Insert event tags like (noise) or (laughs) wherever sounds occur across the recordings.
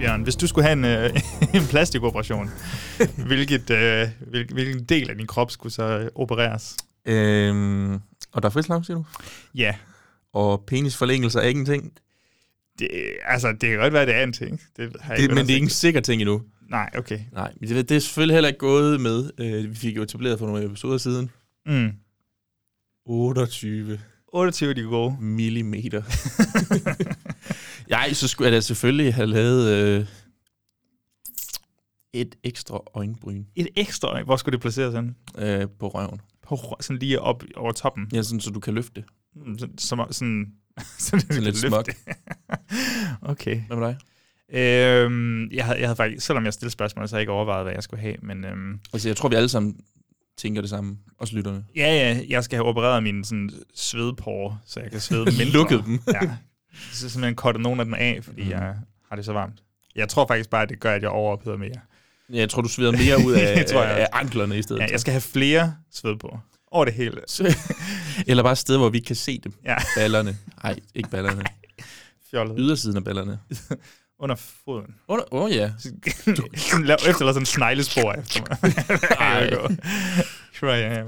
Bjørn, hvis du skulle have en, øh, (laughs) en plastikoperation, (laughs) hvilket, øh, hvil, hvilken del af din krop skulle så opereres? Øhm, og der er frislag, siger du? Ja, Og penisforlængelse er ikke en ting. det, altså, det kan godt være, det er en ting. Det har Det, men det er ikke en sikker ting endnu. Nej, okay. Nej, men det, det er selvfølgelig heller ikke gået med. Øh, vi fik jo etableret for nogle episoder siden. Mm. 28 28 er de gode. millimeter. (laughs) Jeg så skulle jeg da selvfølgelig have lavet øh, et ekstra øjenbryn Et ekstra øje. Hvor skulle det placeres hen? øh, på røven. På, rø- sådan lige op over toppen. Ja, sådan, så du kan løfte. Mm, Som, som, sådan, (laughs) sådan, Sådan lidt smuk. (laughs) okay. Hvad med dig? Øhm, jeg, havde, jeg havde faktisk, selvom jeg stillede spørgsmål, så havde jeg ikke overvejet, hvad jeg skulle have. Men øhm, Altså, jeg tror, vi alle sammen tænker det samme. Også lytterne. ja, ja, jeg skal have opereret mine sådan, svedpore, så jeg kan svede (laughs) mindre. Lukket dem. ja. Så simpelthen kortet nogle af dem af, fordi mm. jeg har det så varmt. Jeg tror faktisk bare, at det gør, at jeg overopheder mere. Ja, Jeg tror, du sveder mere ud af, (laughs) tror jeg af, anklerne i stedet. Ja, jeg skal have flere svedpore. Over det hele. (laughs) Eller bare et sted, hvor vi kan se dem. Ja. Ballerne. Nej, ikke ballerne. (laughs) Fjollet. Ydersiden af ballerne. Under foden. Åh oh, ja. Lav efterlader sådan en sneglespor efter mig. Ej. Sure I am.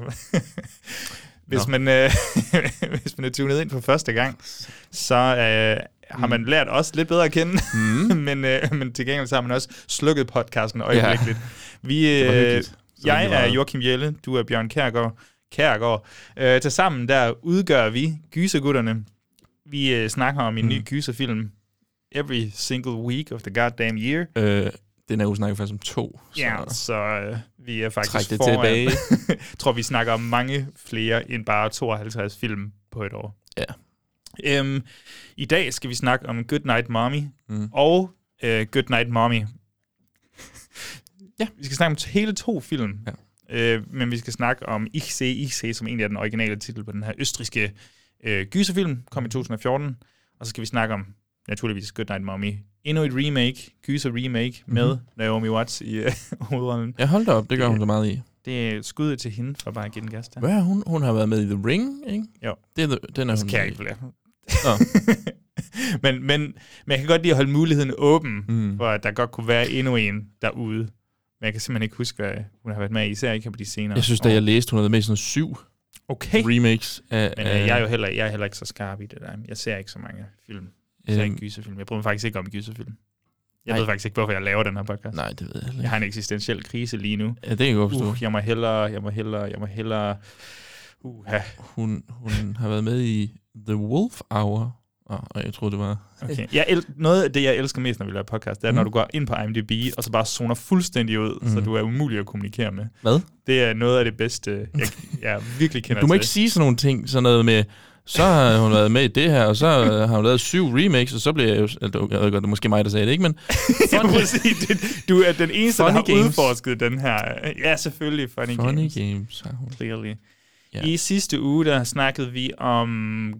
Hvis Nå. man, øh, (laughs) hvis man er tunet ind for første gang, så øh, har man lært os lidt bedre at kende, Mm. (laughs) men, øh, men til gengæld så har man også slukket podcasten øjeblikkeligt. Vi, Det var øh, jeg er Joachim Jelle, du er Bjørn Kærgaard. Kærgaard. Øh, til sammen der udgør vi Gysergutterne. Vi øh, snakker om en Mm. ny gyserfilm every single week of the goddamn year. Øh, den er jo snakket faktisk om to. Så Ja, så øh, vi er faktisk det foran. tilbage. Jeg (laughs) tror, vi snakker om mange flere end bare 52 film på et år. Ja. Øhm, I dag skal vi snakke om Good Night Mommy Mm. og øh, Good Night Mommy. (laughs) Ja. Vi skal snakke om hele to film. Ja. Øh, men vi skal snakke om Ich sehe, Ich sehe, som egentlig er den originale titel på den her østriske øh, gyserfilm, kom i 2014. Og så skal vi snakke om, naturligvis, Good Night Mommy. Endnu et remake, gyser remake, Mhm. med Naomi Watts i øh, (laughs) hovedrollen. Ja, hold da op. Det gør hun så meget i. Det er skuddet til hende, for bare at give den gas der. Hvad er hun? Hun har været med i The Ring, ikke? Jo. Det er, the- den er Så hun kan jeg ikke flere. (laughs) Men, men, men jeg kan godt lide at holde muligheden åben. Mm. for at der godt kunne være endnu en derude. Men jeg kan simpelthen ikke huske, hvad hun har været med i, især ikke på de senere Jeg synes, da jeg læste, hun havde været med i sådan syv Okay, remakes af... men øh, jeg er jo heller, jeg er heller ikke så skarp i det der. Jeg ser ikke så mange film. Jeg øhm, ikke gyserfilm. Jeg bryder mig faktisk ikke om gyserfilm. Jeg Nej. ved faktisk ikke, hvorfor jeg laver den her podcast. Nej, det ved jeg heller Jeg ikke. har en eksistentiel krise lige nu. Ja, det kan jeg godt forstå. Uh, jeg må hellere, jeg må hellere, jeg må hellere... Uh, Hun, hun har været med i The Wolf Hour. Oh, og jeg troede, det var... Okay. Jeg el- noget af det, jeg elsker mest, når vi laver podcast, det er, mm. når Mm. du går ind på IMDb, og så bare zoner fuldstændig ud, mm. så Mm. du er umulig at kommunikere med. Hvad? Det er noget af det bedste, jeg, jeg virkelig kender Du må ikke til. sige sådan nogle ting, sådan noget med, så har hun været med i det her, og så øh, har hun lavet syv remakes, og så bliver jeg jo... Altså, jeg ved godt, det er måske mig, der sagde det, ikke? Men (laughs) må sige, du er den eneste, der Funny har games. udforsket den her. Ja, selvfølgelig. Funny, Funny Games. Games har hun. Clearly. Ja. I sidste uge, der snakkede vi om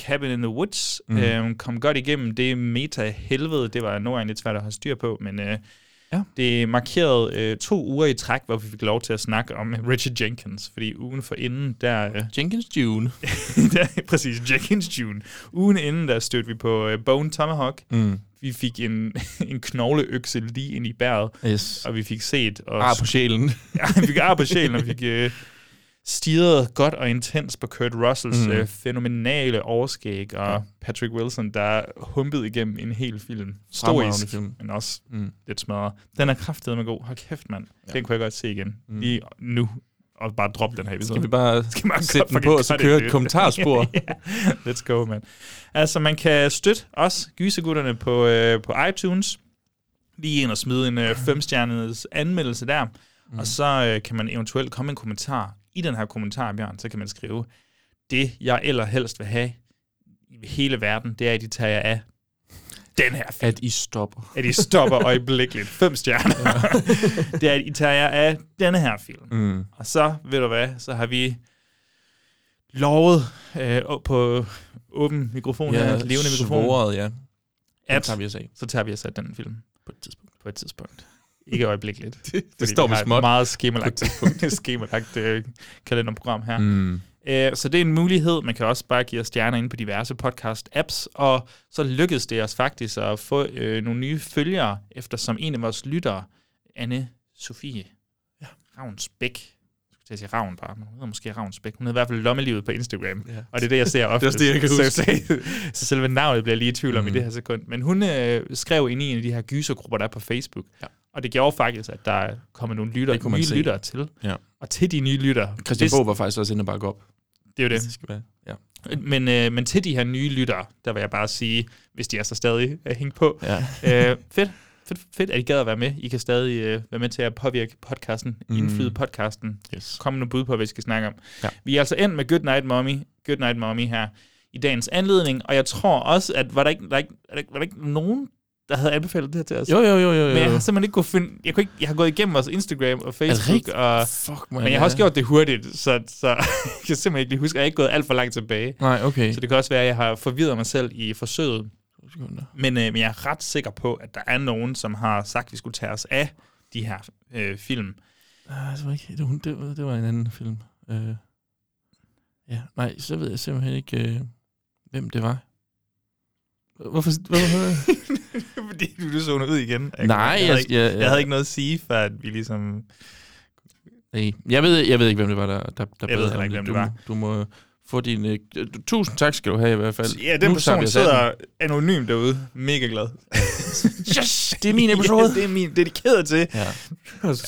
Cabin in the Woods. Mm. Øhm, kom godt igennem det meta-helvede. Det var nogle gange lidt svært at have styr på, men øh, Ja. det markerede øh, to uger i træk, hvor vi fik lov til at snakke om (laughs) Richard Jenkins. Fordi ugen for inden, der... Øh, (laughs) Jenkins June. (laughs) der præcis, Jenkins June. Ugen inden, der stødte vi på øh, Bone Tomahawk. Mm. Vi fik en, en knogleøkse lige ind i bæret, Yes. og vi fik set... Og Ar på sjælen. Ja, vi fik ar på sjælen, og vi fik øh, stirret godt og intens på Kurt Russells Mm. øh, fænomenale overskæg, og Ja. Patrick Wilson, der humpede igennem en hel film. Stoisk, film. men også Mm. lidt smadret. Den er kraftedet med god. Hold kæft, mand. Ja. Den kunne jeg godt se igen. Mm. Lige nu. Og bare droppe den her episode. (laughs) Skal vi bare Skal man sætte den på, og så køre et kommentarspor? (laughs) ja, let's go, man. Altså, man kan støtte os, gysegutterne, på, øh, på iTunes. Lige ind og smide en øh, femstjernedes anmeldelse der. Mm. Og så øh, kan man eventuelt komme en kommentar. I den her kommentar, Bjørn, så kan man skrive, det jeg eller helst vil have i hele verden, det er, at de tager jer af. den her film. At I stopper. At I stopper øjeblikkeligt. (laughs) Fem stjerner. (laughs) det er, at I tager jer af denne her film. Mm. Og så, ved du hvad, så har vi lovet øh, på åben mikrofon, ja, levende mikrofon, Svoret, ja. at tager vi os af. så tager vi os af den film På et tidspunkt. på et tidspunkt. Ikke øjeblikkeligt. (laughs) Det, det Fordi står vi småt. meget skemalagt, (laughs) skemalagt øh, kalenderprogram her. Mm. Øh, så det er en mulighed. Man kan også bare give os stjerner ind på diverse podcast-apps, og så lykkedes det os faktisk at få øh, nogle nye følgere, eftersom en af vores lyttere, anne Sofie ja. Ravnsbæk, jeg skulle til at sige Ravn bare, men hun hedder måske Ravnsbæk. Hun hedder i hvert fald Lommelivet på Instagram, Ja. og det er det, jeg ser (laughs) ofte. også det, jeg kan så, huske. så, så selve navnet bliver jeg lige i tvivl om Mm. i det her sekund. Men hun øh, skrev ind i en af de her gysergrupper, der er på Facebook, Ja. Og det gjorde faktisk, at der er kommet nogle lytter, nye se. lyttere til. Ja. Og til de nye lyttere, Christian Bog var faktisk også inde og bakke op. det er jo det. Det skal være. Ja. Men, øh, men til de her nye lyttere, der vil jeg bare sige, hvis de er så stadig øh, hængt på, ja. (laughs) øh, fedt, fedt, fedt, at I gad at være med. I kan stadig øh, være med til at påvirke podcasten, Mm. indflyde podcasten. Yes. Kom nu bud på, hvad vi skal snakke om. Ja. Vi er altså endt med Good Night Mommy, Good Night Mommy her i dagens anledning, og jeg tror også, at var der ikke, der ikke, var der ikke, var der ikke nogen, der havde anbefalet det her til os? Jo, jo, jo, jo. jo. Men jeg har simpelthen ikke kunne finde... Jeg, kunne ikke, jeg har gået igennem vores Instagram og Facebook, og, Fuck, man. men jeg har også gjort det hurtigt, så, så (laughs) jeg kan simpelthen ikke lige huske, jeg er ikke gået alt for langt tilbage. Nej, okay. Så det kan også være, at jeg har forvirret mig selv i forsøget. Men, øh, men jeg er ret sikker på, at der er nogen, som har sagt, at vi skulle tage os af de her øh, film. Ah, det var ikke... Det var, det, var, det var en anden film. Uh, ja, nej, så ved jeg simpelthen ikke, uh, hvem det var. Hvorfor... hvorfor (laughs) Fordi du zoner ud igen. Jeg, nej, jeg, jeg, havde ikke, jeg, jeg havde ikke noget at sige, før at vi ligesom... Nej, jeg ved, jeg ved ikke, hvem det var, der, der, der ved heller om ikke, hvem du, det var. Du må få din... Øh, du- tusind tak skal du have i hvert fald. Ja, den Nu person sidder anonym derude. Mega glad. (laughs) Yes, det er min (laughs) episode. ja, det er min dedikeret til ja.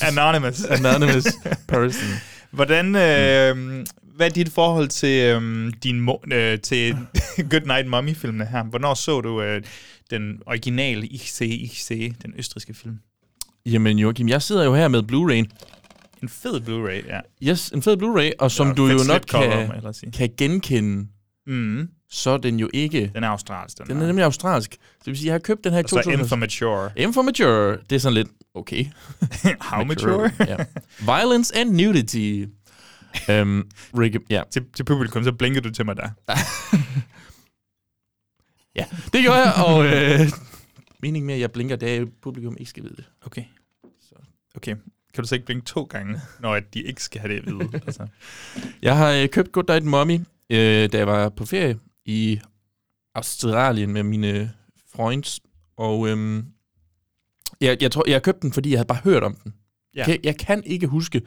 Anonymous. Anonymous person. Hvordan, øh, hvad er dit forhold til øh, din mo- øh, til (laughs) Good Night Mommy-filmene her? Hvornår så du øh, den originale IC, IC, den østriske film? Jamen Joachim, jeg sidder jo her med Blu-ray. En fed Blu-ray, ja. Yes, en fed Blu-ray, og som Ja, du jo nok kan, sige. kan genkende, Mm. så er den jo ikke... Den er australsk, den, Den er nemlig australsk. Så det vil sige, jeg har købt den her i Og så 2000. M for Mature. M for Mature. Det er sådan lidt, okay. (laughs) How mature? ja. Violence and nudity. Um, Rick, ja. til, til publikum, så blinkede du til mig der. (laughs) ja, det gør jeg, og øh, meningen med, at jeg blinker, det er, at publikum ikke skal vide det. Okay. Okay. Kan du så ikke blinke to gange, når de ikke skal have det at vide? (laughs) altså. Jeg har øh, købt Good Night Mommy, øh, da jeg var på ferie i Australien med mine friends, og øhm, jeg, jeg tror, jeg har købt den, fordi jeg havde bare hørt om den. Ja. Jeg, jeg kan ikke huske,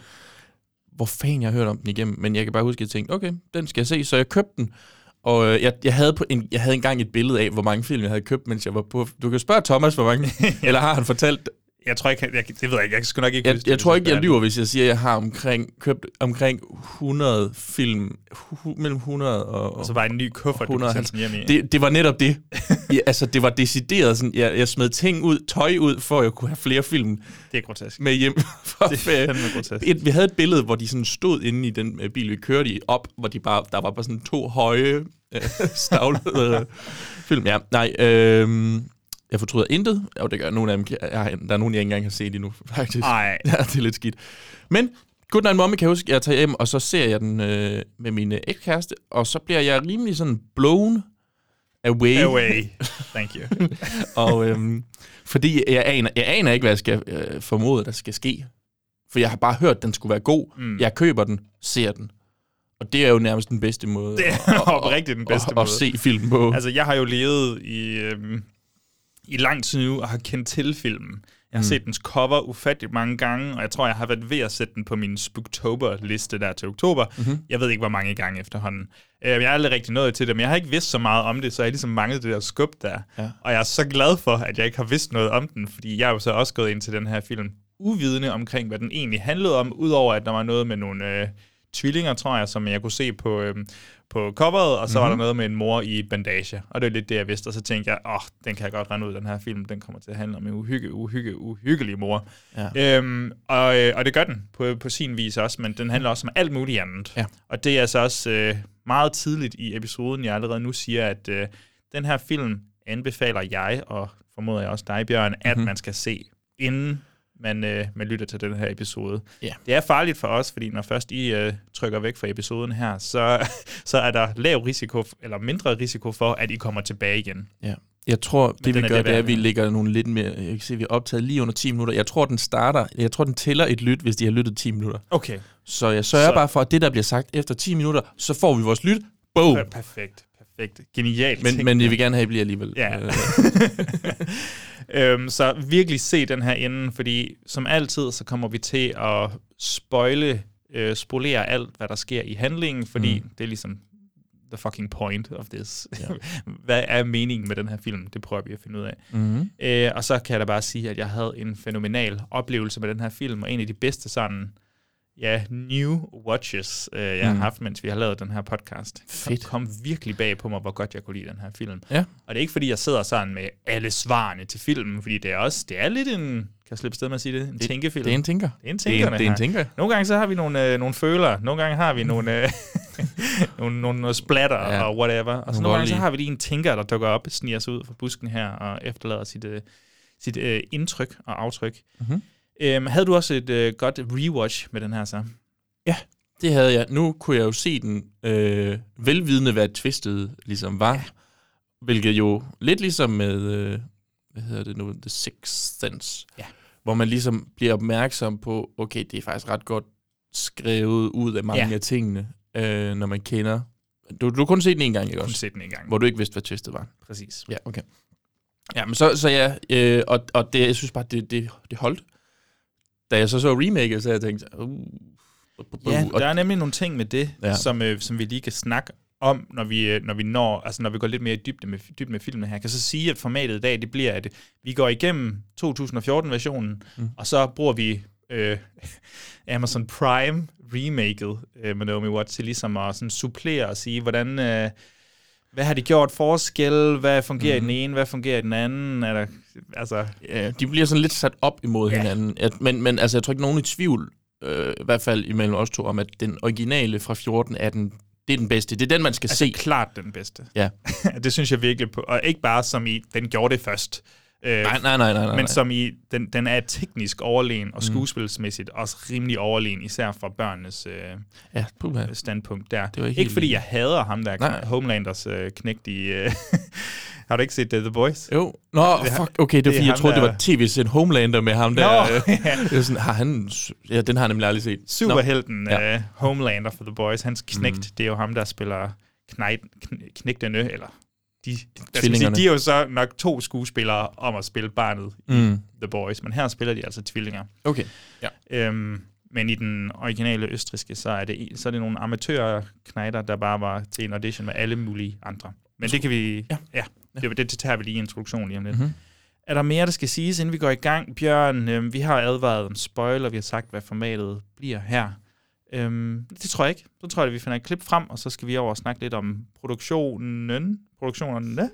hvor fanden jeg har hørt om den igennem, men jeg kan bare huske, at jeg tænkte, okay, den skal jeg se, så jeg købte den. Og øh, jeg, jeg, havde på en, jeg havde engang et billede af, hvor mange film jeg havde købt, mens jeg var på... Du kan spørge Thomas, hvor mange... (laughs) eller har han fortalt... Jeg tror ikke, jeg, det ved jeg ikke. Jeg skal nok ikke Jeg, huske det, jeg tror ikke, jeg er- lyver, hvis jeg siger, at jeg har omkring, købt omkring 100 film. Hu, mellem 100 og... Og så var en ny kuffert, du kunne sende den hjem i. Det, det var netop det. ja, altså, det var decideret sådan, jeg, jeg smed ting ud, tøj ud, for at jeg kunne have flere film Det er grotesk. med hjem (laughs) fra Det er ferie. fandme grotesk. Et, vi havde et billede, hvor de sådan stod inde i den øh, bil, vi kørte i, op, hvor de bare, der var bare sådan to høje, øh, (laughs) stavlede øh, film. Ja, nej, øh, jeg fortryder intet. Jo, det gør nogle af dem. Jeg, der er nogen, jeg ikke engang har set endnu, (laughs) faktisk. Ej. (laughs) Ja, det er lidt skidt. Men Good Night Mommy kan jeg huske, jeg tager hjem, og så ser jeg den øh, med min øh, ekskæreste, og så bliver jeg rimelig sådan blown away. Away. (laughs) Thank you. og øhm, fordi jeg aner, jeg aner ikke, hvad jeg skal øh, formode, der skal ske. For jeg har bare hørt, at den skulle være god. Mm. Jeg køber den, ser den. Og det er jo nærmest den bedste måde Det at, er oprigtigt den bedste at, måde. at se film på. Altså, jeg har jo levet i, øhm, i lang tid nu og har kendt til filmen. Jeg har mm. Set dens cover ufatteligt mange gange, og jeg tror, jeg har været ved at sætte den på min Spooktober-liste der til oktober. Mhm. Jeg ved ikke, hvor mange gange efterhånden. Øh, jeg har aldrig rigtig nået til det, men jeg har ikke vidst så meget om det, så jeg har ligesom manglet det der skub der. Ja. Og jeg er så glad for, at jeg ikke har vidst noget om den, fordi jeg er jo så også gået ind til den her film uvidende omkring, hvad den egentlig handlede om, udover at der var noget med nogle øh, tvillinger, tror jeg, som jeg kunne se på, øh, på coveret, og så mm-hmm. var der noget med en mor i bandage. Og det er lidt det, jeg vidste, og så tænkte jeg, åh, oh, den kan jeg godt rende ud, den her film, den kommer til at handle om en uhygge, uhygge, uhyggelig mor. Ja. Øhm, og, øh, og det gør den på, på sin vis også, men den handler også om alt muligt andet. Ja. Og det er altså også øh, meget tidligt i episoden, jeg allerede nu siger, at øh, den her film anbefaler jeg, og formoder jeg også dig, Bjørn, at Mhm. man skal se, inden man, øh, man lytter til den her episode. Ja. Det er farligt for os, fordi når først I øh, trykker væk fra episoden her, så, (laughs) så er der lav risiko, eller mindre risiko for, at I kommer tilbage igen. Ja. Jeg tror, det den vi gør, det det er, at vi lægger nogle lidt mere... Jeg kan se, vi er optaget lige under 10 minutter. Jeg tror, den starter... Jeg tror, den tæller et lyt, hvis de har lyttet 10 minutter. Okay. Så jeg sørger Så- bare for, at det, der bliver sagt efter 10 minutter, så får vi vores lyt. Boom! Per- Perfekt. Perfekt. Genialt. Men, men jeg vil gerne have, at I bliver alligevel. Ja. Øh, (laughs) øhm, så virkelig se den her inden, fordi som altid, så kommer vi til at spoile, øh, spolere alt, hvad der sker i handlingen, fordi mm. det er ligesom the fucking point of this. Ja. (laughs) hvad er meningen med den her film? Det prøver vi at finde ud af. Mhm. Øh, og så kan jeg da bare sige, at jeg havde en fænomenal oplevelse med den her film, og en af de bedste sådan, ja, new watches, øh, jeg har Mm. haft, mens vi har lavet den her podcast. Fedt. Kom, kom virkelig bag på mig, hvor godt jeg kunne lide den her film. Ja. Og det er ikke, fordi jeg sidder sådan med alle svarene til filmen, fordi det er også, det er lidt en, kan jeg slippe sted med at sige det, en Det- tænkefilm. det er en tænker. Det er en Det er tænker, en, det er en tænker. Nogle gange så har vi nogle, øh, nogle føler, nogle gange har vi nogle, øh, (laughs) nogle, nogle, nogle splatter Ja. og whatever. Og så Nogle gange så har vi lige en tænker, der dukker op, sniger sig ud fra busken her og efterlader sit, øh, sit øh, indtryk og aftryk. Mhm. Øhm, havde du også et øh, godt rewatch med den her så? Det havde jeg. Nu kunne jeg jo se den øh, velvidende, hvad twistet ligesom var. Ja. Hvilket jo lidt ligesom med, øh, hvad hedder det nu, The Sixth Sense. Ja. Hvor man ligesom bliver opmærksom på, okay, det er faktisk ret godt skrevet ud af mange Ja. ja. af tingene, øh, når man kender. Du, du har kun set den en gang, ikke Kun også? set den en gang. Hvor du ikke vidste, hvad twistet var. Præcis. Ja, okay. Ja, men så, så ja, øh, og, og det, jeg synes bare, det, det, det holdt. Da jeg så så remaket, så jeg tænkte, uh, Ja, og der er nemlig nogle ting med det, ja. Ja. som, øh, som vi lige kan snakke om, når vi, øh, når vi når, altså når vi går lidt mere i dybde med, dybde med filmen her. Jeg kan så sige, at formatet i dag, det bliver, at vi går igennem 2014-versionen, mm. og så bruger vi øh, (laughs) Amazon Prime remaket øh, med Naomi Watts til ligesom at sådan supplere og sige, hvordan... Øh, hvad har de gjort forskel? Hvad fungerer mm. i den ene? Hvad fungerer i den anden? Er der, altså, Ja, de bliver sådan lidt sat op imod Ja. hinanden. At, men, men altså, jeg tror ikke nogen i tvivl, øh, i hvert fald imellem os to, om at den originale fra 14 er den, det er den bedste. Det er den, man skal altså se. klart den bedste. Ja. (laughs) det synes jeg virkelig på. Og ikke bare som i, den gjorde det først. Øh, Nej, nej, nej, nej. nej. men som i, den, den er teknisk overlegen og skuespilsmæssigt også rimelig overlegen, især fra børnenes øh, Ja, puha. standpunkt der. Det var ikke ikke fordi jeg hader ham der, Nej. Homelanders øh, knægt i... Øh, (laughs) har du ikke set The, The Boys? Jo. Nå, Det fuck, okay, det det var fordi, jeg troede, det der- var tv-serien Homelander med ham Nå, der. øh, ja. det var sådan, har han... Ja, den har jeg nemlig aldrig set. Superhelten Ja. ja. uh, Homelander for The Boys, hans knægt, mm. det er jo ham, der spiller knægt, knægtene, eller de, der skal sige, de er jo så nok to skuespillere om at spille barnet i Mm. The Boys, men her spiller de altså tvillinger. Okay. Ja. Øhm, men i den originale østriske, så er det, så er det nogle amatørknejder, der bare var til en audition med alle mulige andre. Men det kan vi... Ja. ja det, det, det tager vi lige i introduktionen lige om lidt. Mhm. Er der mere, der skal siges, inden vi går i gang? Bjørn, øhm, vi har advaret om spoiler, vi har sagt, hvad formatet bliver her. Øhm, det tror jeg ikke. Så tror jeg, at vi finder et klip frem, og så skal vi over og snakke lidt om produktionen. Produktionerne.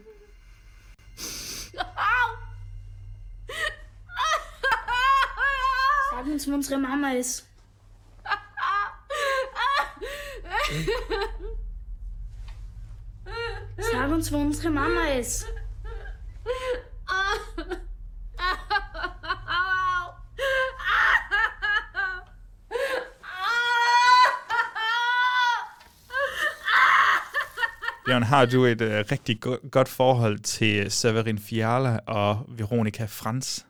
Sag uns unsere Mama ist. Sag uns, wo unsere Mama ist. Bjørn, har du et øh, rigtig go- godt forhold til Severin Fiala og Veronica Franz?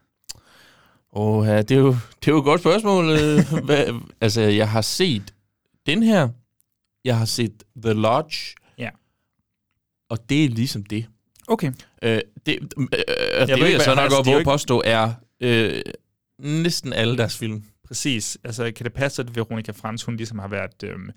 Åh, ja, det er jo, det er jo et godt spørgsmål. øh, (laughs) Hvad, altså, jeg har set den her. Jeg har set The Lodge. Ja. Og det er ligesom det. Okay. Øh, det, øh, øh, det ved vil jeg så nok altså, godt det er påstå er øh, næsten alle deres film. Præcis. Altså, kan det passe, at Veronica Franz, hun ligesom har været... Øhm,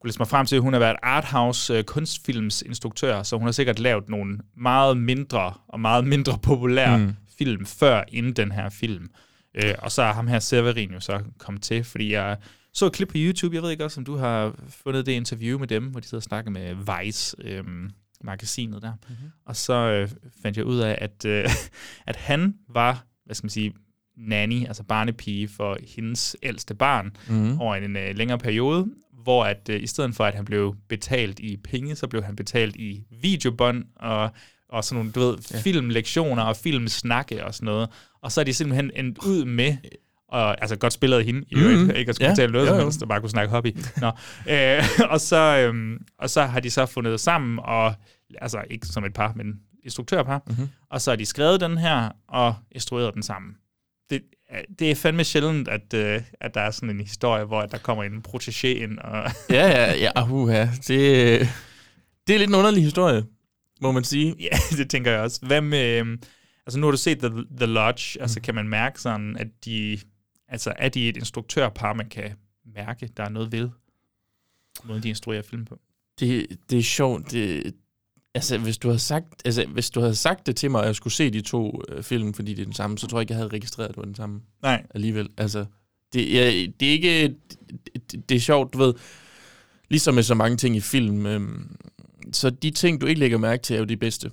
kunne læse mig frem til, hun har været arthouse øh, kunstfilmsinstruktør, så hun har sikkert lavet nogle meget mindre og meget mindre populære Mm. film før inden den her film. Øh, og så er ham her Severin jo så kommet til, fordi jeg så et klip på YouTube, jeg ved ikke også, om du har fundet det interview med dem, hvor de sidder og snakker med Vice, øhm, magasinet der. Mm-hmm. Og så øh, fandt jeg ud af, at, øh, (laughs) at han var, hvad skal man sige, nanny, altså barnepige for hendes ældste barn Mhm. over en øh, længere periode, hvor at øh, i stedet for, at han blev betalt i penge, så blev han betalt i videobånd, og og sådan nogle, du ved, ja. filmlektioner og filmsnakke og sådan noget. Og så er de simpelthen endt ud med, og, altså godt spillet af hende, i øvrigt, Mhm. ikke at skulle Ja, fortælle noget, jo. helst, der bare kunne snakke hobby. Nå. (laughs) Øh, og, så, øhm, og så har de så fundet sammen, og altså ikke som et par, men instruktørpar, Mhm. mm-hmm. og så har de skrevet den her, og instrueret den sammen. Det, er- det er fandme sjældent, at, øh, at der er sådan en historie, hvor der kommer en protégé ind, og (laughs) Ja, ja, ja, uha. Det, det er lidt en underlig historie, må man sige. Ja, (laughs) det tænker jeg også. Hvad med, øhm, altså nu har du set The, The Lodge, altså kan man mærke sådan, at de, altså er de et instruktørpar, man kan mærke, der er noget ved, måden de instruerer film på? Det, det er sjovt. Det, altså, hvis du havde sagt, altså, hvis du havde sagt det til mig, at jeg skulle se de to øh, film, fordi det er den samme, så tror jeg ikke, jeg havde registreret, at det var den samme Nej. alligevel. Altså, det, ja, det er ikke... Det, det er sjovt, du ved, ligesom med så mange ting i film, øhm, så de ting, du ikke lægger mærke til, er jo de bedste.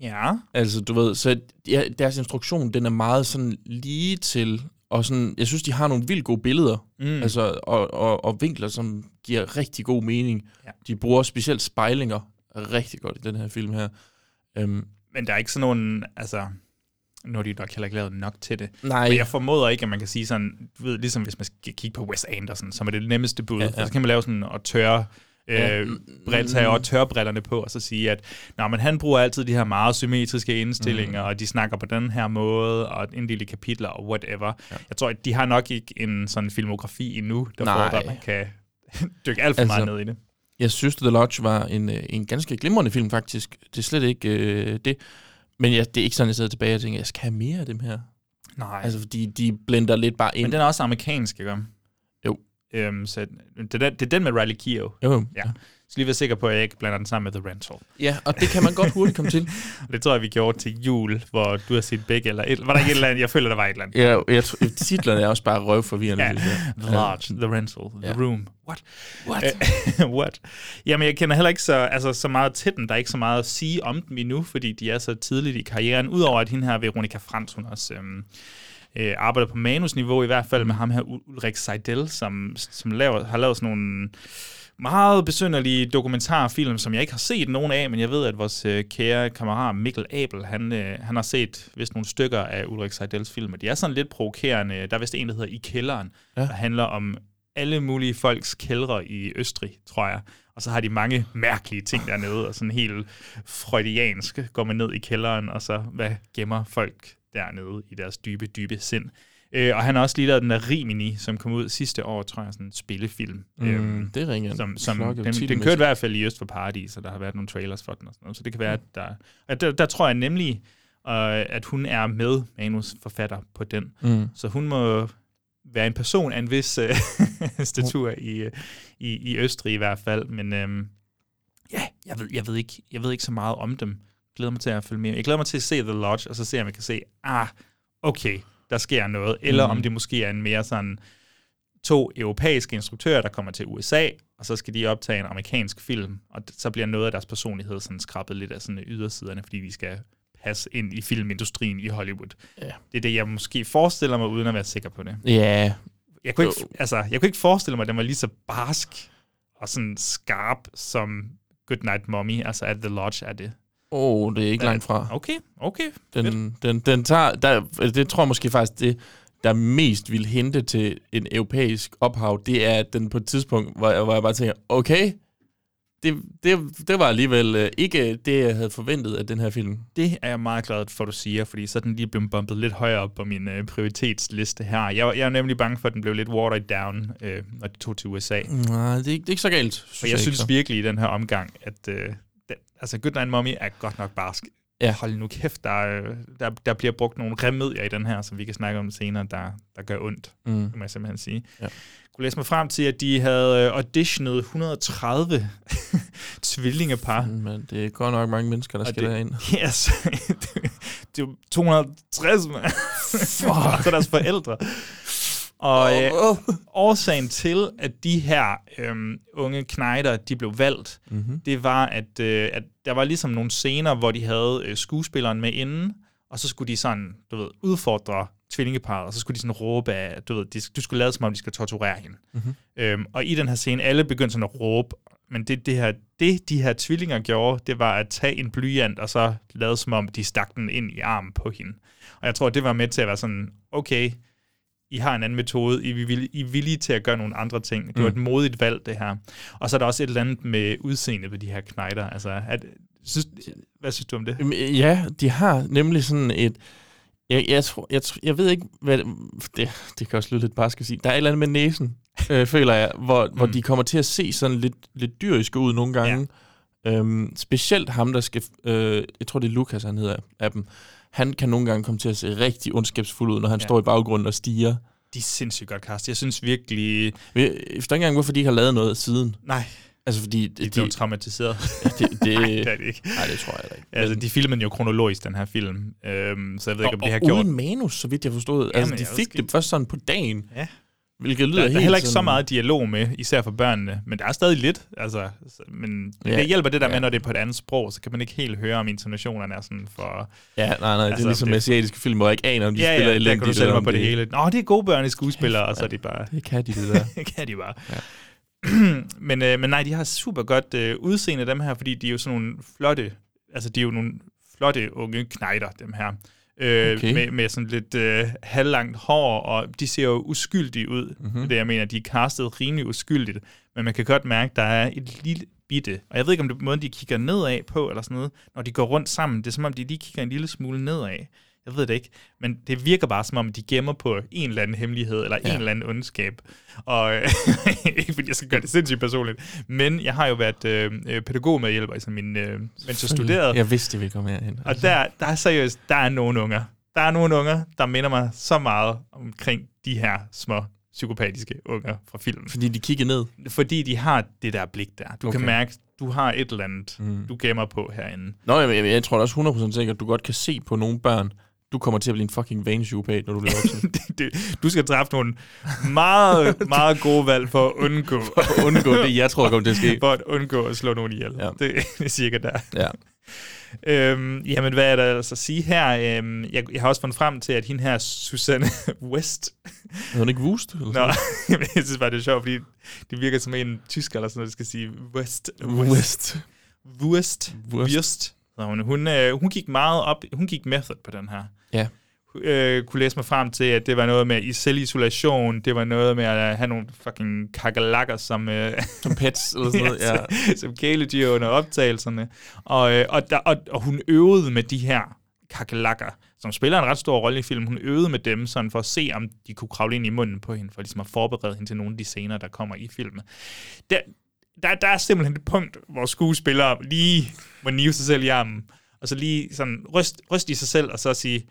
Ja. Altså, du ved, så ja, deres instruktion, den er meget sådan lige til, og sådan, jeg synes, de har nogle vildt gode billeder, Mm. altså, og, og, og vinkler, som giver rigtig god mening. Ja. De bruger specielt spejlinger rigtig godt i den her film her. Øhm, Men der er ikke sådan nogen, altså, nu har de nok heller ikke lavet nok til det. Nej. Men jeg formoder ikke, at man kan sige sådan, du ved, ligesom hvis man skal kigge på Wes Anderson, som er det nemmeste bud, Ja, ja, så kan man lave sådan og tørre øh, briller, tage og tørbrillerne på, og så sige, at Nå, men han bruger altid de her meget symmetriske indstillinger, mm. og de snakker på den her måde, og inddelt i kapitler og whatever. Ja. Jeg tror, at de har nok ikke en sådan filmografi endnu, der fordrer, at man kan (laughs) dykke alt for altså, Altså, meget ned i det. Jeg synes, The Lodge var en, øh, en ganske glimrende film, faktisk. Det er slet ikke øh, det. Men jeg, det er ikke sådan, jeg sidder tilbage og tænker, jeg skal have mere af dem her. Nej. Altså, fordi de blender lidt bare ind. Men den er også amerikansk, ikke? Jo. Øhm, så det, er den- det er den med Riley Keough. Jo, jo. Ja. Så lige være sikker på, at jeg ikke blander den sammen med The Rental. Ja, og det kan man godt hurtigt komme til. (laughs) Det tror jeg, vi gjorde til jul, hvor du har set begge, eller et, var der ikke et eller andet? Jeg føler, der var et eller andet. Ja, jeg, tror- titlerne er også bare røvforvirrende. Ja. The Lodge, The Rental, The Ja. Room. What? What? (laughs) What? Jamen, jeg kender heller ikke så, altså, så meget til den. Der er ikke så meget at sige om dem endnu, fordi de er så tidligt i karrieren. Udover at hende her, Veronica Frantz, hun også øhm, øh, arbejder på manusniveau, i hvert fald med ham her, Ul- Ulrik Seidel, som, som laver, har lavet sådan nogle meget besynderlige dokumentarfilm, som jeg ikke har set nogen af, men jeg ved, at vores øh, kære kammerat Mikkel Abel, han, øh, han har set vist nogle stykker af Ulrik Seidels film, og de er sådan lidt provokerende. Der er vist en, der hedder I kælderen, ja. der handler om alle mulige folks kældre i Østrig, tror jeg. Og så har de mange mærkelige ting dernede, og sådan helt freudiansk går man ned i kælderen, og så hvad gemmer folk dernede i deres dybe, dybe sind. Øh, og han har også lige lavet den der Rimini, som kom ud sidste år, tror jeg, sådan en spillefilm. Mm, det ringer som, som klokke den, den kørte i hvert fald i Øst for Paradis, og der har været nogle trailers for den og sådan noget. Så det kan være, at der... At der, der tror jeg nemlig, øh, at hun er med manusforfatter på den. Mm. Så hun må være en person af en vis øh, (laughs) statur i, øh, i, i Østrig i hvert fald. Men øhm, ja, jeg ved, jeg, ved ikke, jeg ved ikke så meget om dem. Jeg glæder mig til at følge med. Jeg glæder mig til at se The Lodge, og så se, om jeg kan se, ah, okay, der sker noget. Eller Mhm. om det måske er en mere sådan to europæiske instruktører, der kommer til USA, og så skal de optage en amerikansk film, og så bliver noget af deres personlighed sådan skrabet lidt af sådan ydersiderne, fordi de skal passe ind i filmindustrien i Hollywood. Ja. Det er det, jeg måske forestiller mig, uden at være sikker på det. Ja. Jeg kunne, ikke, altså, jeg kunne ikke forestille mig, at den var lige så barsk og sådan skarp som Goodnight Mommy, altså at The Lodge er det. Åh, oh, det er ikke langt fra. Okay, okay. Den, den, den tager, der, det tror jeg måske faktisk, det, der mest vil hente til en europæisk ophav, det er at den på et tidspunkt, hvor jeg, hvor jeg bare tænker, okay, det, det, det var alligevel øh, ikke det, jeg havde forventet af den her film. Det er jeg meget glad for, at du siger, fordi så er den lige blevet bumpet lidt højere op på min øh, prioritetsliste her. Jeg, jeg er nemlig bange for, at den blev lidt watered down, øh, når de tog til USA. Nej, det er, ikke- det er ikke så galt. For jeg ikke synes så. virkelig i den her omgang, at øh, den, altså Goodnight Mommy er godt nok barsk. Ja. Hold nu kæft, der, er- der, der bliver brugt nogle remedier i den her, som vi kan snakke om senere, der, der gør ondt, Mm. må jeg simpelthen sige. Ja. Jeg kunne læse mig frem til, at de havde øh, auditionet 130 (laughs) tvillingepar. Men det er godt nok mange mennesker, der Og skal det- derind. (laughs) Yes. det, det er jo 260, mand. Fuck. (laughs) så deres forældre. Og øh, årsagen til, at de her øhm, unge knejder, de blev valgt, Mhm. det var, at, øh, at der var ligesom nogle scener, hvor de havde øh, skuespilleren med inden, og så skulle de sådan, du ved, udfordre tvillingeparet, og så skulle de sådan råbe af, du ved, de, du skulle lade som om, de skal torturere hende. Mhm. Øhm, og i den her scene, alle begyndte sådan at råbe, men det, det, her, det, de her tvillinger gjorde, det var at tage en blyant, og så lade som om, de stak den ind i armen på hende. Og jeg tror, det var med til at være sådan, okay, I har en anden metode, I er villige, I er villige til at gøre nogle andre ting. Det var Mm. et modigt valg, det her. Og så er der også et eller andet med udseendet på de her knejder. Altså, at, synes, hvad synes du om det? Ja, de har nemlig sådan et... Jeg, jeg, tror, jeg, jeg ved ikke, hvad det, det, kan også lyde lidt bare skal sige. Der er et eller andet med næsen, (laughs) øh, føler jeg, hvor, hvor Mm. de kommer til at se sådan lidt, lidt dyriske ud nogle gange. Ja. Øhm, specielt ham, der skal... Øh, jeg tror, det er Lukas, han hedder af dem. Han kan nogle gange komme til at se rigtig ondskabsfuld ud, når han Ja. står i baggrunden og stiger. De er sindssygt godt cast. Jeg synes virkelig... Jeg forstår ikke engang, hvorfor de ikke har lavet noget siden. Nej, Altså, fordi... de er blevet traumatiseret. det, det, (laughs) Nej, det er det ikke. Nej, det tror jeg ikke. Altså, de filmede jo kronologisk, den her film. Øhm, så jeg ved ikke, om og, det har og gjort... uden manus, så vidt jeg forstod. Jamen, altså, de fik det først sådan på dagen. Ja. Hvilket lyder Der, der helt er heller ikke så sådan- meget dialog med, især for børnene, men der er stadig lidt. Altså, så- men Ja. det hjælper det der med, Ja. når det er på et andet sprog, så kan man ikke helt høre, om intonationerne er sådan for... Ja, nej, nej, altså, det Altså, er ligesom det- det... asiatiske film, hvor jeg ikke aner, om de ja, spiller ja, elendigt. kan du sætte mig på det hele. Nå, det er gode børn i skuespillere, og så er de bare... Det kan de, det der. (laughs) det kan de bare. Ja. (clears throat) men, øh, men nej, de har super godt øh, udseende, dem her, fordi de er jo sådan nogle flotte, altså de er jo nogle flotte unge knejder, dem her. Øh, Okay. med, med sådan lidt øh, halvlangt hår, og de ser jo uskyldige ud. Mhm. Mm-hmm. Det jeg mener, de er castet rimelig uskyldigt, men man kan godt mærke, der er et lille bitte, og jeg ved ikke, om det er måden, de kigger nedad på, eller sådan noget, når de går rundt sammen, det er som om, de lige kigger en lille smule nedad. Jeg ved det ikke, men det virker bare som om, de gemmer på en eller anden hemmelighed, eller ja. En eller anden ondskab. Og (laughs) ikke fordi jeg skal gøre det sindssygt personligt, men jeg har jo været øh, øh, pædagogmedhjælper, altså min, øh, mens jeg studerede. Jeg vidste, det ville komme herhen. Og der, der er seriøst, der er nogle unger. Der er nogle unger, der minder mig så meget omkring de her små psykopatiske unger fra filmen. Fordi de kigger ned. Fordi de har det der blik der. Du okay. kan mærke, du har et eller andet. Mm. du gemmer på herinde. Nå, jeg, jeg, jeg tror da også 100% sikkert, at du godt kan se på nogle børn, du kommer til at blive en fucking vanepsykopat, når du bliver voksen. (laughs) det, det, du skal træffe nogle meget, (laughs) meget gode valg for at undgå, (laughs) For at undgå det, jeg tror kommer til at ske. for at undgå at slå nogen ihjel. Ja. Det, det er cirka der. Ja. Øhm, jamen, hvad er der altså at sige her? Øhm, jeg, jeg har også fundet frem til, at hende her, Susanne West... Havde hun ikke Wust? Nå, jeg synes bare, det er sjovt, fordi det virker som en tysker eller sådan noget, der skal sige West. noget? West. Wurst. Wurst. Wurst. Så hun, hun, øh, hun gik meget op, hun gik method på den her. Ja. Øh, kunne læse mig frem til, at det var noget med i selvisolation, det var noget med at have nogle fucking kakalakker som, øh, (laughs) Som pets, eller sådan noget. Ja. som, (laughs) som kæledyr under optagelserne. Og, øh, og, der, og, og hun øvede med de her kakalakker, som spiller en ret stor rolle i filmen. Hun øvede med dem sådan for at se, om de kunne kravle ind i munden på hende, for ligesom at forberede hende til nogle af de scener, der kommer i filmen. Der, der, der er simpelthen et punkt, hvor skuespillere lige må nive sig selv i armen, og så lige sådan ryst, ryst i sig selv, og så sige,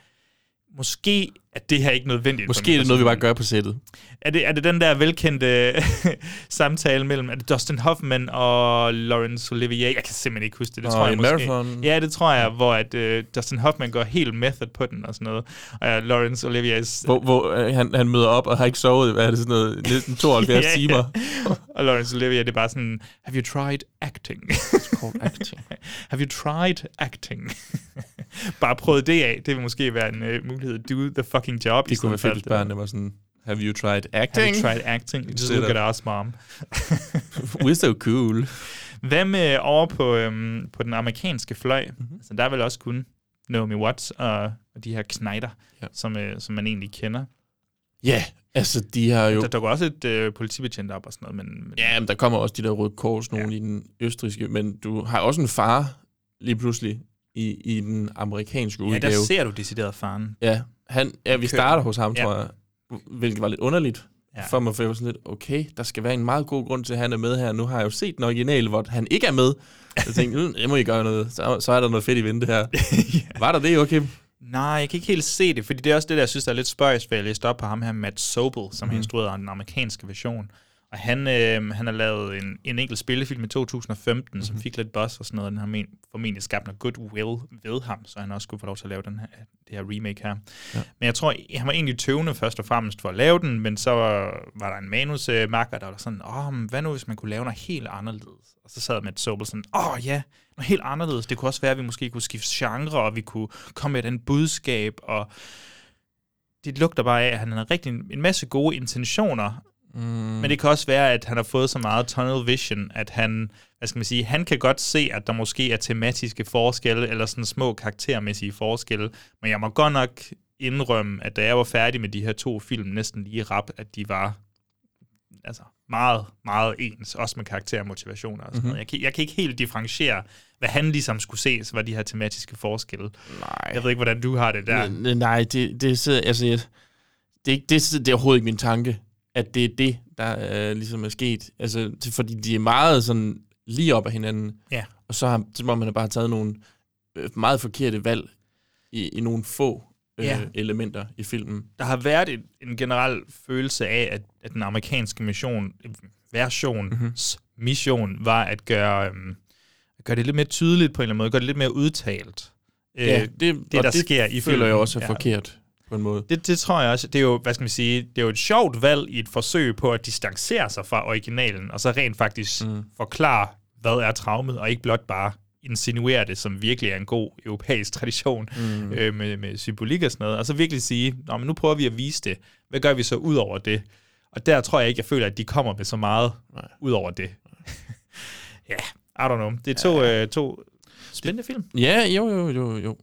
måske er det her ikke nødvendigt. Måske er det noget, vi bare gør på sættet. Er det, er det den der velkendte (laughs) samtale mellem er det Dustin Hoffman og Laurence Olivier? Jeg kan simpelthen ikke huske det. Det Nå, tror jeg måske. Marathon. Ja, det tror jeg, hvor at, uh, Dustin Hoffman går helt method på den og sådan noget. Og uh, Laurence Oliviers... Hvor, hvor øh, han, han møder op og har ikke sovet, hvad er det, sådan noget, næsten 72 (laughs) Ja, ja. timer. og Laurence Olivier, det er bare sådan, have you tried acting? Called acting. (laughs) have you tried acting? (laughs) bare prøvet det af. Det vil måske være en uh, mulighed. Do the fucking job. Det kunne være fedt, hvis børnene var sådan, have you tried Have acting? you tried acting? (laughs) Just look at us, mom. (laughs) We're so cool. Hvad med over på, øhm, på den amerikanske fløj? Mhm. Mm-hmm. Altså, der er vel også kun Naomi Watts og, og de her knejder, Ja. som, øh, som man egentlig kender. Ja, yeah, altså de har jo... Der dukker også et øh, politibetjent op og sådan noget, men, men Ja, men der kommer også de der røde kors, nogle ja. i den østriske, men du har også en far lige pludselig i, i den amerikanske ja, udgave. der ser du decideret faren. Ja, han, ja, vi starter hos ham, Ja. tror jeg, hvilket var lidt underligt. Ja. Ja. For mig, for jeg var sådan lidt, okay, der skal være en meget god grund til, at han er med her. Nu har jeg jo set den original, hvor han ikke er med. Jeg tænkte, "Mm, jeg må I gøre noget. Så, så er der noget fedt i vente her. (laughs) ja. Var der det, Joachim? Nej, jeg kan ikke helt se det, fordi det er også det, der jeg synes, der er lidt spøjs, ved jeg læste op på ham her, Matt Sobel, som mm. Har instrueret den amerikanske version. Og han, øh, han har lavet en, en enkelt spillefilm i 2015, mm-hmm. som fik lidt buzz og sådan noget. Den har men, formentlig skabt noget goodwill ved ham, så han også kunne få lov til at lave den her, det her remake her. Ja. Men jeg tror, han var egentlig tøvende først og fremmest for at lave den, men så var, var der en manusmakker, der var sådan, åh, men hvad nu hvis man kunne lave noget helt anderledes? Og så sad Matt Sobel sådan, åh ja, noget helt anderledes. Det kunne også være, at vi måske kunne skifte genre, og vi kunne komme med den budskab, og det lugter bare af, at han har rigtig en masse gode intentioner, Mm. Men det kan også være, at han har fået så meget tunnel vision, at han, hvad skal man sige, han kan godt se, at der måske er tematiske forskelle, eller sådan små karaktermæssige forskelle. Men jeg må godt nok indrømme, at da jeg var færdig med de her to film, næsten lige rap, at de var altså meget, meget ens, også med karakter og motivationer og sådan Mhm. noget. Jeg kan, jeg kan ikke helt differentiere, hvad han ligesom skulle se, så var de her tematiske forskelle. Nej. Jeg ved ikke, hvordan du har det der. N- Nej, det, det, altså, jeg, det, er det, sidder- det er overhovedet ikke min tanke, at det er det, der øh, ligesom er sket. Altså, det, fordi de er meget sådan lige op af hinanden. Ja. Og så har så må man have bare taget nogle øh, meget forkerte valg i, i nogle få øh, Ja. elementer i filmen. der har været en, en generel følelse af, at, at den amerikanske mission, versions Mhm. mm-hmm. mission, var at gøre, at gøre det lidt mere tydeligt på en eller anden måde, gøre det lidt mere udtalt. Ja, øh, det, det og der det sker i føler jeg filmen. også er Ja. forkert på en måde. Det, det tror jeg også. Det er jo, hvad skal man sige, det er jo et sjovt valg i et forsøg på at distancere sig fra originalen, og så rent faktisk mm. forklare, hvad er traumet, og ikke blot bare insinuere det, som virkelig er en god europæisk tradition mm. øh, med, med symbolik og sådan noget, og så virkelig sige, Nå, men nu prøver vi at vise det. Hvad gør vi så ud over det? Og der tror jeg ikke, jeg føler, at de kommer med så meget Nej. ud over det. (laughs) ja, I don't know. Det er to, ja. øh, to spændende film. Ja, jo, jo, jo, jo.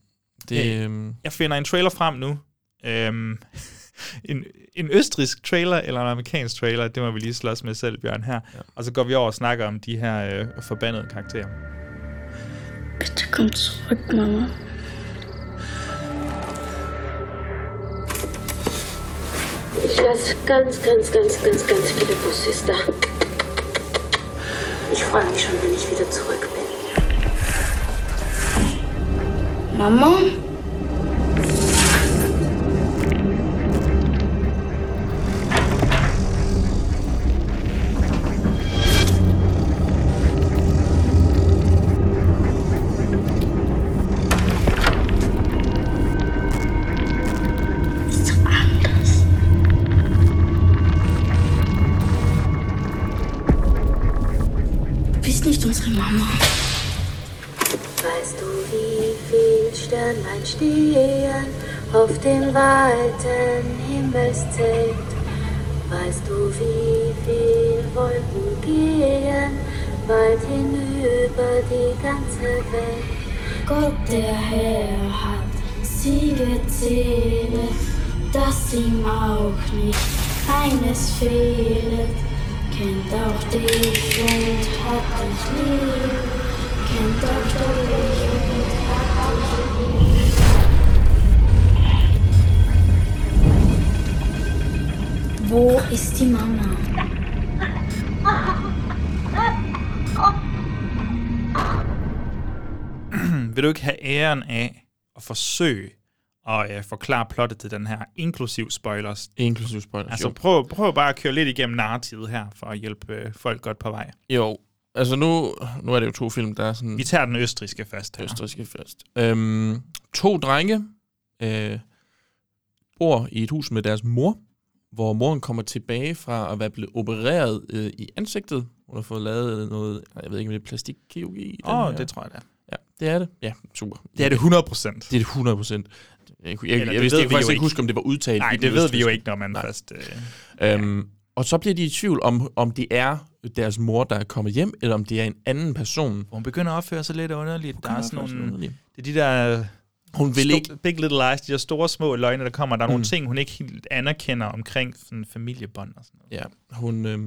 Det, øhm, Jeg finder en trailer frem nu. Øhm, (laughs) en, en østrisk trailer eller en amerikansk trailer, det må vi lige slås med selv, Bjørn, her. Ja. Og så går vi over og snakker om de her øh, forbandede karakterer. Bitte komm zurück, Mama. Ich lasse ganz, ganz, ganz, ganz, ganz viele Busis da. Ich freue mich schon, wenn ich wieder zurück bin. Mama? Weiten Himmelszelt? Weißt du, wie viel Wolken gehen weit hinüber die ganze Welt? Gott, der Herr hat sie gezählt, dass ihm auch nicht eines fehlet. Kennt auch dich und hat dich lieb. Kennt auch dich und Wo ist die Mama? Vil du ikke have æren af at forsøge at øh, forklare plottet til den her, inklusiv spoilers? Inklusiv spoilers, Altså jo. prøv, prøv bare at køre lidt igennem narrativet her, for at hjælpe øh, folk godt på vej. Jo, altså nu, nu er det jo to film, der er sådan... Vi tager den østriske først her. Østriske først. Øhm, to drenge øh, bor i et hus med deres mor, hvor moren kommer tilbage fra at være blevet opereret øh, i ansigtet. Hun har fået lavet noget, jeg ved ikke, om det er plastikkirurgi. Åh, her. det tror jeg, det er. Ja, det er det. Ja, super. Det er det 100 procent. Det er det 100 procent. Jeg, jeg, jeg, Eller jeg, vidste ikke, faktisk ikke huske, om det var udtalt. Nej, det ved vi jo ikke, når man Nej. først... Øh, Øhm, og så bliver de i tvivl om, om det er deres mor, der er kommet hjem, eller om det er en anden person. Hun begynder at opføre sig lidt underligt. Der er sådan nogle... Det er de der... Hun vil sto- ikke- Big Little Lies, de der store små løgne, der kommer. Der er mm. nogle ting, hun ikke helt anerkender omkring sådan familiebånd og sådan noget. Ja, hun, øh,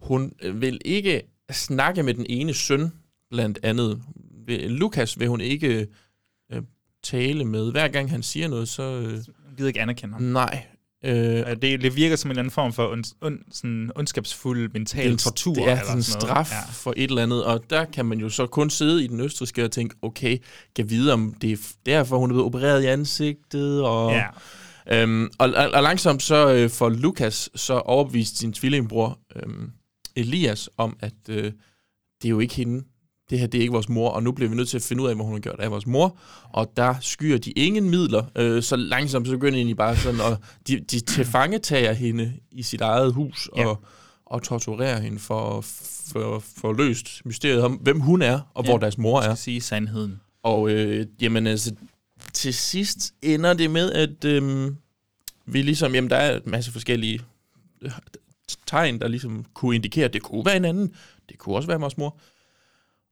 hun vil ikke snakke med den ene søn, blandt andet. Lukas vil hun ikke øh, tale med. Hver gang han siger noget, så... Øh, Hun gider ikke anerkende ham. nej. Øh, Øh, det, det virker som en eller anden form for ond, ond, sådan ondskabsfuld mental det tortur. det er eller sådan en straf ja. for et eller andet, og der kan man jo så kun sidde i den østriske og tænke, okay, kan vide, om det er derfor, hun er blevet opereret i ansigtet, og... Ja. Øhm, og, og, og langsomt så øh, får Lukas så overbevist sin tvillingbror øhm, Elias om, at øh, det er jo ikke hende. Det her det er ikke vores mor, og nu bliver vi nødt til at finde ud af, hvad hun har gjort af vores mor. Og der skyer de ingen midler, øh, så langsomt så begynder de bare sådan, og de, de tilfangetager hende i sit eget hus, Ja. og, og torturerer hende for, for, for løst mysteriet om, hvem hun er, og Ja. hvor deres mor er. skal sige sandheden. Og øh, jamen altså, til sidst ender det med, at øh, vi ligesom, jamen der er en masse forskellige øh, tegn, der ligesom kunne indikere, at det kunne være en anden. Det kunne også være vores mor.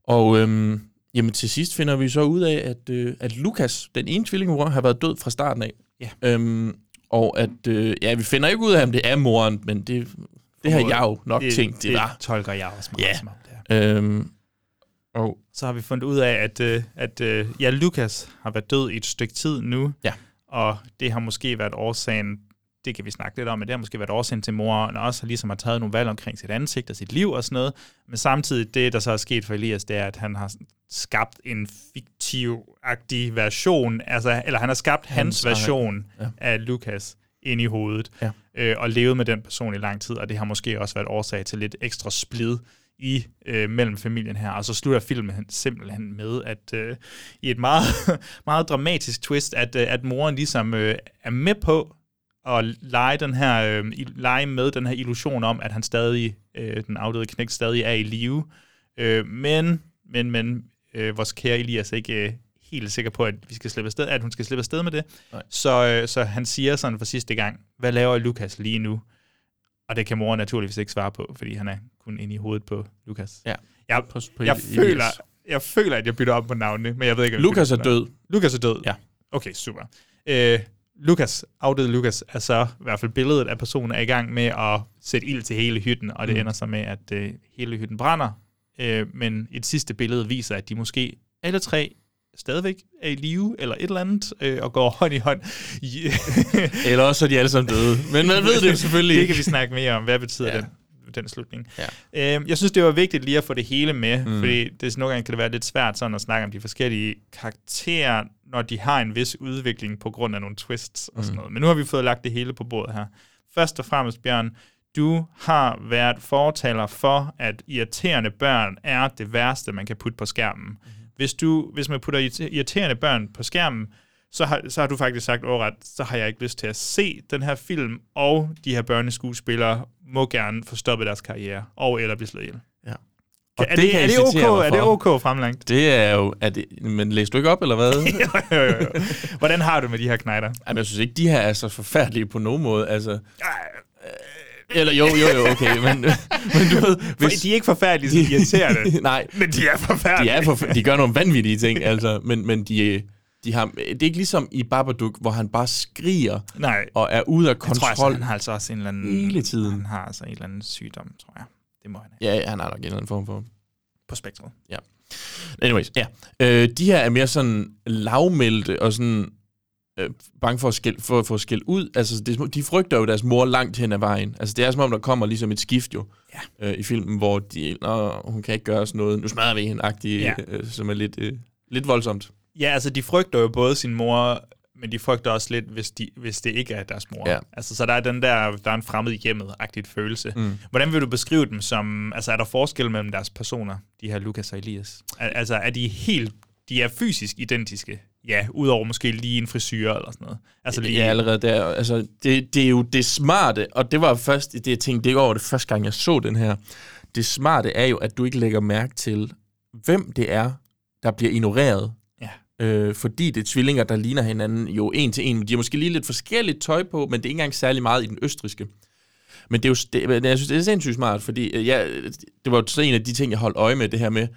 Og øhm, jamen, til sidst finder vi så ud af, at, øh, at Lukas, den ene tvillingemor, har været død fra starten af. Ja. Øhm, og at, øh, ja, vi finder ikke ud af, om det er moren, men det, det har jeg jo nok det, tænkt, det, det var. tolker jeg også meget Ja. det er. Øhm, og Så har vi fundet ud af, at, øh, at øh, ja, Lukas har været død i et stykke tid nu, Ja. og det har måske været årsagen, det kan vi snakke lidt om, men det har måske været årsagen til, at moren også har ligesom har taget nogle valg omkring sit ansigt og sit liv og sådan noget. Men samtidig, det der så er sket for Elias, det er, at han har skabt en fiktiv-agtig version, altså, eller han har skabt hans, Hans version ja. af Lukas ind i hovedet, Ja. øh, og levet med den person i lang tid, og det har måske også været årsag til lidt ekstra splid i øh, mellem familien her. Og så slutter filmen simpelthen med, at øh, i et meget, (laughs) meget dramatisk twist, at, øh, at moren ligesom øh, er med på at lege, den her, øh, lege med den her illusion om, at han stadig, øh, den afdøde knægt stadig er i live. Øh, men, men, men øh, vores kære Elias er ikke øh, helt sikker på, at vi skal slippe afsted, at hun skal slippe afsted med det. Nej. Så, øh, så han siger sådan for sidste gang, hvad laver Lukas lige nu? Og det kan mor naturligvis ikke svare på, fordi han er kun inde i hovedet på Lukas. Ja. Jeg, På- på jeg, Elias. føler, jeg føler, at jeg bytter op på navnene, men jeg ved ikke, om Lukas er død. Lukas er død? Ja. Okay, super. Øh, Lukas, afdøde Lukas, er så i hvert fald billedet af personen er i gang med at sætte ild til hele hytten, og det Mm. ender så med, at øh, hele hytten brænder. Øh, men et sidste billede viser, at de måske alle tre stadigvæk er i live, eller et eller andet, øh, og går hånd i hånd. (laughs) Eller også er de alle sammen døde. Men man ved det jo selvfølgelig Det kan vi snakke mere om. Hvad betyder Ja. ja. Den, slutning? Ja. Øh, jeg synes, det var vigtigt lige at få det hele med, Mm. mm. fordi det, nogle gange kan det være lidt svært sådan at snakke om de forskellige karakterer, når de har en vis udvikling på grund af nogle twists og sådan Mm. noget. Men nu har vi fået lagt det hele på bordet her. Først og fremmest, Bjørn, du har været fortaler for, at irriterende børn er det værste, man kan putte på skærmen. Mhm. Hvis, du, hvis man putter irriter- irriterende børn på skærmen, så har, så har du faktisk sagt overret, så har jeg ikke lyst til at se den her film, og de her børneskuespillere må gerne få stoppet deres karriere, og eller blive slået ihjel. Ja. Er det, kan er, det citere ok, mig er det ok fremlangt? Det er jo... Er det, men læste du ikke op, eller hvad? (laughs) jo, jo, jo. Hvordan har du med de her knejder? Jamen, jeg synes ikke, de her er så forfærdelige på nogen måde. Altså, øh, eller jo, jo, jo, okay. Men, (laughs) men du ved... Hvis... De er ikke forfærdelige, som irriterende. (laughs) Nej. Men de er forfærdelige. De, er forf- de gør nogle vanvittige ting, altså. Men, men de, de har, det er ikke ligesom i Babadook, hvor han bare skriger Nej. og er ude af Jeg tror kontrol. altså, han har altså også en eller anden... Hele tiden. Han har altså en eller anden sygdom, tror jeg. Det må han have. Ja, han har nok en eller anden form for... På spektret. Ja. Anyways, ja. Øh, de her er mere sådan lavmælte og sådan øh, bange for at, skæld, for at få skæld ud. Altså, det, de frygter jo deres mor langt hen ad vejen. Altså, det er som om, der kommer ligesom et skift jo ja. øh, i filmen, hvor de, Nå, hun kan ikke gøre sådan noget. Nu smadrer vi hende, Ja. øh, som er lidt, øh, lidt voldsomt. Ja, altså de frygter jo både sin mor, men de frygter også lidt, hvis, de, hvis det ikke er deres mor. Ja. Altså, så der er den der, der er en fremmed i hjemmet-agtigt følelse. Mm. Hvordan vil du beskrive dem som, altså er der forskel mellem deres personer, de her Lukas og Elias? Al- altså er de helt, de er fysisk identiske? Ja, udover måske lige en frisyr eller sådan noget. Altså lige, Ja, allerede der. Altså, det, det er jo det smarte, og det var først, det jeg tænkte, det var det første gang, jeg så den her. Det smarte er jo, at du ikke lægger mærke til, hvem det er, der bliver ignoreret. Ja. Øh, fordi det er tvillinger, der ligner hinanden jo en til en. De har måske lige lidt forskelligt tøj på, men det er ikke engang særlig meget i den østriske. Men det er jo, det, jeg synes, det er sindssygt smart, fordi øh, ja, det var jo så en af de ting, jeg holdt øje med, det her med,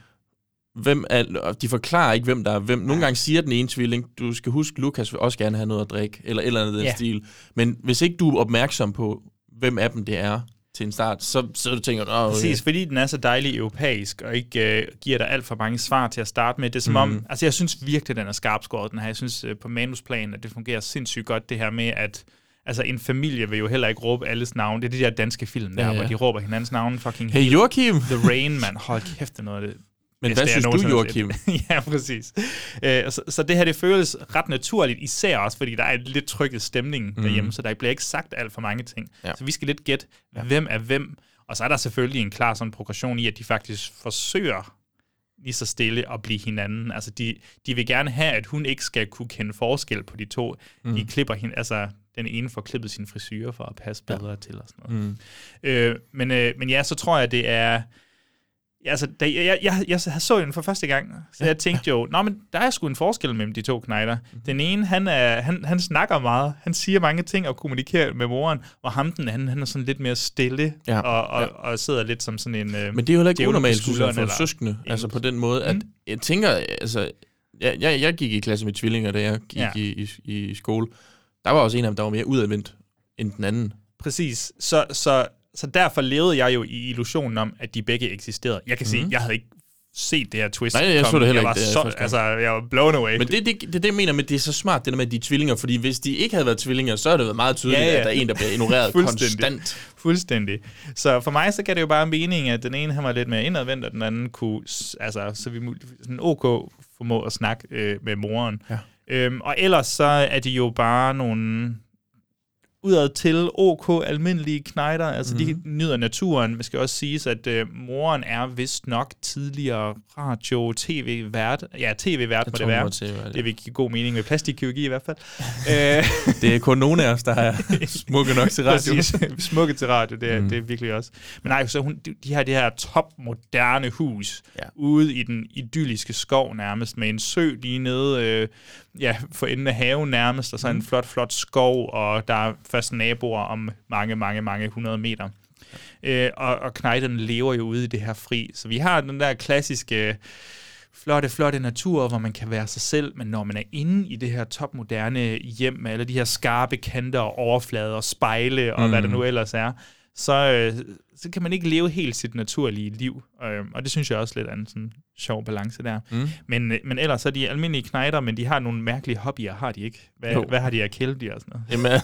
hvem er, de forklarer ikke, hvem der er hvem. Nogle gange siger den ene tvilling, du skal huske, Lukas vil også gerne have noget at drikke, eller eller andet i den Ja. stil. Men hvis ikke du er opmærksom på, hvem af dem det er til en start, så, så du tænker, Åh, okay. Præcis, fordi den er så dejlig europæisk, og ikke øh, giver dig alt for mange svar til at starte med. Det er som Mhm. om, altså jeg synes virkelig, den er skarpskåret, den her. Jeg synes øh, på manusplan, at det fungerer sindssygt godt, det her med, at altså en familie vil jo heller ikke råbe alles navn. Det er de der danske film der, Ja, ja, hvor de råber hinandens navn. Fucking Hey, Joachim! The Rain, man. Hold kæft, det er noget af det Men hvad synes du, Joachim? (laughs) ja, præcis. Øh, så, så det her, det føles ret naturligt, især også, fordi der er en lidt trykket stemning Mhm. mm. derhjemme, så der bliver ikke sagt alt for mange ting. Ja. Så vi skal lidt gætte, hvem er hvem. Og så er der selvfølgelig en klar sådan progression i, at de faktisk forsøger lige så stille at blive hinanden. Altså, de, de vil gerne have, at hun ikke skal kunne kende forskel på de to. Mm. De klipper hende, altså den ene får klippet sin frisyr for at passe bedre ja. til og sådan noget. Mm. Øh, men, øh, men ja, så tror jeg, det er... Altså, da jeg, jeg, jeg, jeg så den for første gang, så jeg tænkte jo, Nå, men der er sgu en forskel mellem de to knejder. Den ene, han, er, han, han snakker meget, han siger mange ting og kommunikerer med moren, og ham den anden, han er sådan lidt mere stille, Ja, og, og, ja. og sidder lidt som sådan en... Øh, Men det er jo heller ikke unormalt, synes jeg, for eller- søskende. Altså på den måde, at Mm. jeg tænker, altså... Jeg, jeg, jeg gik i klasse med tvillinger, da jeg gik ja. i, i, i skole. Der var også en af dem, der var mere udadvendt end den anden. Præcis. Så, så, så derfor levede jeg jo i illusionen om, at de begge eksisterede. Jeg kan sige, Mhm. jeg havde ikke set det her twist. Nej, jeg så komme. det heller jeg ikke, Var det så, gang. altså, jeg var blown away. Men det, det, det, det, jeg mener med, det er så smart, det der med, at de er tvillinger. Fordi hvis de ikke havde været tvillinger, så havde det været meget tydeligt, Ja, ja. at der er en, der bliver ignoreret (laughs) Fuldstændig. konstant. Fuldstændig. Så for mig, så gav det jo bare mening, at den ene han var lidt mere indadvendt, og den anden kunne, altså, så vi sådan OK formå at snakke øh, med moren. Ja. Øhm, og ellers så er de jo bare nogle udad til OK almindelige knejder. Altså, mm-hmm. Mhm. de nyder naturen. Man skal også sige, at øh, moren er vist nok tidligere radio, tv-vært. Ja, tv-vært må det være. TV-vært, Det vil give god mening med plastikkirurgi i hvert fald. (laughs) øh, Det er kun nogle af os, der er (laughs) smukke nok til radio. Præcis. (laughs) Smukke til radio, det er. Mm. det er virkelig også. Men nej, så hun, de, de har det her topmoderne hus, Ja. ude i den idylliske skov nærmest, med en sø lige nede øh, ja, for enden af haven nærmest, og så Mm. en flot, flot skov, og der er først naboer om mange, mange, mange hundrede meter. Øh, og, og knejterne lever jo ude i det her fri. Så vi har den der klassiske flotte, flotte natur, hvor man kan være sig selv, men når man er inde i det her topmoderne hjem med alle de her skarpe kanter og overflader og spejle og mm. hvad der Mm. nu ellers er, så, øh, så kan man ikke leve helt sit naturlige liv. Øh, og det synes jeg også lidt er en sådan sjov balance der. Mm. Men, øh, men ellers er de almindelige knejder, men de har nogle mærkelige hobbyer, har de ikke? Hvad, Jo. hvad har de af kæledyr og sådan noget? Jamen,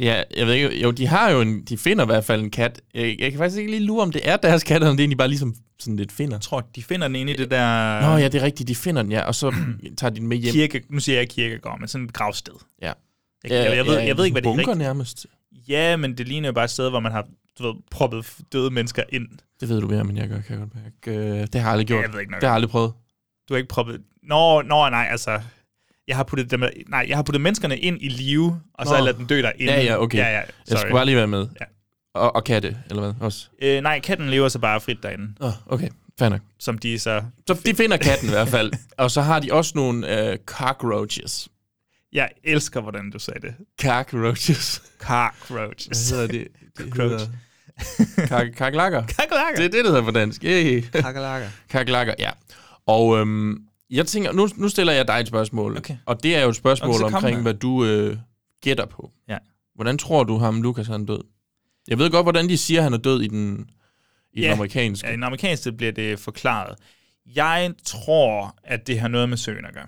ja, jeg ved ikke, jo, de har jo en, de finder i hvert fald en kat. Jeg, jeg kan faktisk ikke lige lure, om det er deres kat, eller om det egentlig bare ligesom sådan lidt finder. Jeg tror, de finder den inde i det der Nå ja, det er rigtigt, de finder den, ja, og så (clears throat) tager de den med hjem. kirke, nu siger jeg kirkegård, men sådan et gravsted. Ja. Jeg, jeg, jeg, ved, jeg ved ikke, hvad det er bunker nærmest. Ja, men det ligner jo bare et sted, hvor man har du ved, proppet døde mennesker ind. Det ved du mere, men jeg gør, kan jeg godt mærke. Øh, Det har jeg aldrig gjort. Jeg ved ikke nok. Det har jeg aldrig prøvet. Du har ikke proppet... Nå, nå nej, altså... Jeg har puttet, dem, nej, jeg har puttet menneskerne ind i live, og så Nå. har jeg ladet dem dø derinde. Ja, ja, okay. Ja, ja, Jeg sorry. skulle bare lige være med. Ja. Og, og katte, eller hvad også? Øh, nej, katten lever så bare frit derinde, Åh, okay. Fair nok. som de så... Så de finder katten i hvert fald. (laughs) Og så har de også nogle øh, cockroaches. Jeg elsker, hvordan du sagde det. Cockroaches. Cockroaches. Hvad hedder det? det (laughs) Cockroach. Kak- Kakelakker. Kakelakker. Det er det, der hedder på dansk. Yay. Kakelakker. Kakelakker, ja. Og øhm, jeg tænker, nu, nu stiller jeg dig et spørgsmål. Okay. Og det er jo et spørgsmål Okay, omkring, med. hvad du øh, gætter på. Ja. Hvordan tror du ham, Lukas, han er død? Jeg ved godt, hvordan de siger, han er død i den, i Ja. den amerikanske. Ja, I den amerikanske bliver det forklaret. Jeg tror, at det har noget med søen at gøre.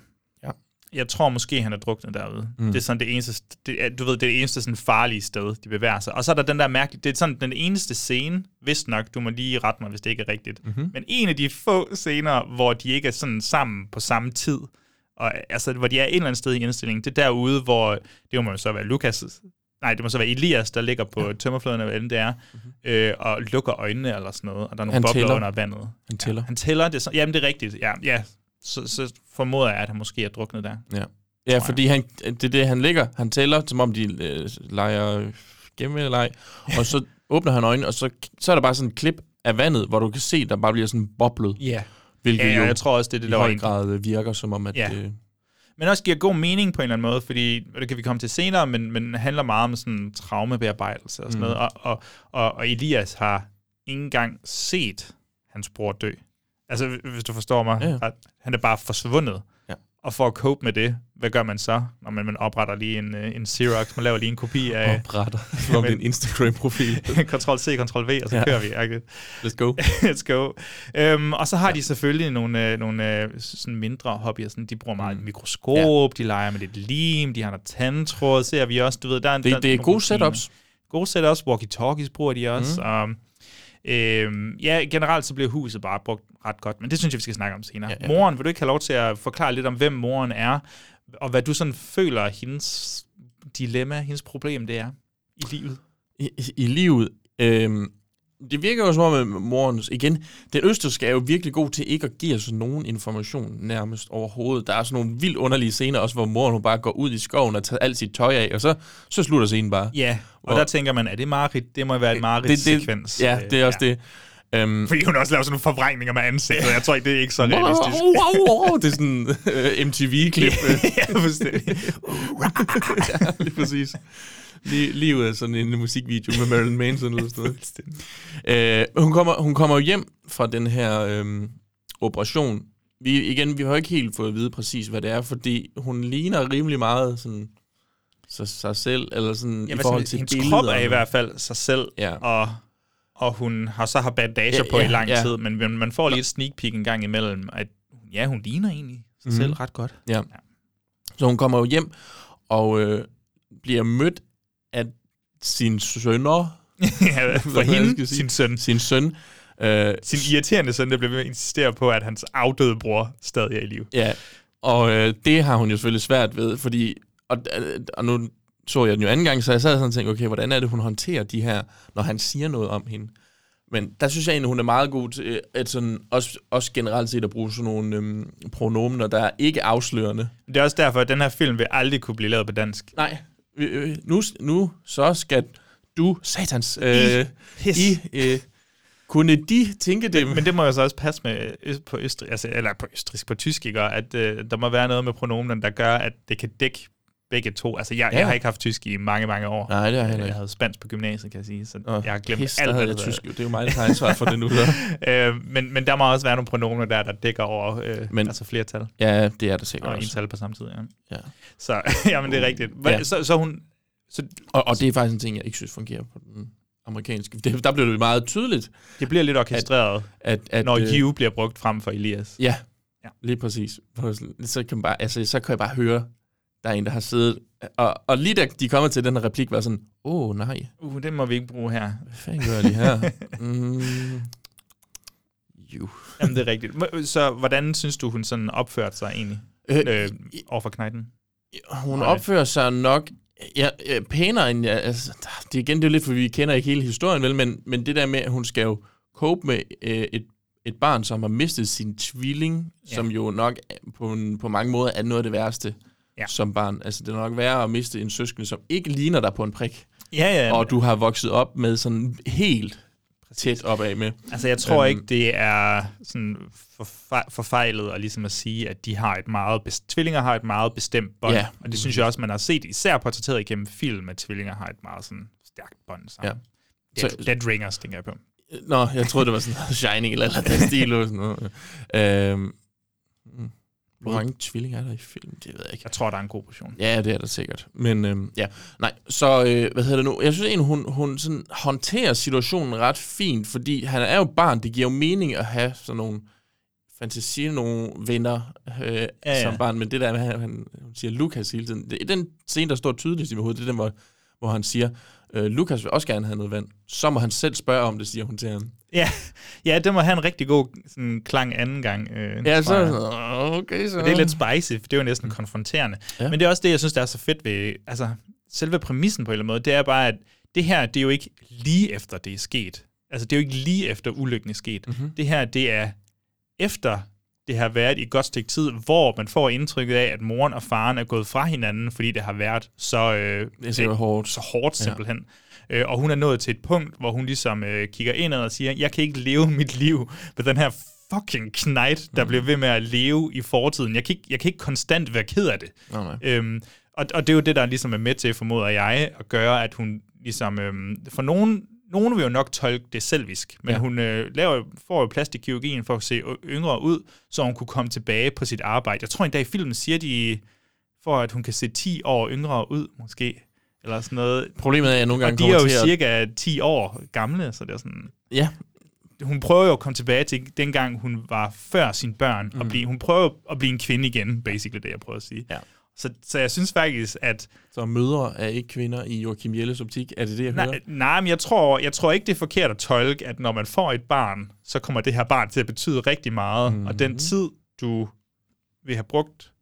Ja. Jeg tror måske, han er druknet derude. Mm. Det er sådan det eneste, det er, du ved, det er det eneste sådan farlige sted, de bevæger sig. Og så er der den der mærkelige, det er sådan den eneste scene, vist nok, du må lige rette mig, hvis det ikke er rigtigt. Mhm. Men en af de få scener, hvor de ikke er sådan sammen på samme tid, og altså, hvor de er et eller andet sted i indstillingen, det er derude, hvor, det må jo så være Lukas, nej, det må så være Elias, der ligger på ja. tømmerfloden, eller hvad det er, mm-hmm. øh, og lukker øjnene eller sådan noget, og der er nogle Han bobler tæller. under vandet. Han tæller. Han tæller det, så, jamen det er rigtigt, ja, ja. Så, så formoder jeg, at han måske er druknet der. Ja, ja fordi han, det er det, han ligger. Han tæller, som om de øh, leger gemmeleg. og så (laughs) åbner han øjnene, og så, så er der bare sådan et klip af vandet, hvor du kan se, der bare bliver sådan boblet. Ja. Hvilket Ja, jo jeg tror også, det er det, i der var høj grad virker som om, at... Ja. Øh, Men også giver god mening på en eller anden måde, fordi og det kan vi komme til senere, men, men handler meget om sådan traumebearbejdelse og sådan Mm. noget. Og, og, og, og Elias har ikke engang set hans bror dø. Altså, hvis du forstår mig, Ja, ja. at han er bare forsvundet. Ja. Og for at cope med det, hvad gør man så, når man, man opretter lige en, øh, en Xerox, man laver lige en kopi af Opretter, som om det er en (laughs) Instagram-profil. (laughs) Ctrl-C, Ctrl-V, og så Ja. ja. kører vi. Okay? Let's go. (laughs) Let's go. Øhm, og så har de selvfølgelig nogle, øh, nogle øh, sådan mindre hobbyer. Sådan, de bruger meget mm. mikroskop, ja. de leger med lidt lim, de har noget tandtråd, ser vi også. Du ved, der er, Det- der, det er gode rutiner. setups. Gode setups, walkie-talkies bruger de også. Mm. Og, øhm, ja, generelt så bliver huset bare brugt ret godt, men det synes jeg, vi skal snakke om senere. Ja, Ja. Moren, vil du ikke have lov til at forklare lidt om, hvem moren er, og hvad du sådan føler, hendes dilemma, hendes problem det er i livet? I, i- i livet. Øhm, det virker jo som om, at morens... Igen, den østerske er jo virkelig god til ikke at give os nogen information nærmest overhovedet. Der er sådan nogle vildt underlige scener også, hvor moren hun bare går ud i skoven og tager alt sit tøj af, og så, så slutter scenen bare. Ja, og Og- der tænker man, er det Marit? Det må være et Marit-sekvens. Ja, det er også ja. det. Øhm, Fordi hun også laver sådan nogle forvrængninger med ansigtet. Jeg tror ikke, det er ikke så realistisk. Wow, wow, wow. (laughs) Det er sådan uh, MTV-klip. (laughs) ja, (laughs) fuldstændig. ja, lige præcis. Lige, lige ud af sådan en musikvideo med Marilyn Manson eller sådan noget. Øh, hun, kommer, hun kommer hjem fra den her øhm, operation. Vi, igen, vi har ikke helt fået at vide præcis, hvad det er, fordi hun ligner rimelig meget sådan, sig, sig selv, eller sådan Ja, i forhold til hendes billeder. krop er i hvert fald sig selv, Ja. og, og hun har så har bandager Ja, på ja, i lang ja. tid, men man- får lige et sneak peek en gang imellem, at ja, hun ligner egentlig sig Mhm. selv ret godt. Ja. Så hun kommer jo hjem og øh, bliver mødt af sin sønner. (laughs) ja, for hende, sin søn. Sin søn. Øh, Sin irriterende søn, der bliver ved med at insistere på, at hans afdøde bror stadig er i live. Ja, og øh, det har hun jo selvfølgelig svært ved, fordi, og, og nu så jeg den jo anden gang, så jeg sad sådan og tænkte, okay, hvordan er det, hun håndterer de her, når han siger noget om hende? Men der synes jeg egentlig, hun er meget god til, øh, at sådan, også, også generelt set at bruge sådan nogle øhm, pronomener, der er ikke afslørende. Det er også derfor, at den her film vil aldrig kunne blive lavet på dansk. Nej, øh, øh, nu, nu så skal du, satans, øh, Pis. I, øh, kunne de tænke det? Men det må jo så også passe med ø- på østrig, altså, eller på østrisk, på tysk, ikke? At øh, der må være noget med pronomen, der gør, at det kan dække begge to. Altså, jeg, Ja. jeg har ikke haft tysk i mange, mange år. Nej, det har jeg heller Jeg ikke. havde spansk på gymnasiet, kan jeg sige, så Åh, jeg har glemt pis, der alt, havde jeg tysk. jo. Det er jo mig, der har ansvar for det nu. Så. (laughs) øh, men, men der må også være nogle pronomer der, der dækker over øh, Men- altså flertal. Ja, det er der sikkert Og også. ental på samme tid, ja. Ja. Så, (laughs) jamen, det er rigtigt. Hvad, Ja. så, så hun... Så Og, og det er faktisk en ting, jeg ikke synes fungerer på den amerikanske. Det, der bliver det meget tydeligt, det bliver lidt orkestreret, at... at når øh, you bliver brugt frem for Elias. Ja, Ja. lige præcis. Så kan, man bare, altså, så kan jeg bare høre, der er en, der har siddet... Og, og lige da de kommer til den her replik, var sådan, åh oh, nej, Uh, det må vi ikke bruge her. hvad fanden gør jeg lige her? (laughs) mm, jo. Jamen, det er rigtigt. Så hvordan synes du, hun sådan opførte sig egentlig Øh, øh, over for knejten? Hun Nej. opfører sig nok ja, øh, pænere end... Jeg, altså, det er igen det er jo lidt, fordi vi kender ikke hele historien, vel? Men, men det der med, at hun skal jo cope med øh, et, et barn, som har mistet sin tvilling, Ja. ja. som jo nok er- på, en, på mange måder er noget af det værste Ja. som barn. Altså, det er nok værre at miste en søskende, som ikke ligner dig på en prik, Ja, ja. og du har vokset op med sådan helt tæt opad med. Altså, jeg tror Øhm. ikke, det er sådan forfe- forfejlet at, ligesom at sige, at de har et meget bes- tvillinger har et meget bestemt bånd. Ja. Og det synes jeg også, man har set, især portrætteret igennem film, at tvillinger har et meget sådan stærkt bånd sammen. Ja. Dead, Så- Dead Ringers, tænker jeg på. Nå, jeg troede, det var sådan noget (laughs) Shining eller eller den stil. Eller sådan noget. Øhm. Hvor mange tvillinger er der i filmen? Det ved jeg ikke. Jeg tror, der er en god portion. Ja, det er der sikkert. Men øhm, ja, nej, så øh, hvad hedder det nu? Jeg synes egentlig, hun, hun sådan håndterer situationen ret fint, fordi han er jo barn. Det giver jo mening at have sådan nogle fantasi, nogle venner øh, ja, ja. som barn. Men det der med, at han, han siger Lukas hele tiden, det den scene, der står tydeligt i mit hoved, det er den, hvor, hvor han siger, øh, Lukas vil også gerne have noget vand. Så må han selv spørge om det, siger hun til ham. Ja, (laughs) ja det må have en rigtig god sådan, klang anden gang. Øh, Ja, så okay, så... Og det er lidt spicy, for det er jo næsten konfronterende. Ja. Men det er også det, jeg synes, der er så fedt ved... Altså, selve præmissen på en eller anden måde, det er bare, at det her, det er jo ikke lige efter, det er sket. Altså, det er jo ikke lige efter ulykken er sket. Mhm. Det her, det er efter det har været i et godt stykke tid, hvor man får indtrykket af, at moren og faren er gået fra hinanden, fordi det har været så, øh, Det er sikkert hårdt. så hårdt simpelthen. Ja. Øh, og hun er nået til et punkt, hvor hun ligesom øh, kigger indad og siger, jeg kan ikke leve mit liv med den her fucking knight, der mm. bliver ved med at leve i fortiden. Jeg kan ikke, jeg kan ikke konstant være ked af det. Nej, nej. Øhm, og, og det er jo det, der ligesom er med til, formoder jeg, at gøre, at hun ligesom... Øhm, for nogen, nogen vil jo nok tolke det selvisk, men ja. Hun øh, laver, får jo plastikkirurgien for at se yngre ud, så hun kunne komme tilbage på sit arbejde. Jeg tror endda i filmen siger de, for at hun kan se 10 år yngre ud, måske. Eller sådan noget. Problemet er, at jeg nogle gange Og de er jo til at... cirka 10 år gamle, så det er sådan... Ja, Hun prøver jo at komme tilbage til dengang, hun var før sine børn, mm. og blive, hun prøver at blive en kvinde igen, basically det, jeg prøver at sige. Ja. Så, så jeg synes faktisk, at så mødre er ikke kvinder i Joachim Jelles optik. Er det det, jeg hører? Nej, nej, men jeg tror, jeg tror ikke, det er forkert at tolke, at når man får et barn, så kommer det her barn til at betyde rigtig meget. Mm. Og den tid, du vil have brugt,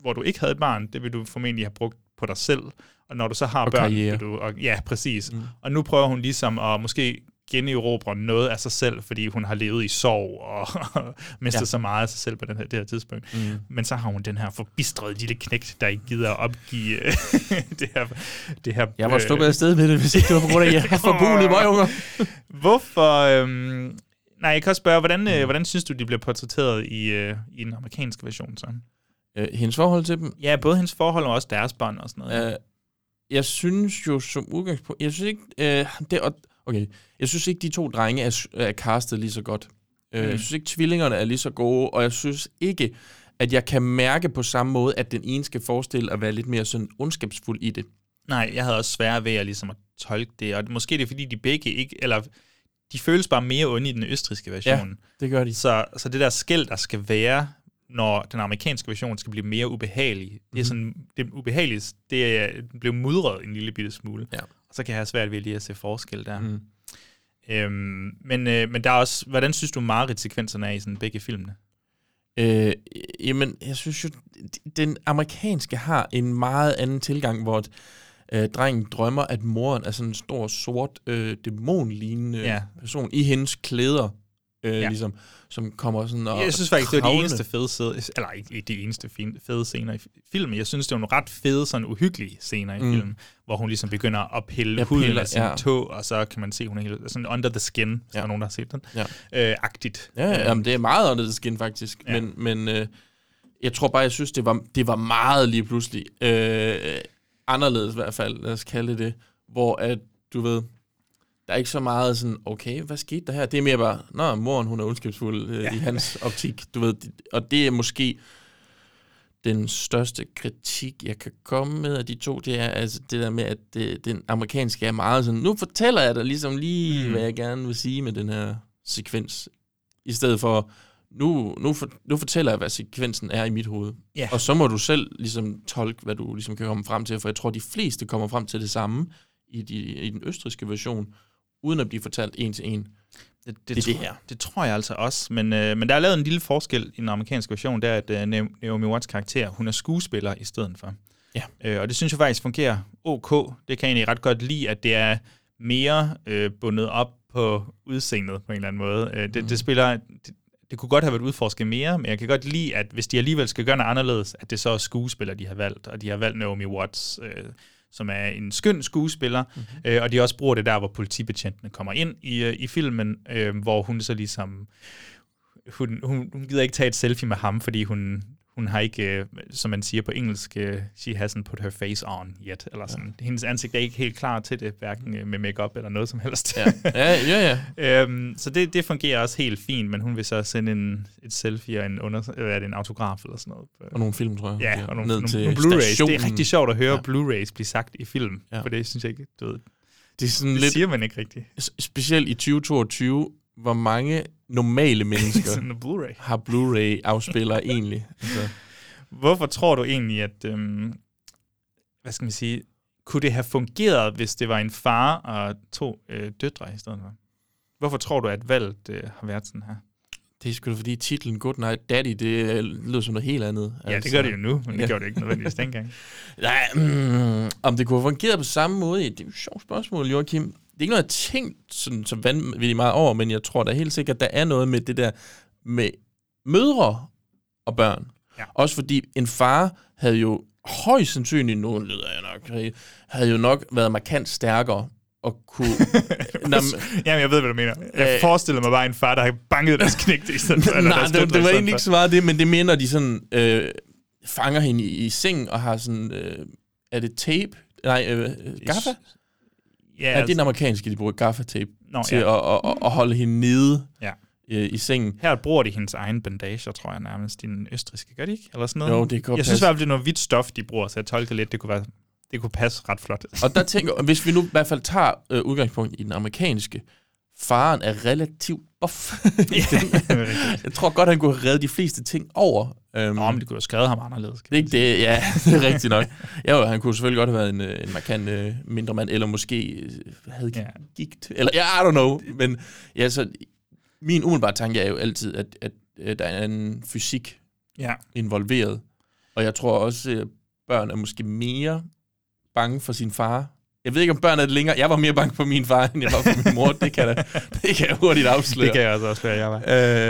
hvor du ikke havde et barn, det vil du formentlig have brugt på dig selv. Og når du så har Og børn, karriere. vil du... Og, ja, præcis. Mm. Og nu prøver hun ligesom at måske generobre noget af sig selv, fordi hun har levet i sorg og (laughs) mistet ja. Så meget af sig selv på den her, det her tidspunkt. Mm. Men så har hun den her forbistrede lille knægt, der ikke gider at opgive øh, (laughs) det her... Det her Jeg var sluppet afsted med det, hvis ikke det var på grund af, at jeg (laughs) har forbulet møgunger. Hvorfor... Øhm, Nej, jeg kan også spørge, hvordan, øh, hvordan synes du, de bliver portrætteret i, øh, i den amerikanske version så? Øh, hendes forhold til dem? Ja, både hendes forhold og også deres bånd og sådan noget. Øh, jeg synes jo som udgangspunkt... Jeg synes ikke... Øh, det, er- okay, jeg synes ikke, de to drenge er, er castet lige så godt. Øh, Mm. Jeg synes ikke, tvillingerne er lige så gode, og jeg synes ikke, at jeg kan mærke på samme måde, at den ene skal forestille at være lidt mere sådan ondskabsfuld i det. Nej, jeg havde også svært ved at, ligesom at tolke det, og måske er det fordi, de begge ikke, eller de føles bare mere onde i den østriske version. Ja, det gør de. Så, så det der skæld, der skal være, når den amerikanske version skal blive mere ubehagelig, det er Mhm. sådan, det ubehagelige, det er blev mudret en lille bitte smule. Ja. Så kan jeg have svært ved lige at se forskel der. Mhm. Øhm, men, øh, men der er også, hvordan synes du Marit-sekvenserne er i sådan begge filmene? Øh, jamen, jeg synes jo, den amerikanske har en meget anden tilgang, hvor øh, drengen drømmer, at moren er sådan en stor, sort, øh, dæmonlignende ja. person i hendes klæder, øh, Ja. ja. ligesom, som kommer sådan og Jeg synes faktisk, det var de eneste fede scener, eller ikke de eneste fede scener i fi- filmen. Jeg synes, det var nogle ret fede, sådan uhyggelige scener i Mm. filmen, hvor hun ligesom begynder at pille Ja, huden piller, af sin ja. tog, og så kan man se, hun er helt sådan under the skin, hvis der er nogen, der har set den. Ja. Øh, agtigt. Ja, ja, jamen, det er meget under the skin, faktisk. Ja. Ja. Men, men øh, jeg tror bare, jeg synes, det var, det var meget lige pludselig øh, anderledes i hvert fald, lad os kalde det det, hvor at, du ved, der er ikke så meget sådan, okay, hvad skete der her? Det er mere bare, nå, moren, hun er ondskabsfuld øh, Ja. i hans optik, du ved, og det er måske den største kritik, jeg kan komme med af de to, det er altså det der med, at det, den amerikanske er meget sådan, nu fortæller jeg dig ligesom lige, Mm. hvad jeg gerne vil sige med den her sekvens, i stedet for, nu, nu, for, nu fortæller jeg, hvad sekvensen er i mit hoved. Ja. Og så må du selv ligesom tolke, hvad du ligesom kan komme frem til, for jeg tror, de fleste kommer frem til det samme i, de, i den østriske version, uden at blive fortalt en til en. Det, Det er tror, det her. Det tror jeg altså også, men, øh, men der er lavet en lille forskel i den amerikanske version, der er, at øh, Naomi Watts karakter, hun er skuespiller i stedet for. Ja. Øh, og det synes jeg faktisk fungerer ok. Det kan jeg egentlig ret godt lide, at det er mere øh, bundet op på udseendet på en eller anden måde. Øh, det, Mhm. det spiller... Det, det kunne godt have været udforsket mere, men jeg kan godt lide, at hvis de alligevel skal gøre noget anderledes, at det så er skuespiller, de har valgt, og de har valgt Naomi Watts, øh, som er en skøn skuespiller, Mhm. mm-hmm. øh, og de også bruger det der, hvor politibetjentene kommer ind i, øh, i filmen, øh, hvor hun så ligesom, hun, hun, hun gider ikke tage et selfie med ham, fordi hun, hun har ikke, øh, som man siger på engelsk, øh, she hasn't put her face on yet, eller sådan. Ja. Hendes ansigt er ikke helt klar til det, hverken øh, med makeup eller noget som helst. Ja, ja, ja. ja. (laughs) øhm, så det, det fungerer også helt fint, men hun vil så sende en, et selfie og en, under, øh, er det en autograf eller sådan noget. Og nogle film, tror jeg. Ja, og nogle, ned nogle, til nogle Blu-rays. Det er stationen. rigtig sjovt at høre Ja. Blu-rays blive sagt i film, ja. For det synes jeg ikke, du ved, Det er sådan det lidt, siger man ikke rigtigt. specielt i 2022, hvor mange normale (laughs) mennesker Sådan Blu-ray. har Blu-ray-afspillere (laughs) egentlig. Altså, Hvorfor tror du egentlig, at, øhm, hvad skal man sige, kunne det have fungeret, hvis det var en far og to øh, døtre i stedet for? Hvorfor tror du, at valget øh, har været sådan her? det er sgu da fordi titlen Good Night Daddy, det øh, lyder som noget helt andet. Ja, det gør det jo nu, men det Ja. gjorde det ikke nødvendigvis (laughs) dengang. Nej, mm, om det kunne have fungeret på samme måde, det er jo et sjovt spørgsmål, Joachim. Det er ikke noget, jeg har tænkt sådan, så vanvittigt meget over, men jeg tror da helt sikkert, der er noget med det der med mødre og børn. Ja. Også fordi en far havde jo højst sandsynligt, nu lyder jeg nok, havde jo nok været markant stærkere og kunne... (laughs) Nå, men- Jamen, jeg ved, hvad du mener. Jeg Øh, forestiller mig bare en far, der har banket deres knægt i stedet for. (laughs) Nej, deres det, det var egentlig ikke så meget det, men det mener de sådan, øh, fanger hende i, i sengen og har sådan, øh, er det tape? Nej, øh, gaffa? Ja, Ja, det er den amerikanske, de bruger gaffa-tape Nå, til ja. at, at, at, holde hende nede Ja. øh, i sengen. Her bruger de hendes egen bandager, tror jeg nærmest, din østriske. Gør de ikke? Eller sådan noget? Jo, det kan Jeg synes i passe. hvert fald, det er noget hvidt stof, de bruger, så jeg tolker lidt, det kunne, være, det kunne passe ret flot. Og der tænker hvis vi nu i hvert fald tager øh, udgangspunkt i den amerikanske, faren er relativt i (laughs) den. jeg tror godt, han kunne have reddet de fleste ting over. Um, Nå, men det kunne have skrevet ham anderledes. Det er ikke det, ja, (laughs) det er rigtigt nok. Ja, jo, han kunne selvfølgelig godt have været en, øh, en markant øh, mindre mand, eller måske øh, havde Ja. ja. gigt, eller ja, I don't know. Men ja, så min umiddelbare tanke er jo altid, at, at, at der er en fysik Ja. involveret. Og jeg tror også, at børn er måske mere bange for sin far. Jeg ved ikke, om børn er det længere. Jeg var mere bange for min far, end jeg var for min mor. Det kan, da, (laughs) det kan jeg hurtigt afsløre. Det kan jeg også være, jeg var.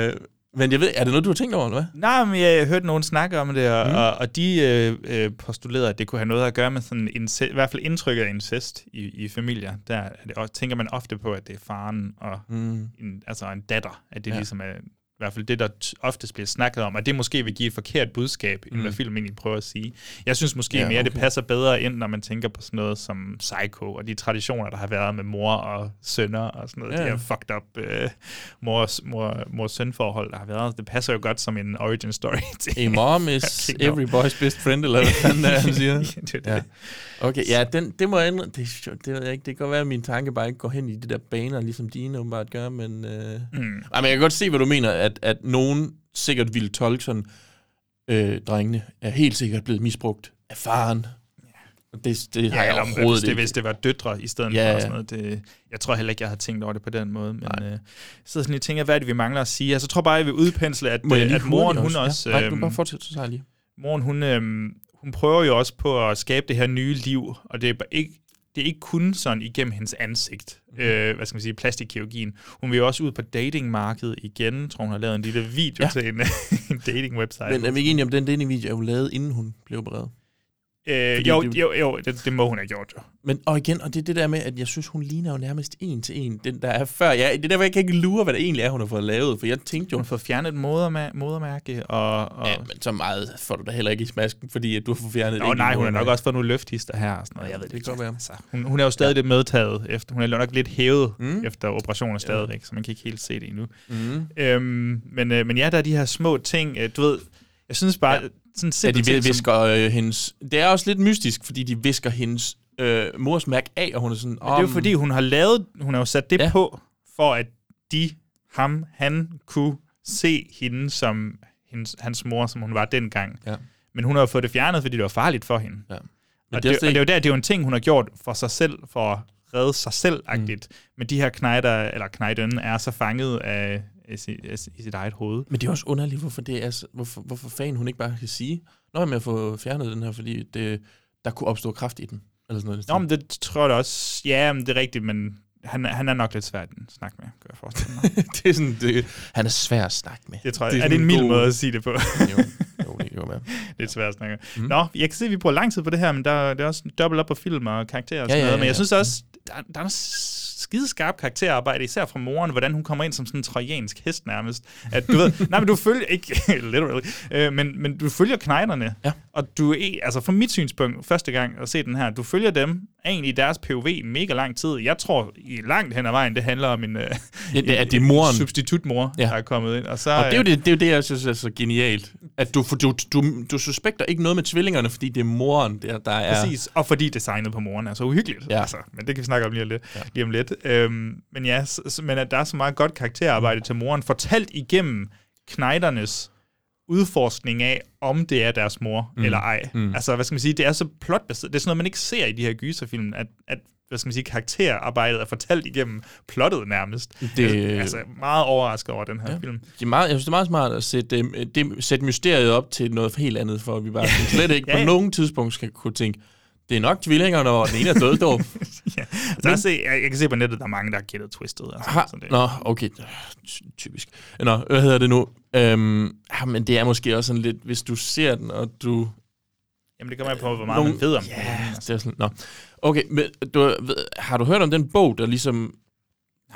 Øh, Men jeg ved, er det noget, du har tænkt over, eller hvad? Nej, men jeg hørte nogen snakke om det, og, Mm. og, og de øh, øh, postulerede, at det kunne have noget at gøre med sådan incest, i hvert fald indtryk af incest i, i familier. Der er det, tænker man ofte på, at det er faren og Mm. en, altså en datter, at det ja. ligesom er i hvert fald det, der oftest bliver snakket om, og det måske vil give et forkert budskab, end Mm. hvad filmen egentlig prøver at sige. Jeg synes måske Ja, ja, mere, det okay. passer bedre ind, når man tænker på sådan noget som Psycho, og de traditioner, der har været med mor og sønner, og sådan noget. Ja. De her fucked up øh, mor, mor, mor-søn-forhold, der har været. Det passer jo godt som en origin story (laughs) til A mom is every boy's best friend, eller hvad fanden er, han siger. (laughs) det det. Ja. Okay, ja, den, det må jeg ændre. Det, det ved jeg ikke. Det kan godt være, at min tanke bare ikke går hen i de der baner, ligesom dine åbenbart gør, men... Øh... Mm. Ej, men jeg kan godt se, hvad du mener, at, at nogen sikkert ville tolke sådan, øh, drengene er helt sikkert blevet misbrugt af faren. Og det, det har Ja, jeg om, hvis, overhovedet det, ikke. hvis det var døtre i stedet Ja, ja, for ja. sådan noget. Det, jeg tror heller ikke, jeg har tænkt over det på den måde. Men øh, jeg sidder sådan lige og tænker, hvad er det, vi mangler at sige? Altså, jeg tror bare, jeg vil udpensle, at, jeg øh, at moren, hun også? også... Ja. Nej, du øhm, bare fortsæt, så tager jeg lige. moren, hun, øhm, hun prøver jo også på at skabe det her nye liv, og det er bare ikke, det er ikke kun sådan igennem hendes ansigt, mm. øh, hvad skal man sige, plastikkirurgien. Hun vil jo også ud på datingmarkedet igen. Tror, hun har lavet en lille video ja. til en, (laughs) en dating-website. Men er vi ikke enige om, den datingvideo er jo lavet, inden hun blev opereret? Øh, fordi jo, det- jo, jo, det, det må hun have gjort jo. Men, og igen, og det er det der med, at jeg synes, hun ligner jo nærmest en til en, den der er før. Ja, det er der, hvor jeg kan ikke lure, hvad det egentlig er, hun har fået lavet, for jeg tænkte jo... Hun har fået fjernet et modermær- modermærke, og... og Ja, men så meget får du da heller ikke i smasken, fordi at du har fået fjernet Nå, nej, hun har nok også fået nogle løfthister her og sådan noget. Jeg ved det, det kan godt være. Altså, hun, hun er jo stadig lidt medtaget. Efter, hun er nok lidt hævet Mm. efter operationen stadigvæk, så man kan ikke helt se det endnu. Mm. Øhm, men, øh, men ja, der er de her små ting. Øh, du ved, jeg synes bare, Ja. sådan Ja, de visker øh, hendes... Det er også lidt mystisk, fordi de visker hendes øh, mors mærke af, og hun er sådan... Men det er jo fordi, hun har lavet, hun har jo sat det Ja. på, for at de, ham, han kunne se hende som hendes, hans mor, som hun var dengang. Ja. Men hun har jo fået det fjernet, fordi det var farligt for hende. Ja. Og Men det, det er det, og det er jo der, det er jo en ting, hun har gjort for sig selv, for at redde sig selv-agtigt. Mm. Men de her knejder, eller knejden, er så fanget af, af, sit, i sit eget hoved. Men det er også underligt, hvorfor, det er, hvorfor, hvorfor fanden hun ikke bare kan sige, Nå, jeg få fjernet den her, fordi det, der kunne opstå kraft i den. Eller sådan noget. Nå, men det tror jeg da også. Ja, men det er rigtigt, men han, han er nok lidt svært at snakke med, kan jeg forestille mig. (laughs) det er sådan, det, han er svær at snakke med. Det tror jeg. Det er er, det sådan en mild god- måde at sige det på? (laughs) jo, jo, det kan jo være. (laughs) det er svært at snakke. Mm. Nå, jeg kan se, at vi bruger lang tid på det her, men der, det er også dobbelt op på film og karakterer og Ja, sådan ja, noget. Men ja, jeg ja. synes også, der, der er noget skide skarp karakterarbejde, især fra moren, hvordan hun kommer ind som sådan en trojansk hest nærmest. At du ved, nej, men du følger, ikke literally, øh, men, men du følger knejderne, Ja. og du er, altså fra mit synspunkt, første gang at se den her, du følger dem egentlig i deres POV mega lang tid. Jeg tror, i langt hen ad vejen, det handler om en, øh, Ja, det en, det er moren. en substitutmor, Ja. der er kommet ind. Og, så, Og det er, jo øh, det, det er jo det, jeg synes er så genialt. At du, du, du, du suspekter ikke noget med tvillingerne, fordi det er moren, der, der er... Præcis, og fordi designet på moren er så uhyggeligt. Ja. Altså, men det kan vi snakke om lige om lidt. Ja. Lige om lidt. Øhm, men ja, men at der er så meget godt karakterarbejde til moren, fortalt igennem knejdernes udforskning af, om det er deres mor Mm. eller ej. Mm. Altså, hvad skal man sige, det er så plotbaseret. Det er sådan noget, man ikke ser i de her gyserfilm, at, at hvad skal man sige, karakterarbejdet er fortalt igennem plottet nærmest. Det- Det... Altså, meget overrasket over den her Ja. film. Det er meget, jeg synes, det er meget smart at sætte, øh, det, sætte mysteriet op til noget helt andet, for at vi bare (laughs) slet ikke Ja, på ja. nogen tidspunkt skal kunne tænke, det er nok tvillingerne, og den ene er død dog. (laughs) ja. Altså, der er se, jeg, jeg kan se på nettet, der er mange, der har gættet twistet. Altså, Ha, så det, nå, okay. Ty- Typisk. Nå, hvad hedder det nu? Øhm, ja, men det er måske også sådan lidt, hvis du ser den, og du... Jamen, det kommer an på, hvor meget man ved om ja, den. det er sådan, nå. Okay, men du, har du hørt om den bog, der ligesom...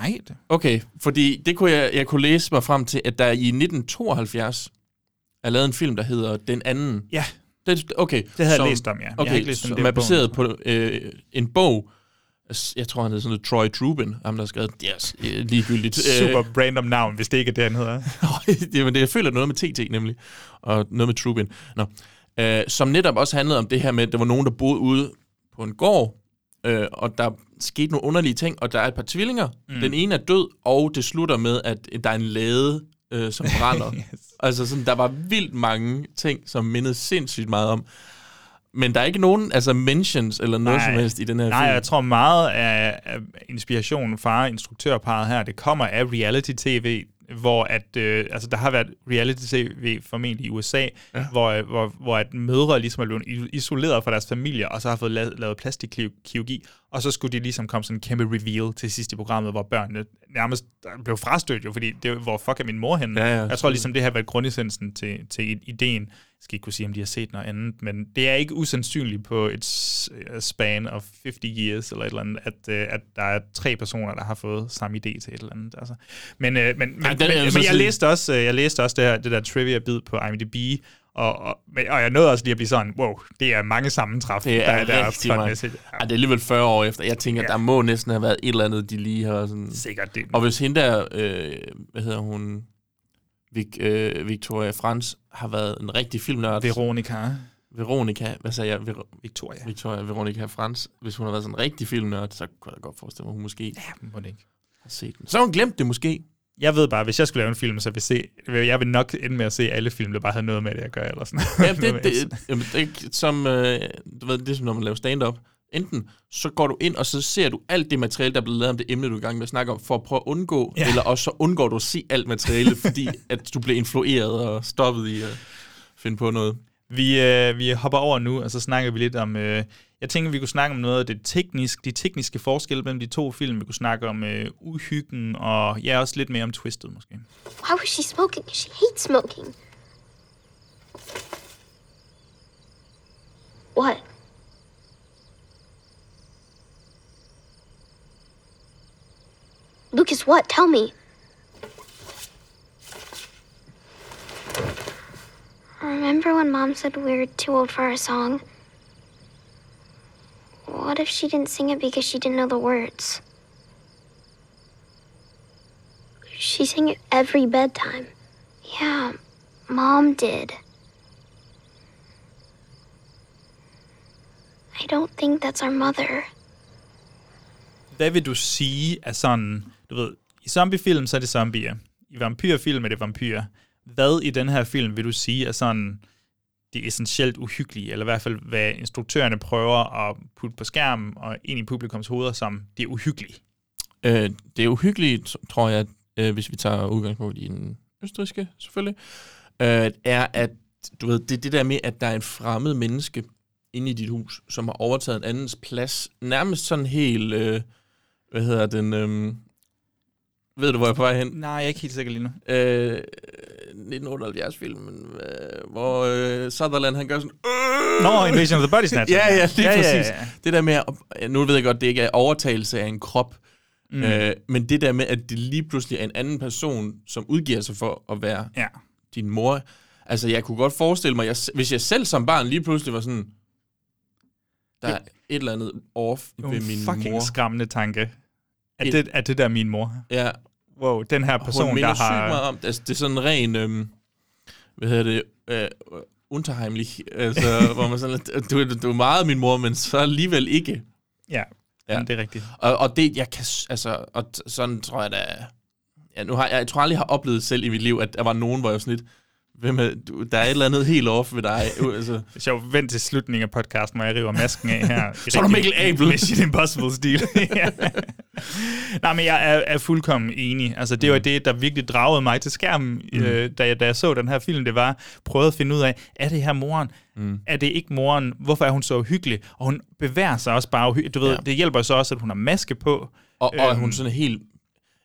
Nej, det. Okay, fordi det kunne jeg, jeg kunne læse mig frem til, at der i 1972 er lavet en film, der hedder Den Anden. Ja. Det, okay. Det havde jeg læst om, ja. Jeg har Okay, ikke læst om som det er på baseret på øh, en bog, jeg tror, han hedder sådan noget Troy Trubin, ham der har skrevet, det er også, øh, ligegyldigt. Super random navn, hvis det ikke er det, han hedder. (laughs) Jamen, det, jeg føler noget med TT nemlig, og noget med Trubin. Nå. Øh, som netop også handlede om det her med, at der var nogen, der boede ude på en gård, øh, og der skete nogle underlige ting, og der er et par tvillinger. Mm. Den ene er død, og det slutter med, at der er en lade, øh, som brænder. (laughs) yes. Altså, sådan, der var vildt mange ting, som mindede sindssygt meget om. Men der er ikke nogen altså mentions eller noget Nej. som helst i den her Nej, film. jeg tror meget af, af inspirationen fra instruktørparet her, det kommer af reality-tv, hvor at, øh, altså der har været reality-tv formentlig i USA, Ja. hvor, hvor, hvor at mødre ligesom er blevet isoleret fra deres familie, og så har fået lavet, lavet plastikkirurgi, Og så skulle de ligesom komme sådan en kæmpe reveal til sidst i programmet, hvor børnene nærmest blev frastødt jo, fordi det, hvor fuck er min mor henne? Ja, ja, jeg tror ligesom, det her var grundessensen til, til ideen. Skal ikke kunne sige, om de har set noget andet, men det er ikke usandsynligt på et s- span of 50 years eller et eller andet, at, øh, at der er tre personer, der har fået samme idé til et eller andet. Altså. Men, øh, men, men, er men, men jeg læste også, øh, jeg læste også det, her, det der trivia-bid på IMDb, og, og, og jeg nåede også lige at blive sådan, wow, det er mange sammentræf, Det er, der, der rigtig meget. plotmæssigt. Ej, det er alligevel 40 år efter. Jeg tænker, Ja. ja. der må næsten have været et eller andet, de lige har sådan... Sikkert det. Og hvis hende der, øh, hvad hedder hun, Vic, øh, Victoria Frans, har været en rigtig filmnørd. Veronica. Veronica, hvad sagde jeg? Ver- Victoria. Victoria Veronica Frans. Hvis hun har været sådan en rigtig filmnørd, så kunne jeg godt forestille mig, hun måske Ja, må det ikke. har set den. Så har hun glemt det måske. Jeg ved bare, hvis jeg skulle lave en film, så vil se, jeg vil nok ende med at se alle film, der bare havde noget med det at gøre. Eller sådan. Ja, det, det, (laughs) jamen, det, som, øh, du ved, det er som når man laver stand-up. Enten så går du ind, og så ser du alt det materiale, der er blevet lavet om det emne, du er i gang med at snakke om, for at prøve at undgå, Ja. eller også så undgår du at se alt materiale, (laughs) fordi at du bliver influeret og stoppet i at finde på noget. Vi, øh, vi hopper over nu, og så snakker vi lidt om... Øh, jeg tænker, vi kunne snakke om noget af det teknisk, de tekniske forskelle mellem de to film. Vi kunne snakke om øh, uhyggen, og ja, også lidt mere om twistet måske. Why was she smoking? She hates smoking. What? Lucas, what? Tell me. Remember when Mom said we were too old for our song? What if she didn't sing it because she didn't know the words? She sang it every bedtime. Yeah, Mom did. I don't think that's our mother. Hvad vil du sige er sådan... Du ved, i zombiefilm, så er det zombier. I vampyrfilm er det vampyrer. Hvad i den her film vil du sige er sådan det essentielt uhyggelige, eller i hvert fald hvad instruktørerne prøver at putte på skærmen og ind i publikums hoveder som det er uhyggelige? Øh, det er tror jeg, øh, hvis vi tager udgangspunkt i den østriske, selvfølgelig, øh, er, at du ved, det er det der med, at der er en fremmed menneske inde i dit hus, som har overtaget en andens plads, nærmest sådan helt, øh, hvad hedder den, øh, ved du, hvor jeg er på vej hen? Nej, jeg er ikke helt sikker lige nu. Øh, 1978-filmen, øh, hvor øh, Sutherland, han gør sådan... Øh! Nå, Invasion of the Body Snatchers. (laughs) ja, ja, lige Ja, ja, ja, præcis. ja. Det der med, at, nu ved jeg godt, det ikke er overtagelse af en krop, Mm. øh, men det der med, at det lige pludselig er en anden person, som udgiver sig for at være Ja. din mor. Altså, jeg kunne godt forestille mig, jeg, hvis jeg selv som barn lige pludselig var sådan, der er et eller andet off Det er ved en min fucking mor. skræmmende tanke. Et- det, er det der min mor? Ja, Wow, den her Person, hun der sygt meget har... om, altså, det er sådan ren, øhm, hvad hedder det, øh, unterheimlich, altså, (laughs) hvor man sådan, du, du er meget min mor, men så alligevel ikke. Ja, Ja. det er rigtigt. Og, og det, jeg kan, altså, og sådan tror jeg da, ja, nu har, jeg, jeg tror aldrig, jeg har oplevet selv i mit liv, at der var nogen, hvor jeg var sådan lidt, hvem er, du, der er et eller andet helt off ved dig. Altså, (laughs) jeg vent til slutningen af podcasten, hvor jeg river masken af her. (laughs) Så er du Mikkel Abel. Mission Impossible-stil. (laughs) Nej, men jeg er, er fuldkommen enig. Altså, det var det, der virkelig dragede mig til skærmen, mm. øh, da, jeg, da jeg så den her film. Det var prøvede at finde ud af, er det her moren? Mm. Er det ikke moren? Hvorfor er hun så uhyggelig? Og hun bevæger sig også bare uhyggeligt. Du ved, Ja. det hjælper så også, at hun har maske på. og, og Øhm. hun sådan helt,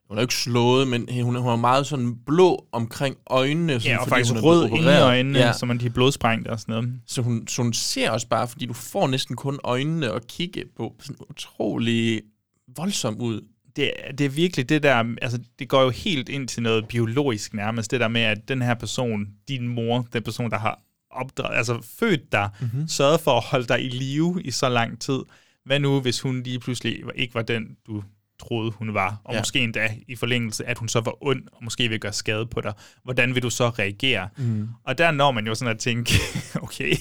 hun er jo ikke slået, men hun er, hun er meget sådan blå omkring øjnene. Sådan, Ja, og fordi faktisk hun rød inde i øjnene, Ja. som man de er blodsprængte og sådan noget. Så hun, så hun ser også bare, fordi du får næsten kun øjnene at kigge på, sådan utrolig voldsom ud. det, er- det er virkelig det der, altså det går jo helt ind til noget biologisk nærmest, det der med, at den her person, din mor, den person, der har opdraget, altså født dig, mm-hmm. sørget for at holde dig i live i så lang tid. Hvad nu, hvis hun lige pludselig ikke var den, du troede, hun var, og Ja. ja. måske endda i forlængelse, at hun så var ond, og måske vil gøre skade på dig. Hvordan vil du så reagere? Mm. Og der når man jo sådan at tænke, (laughs) okay,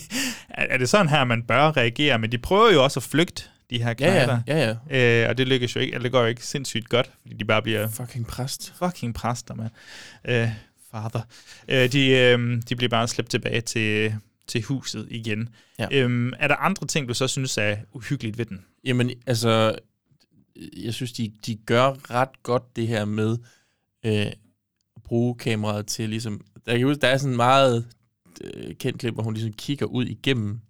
er, er det sådan her, man bør reagere? Men de prøver jo også at flygte, de her Ja, knejder. ja, ja, ja. Øh, og det lykkes jo ikke, eller det går jo ikke sindssygt godt, fordi de bare bliver Fucking præst. fucking præster, mand. Øh, father. Øh, de, øh, de bliver bare slæbt tilbage til, til huset igen. Ja. Øhm, er der andre ting, du så synes er uhyggeligt ved den? Jamen, altså, jeg synes, de, de gør ret godt det her med øh, at bruge kameraet til ligesom... Der, kan jeg huske, der er sådan en meget øh, kendt klip, hvor hun ligesom kigger ud igennem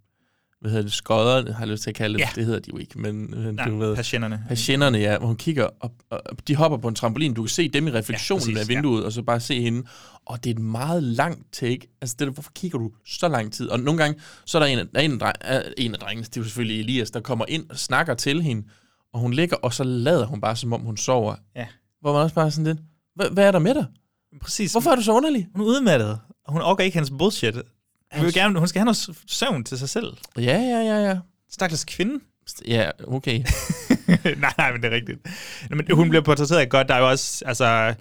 hvad hedder det, skodder, har jeg lyst til at kalde det. Ja. Det hedder de jo ikke, men, men Nej, du ved. patienterne. Patienterne, ja, hvor hun kigger op, og de hopper på en trampolin. Du kan se dem i refleksionen Ja, ja, præcis, af vinduet, og så bare se hende. Og det er et meget langt take. Altså, det er, hvorfor kigger du så lang tid? Og nogle gange, så er der en af, der en, af dreng, øh, en af drengene, det er jo selvfølgelig Elias, der kommer ind og snakker til hende, og hun ligger, og så lader hun bare, som om hun sover. Ja. Hvor man også bare sådan lidt, hvad, hvad er der med dig? Præcis. Hvorfor er du så underlig? Hun er udmattet, og hun orker ikke hans bullshit. Hun, vil gerne, hun skal have noget søvn til sig selv. Ja, ja, ja, ja. Stakkels kvinde. Ja, okay. (laughs) nej, nej, men det er rigtigt. Men hun bliver portrætteret godt. Der er jo også, altså...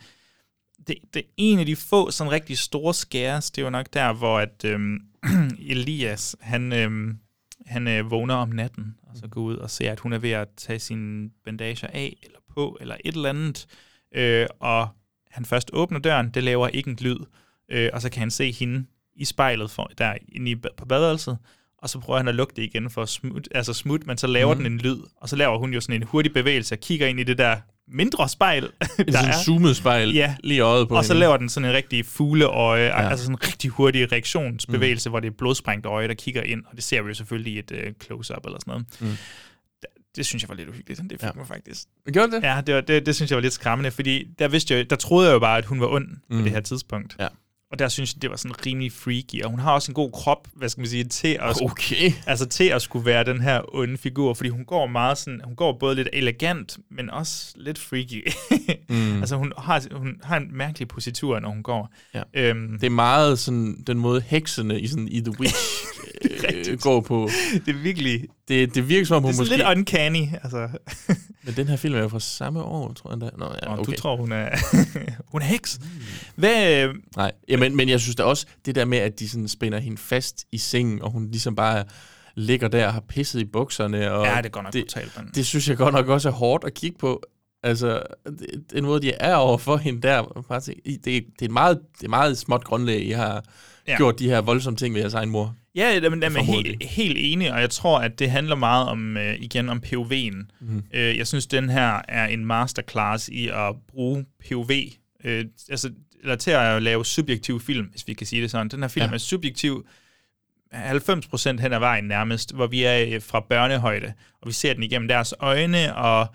Det, det er en af de få sådan rigtig store skæres. Det er jo nok der, hvor at øhm, (clears throat) Elias, han, øhm, han øh, vågner om natten, og så går ud og ser, at hun er ved at tage sine bandager af, eller på, eller et eller andet. Øh, og han først åbner døren, det laver ikke en lyd. Øh, og så kan han se hende i spejlet for, der inde i, på badeværelset, og så prøver han at lukke det igen for smut, altså smut, men så laver mm. den en lyd, og så laver hun jo sådan en hurtig bevægelse og kigger ind i det der mindre spejl, (laughs) Et der sådan zoomet spejl Ja. lige i øjet på og så hende. laver den sådan en rigtig fugleøje, Ja. altså sådan en rigtig hurtig reaktionsbevægelse, mm. hvor det er blodsprængt øje, der kigger ind, og det ser vi jo selvfølgelig i et uh, close-up eller sådan noget. Mm. Det, det synes jeg var lidt uhyggeligt, det fik Ja. mig faktisk. Gjorde det? Ja, det, var, det, det synes jeg var lidt skræmmende, fordi der, vidste jeg, der troede jeg jo bare, at hun var ond mm. på det her tidspunkt. Ja. Og der synes jeg, det var sådan rimelig freaky, og hun har også en god krop, hvad skal man sige, til at, Okay. altså til at skulle være den her onde figur, fordi hun går meget sådan, hun går både lidt elegant, men også lidt freaky. Mm. (laughs) altså hun har, hun har en mærkelig positur, når hun går. Ja. Øhm, Det er meget sådan den måde heksene i, sådan, i The Witch (laughs) øh, går på. det er virkelig, Det, det virker som om det hun er måske... lidt uncanny, altså. (laughs) Men den her film er jo fra samme år, tror jeg da. Nå, ja, okay. Du tror, hun er, (laughs) hun er heks. Hvad, øh, Nej, ja, men, men jeg synes da også, det der med, at de sådan spænder hende fast i sengen, og hun ligesom bare ligger der og har pisset i bukserne. Og ja, det går nok det, brutalt, men... det synes jeg godt nok også er hårdt at kigge på. Altså, det- den måde, de er over for hende der, bare tænke, det, er- det, er et meget, det er meget småt grundlag, I har ja. Gjort de her voldsomme ting ved jeres egen mor. Ja, jamen, jamen, Formodentlig. helt, helt enig, og jeg tror, at det handler meget om, øh, igen, om POV'en. Mhm. Øh, jeg synes, den her er en masterclass i at bruge POV, øh, altså, eller til at lave subjektiv film, hvis vi kan sige det sådan. Den her film Ja. ja. er subjektiv 90% hen ad vejen nærmest, hvor vi er øh, fra børnehøjde, og vi ser den igennem deres øjne, og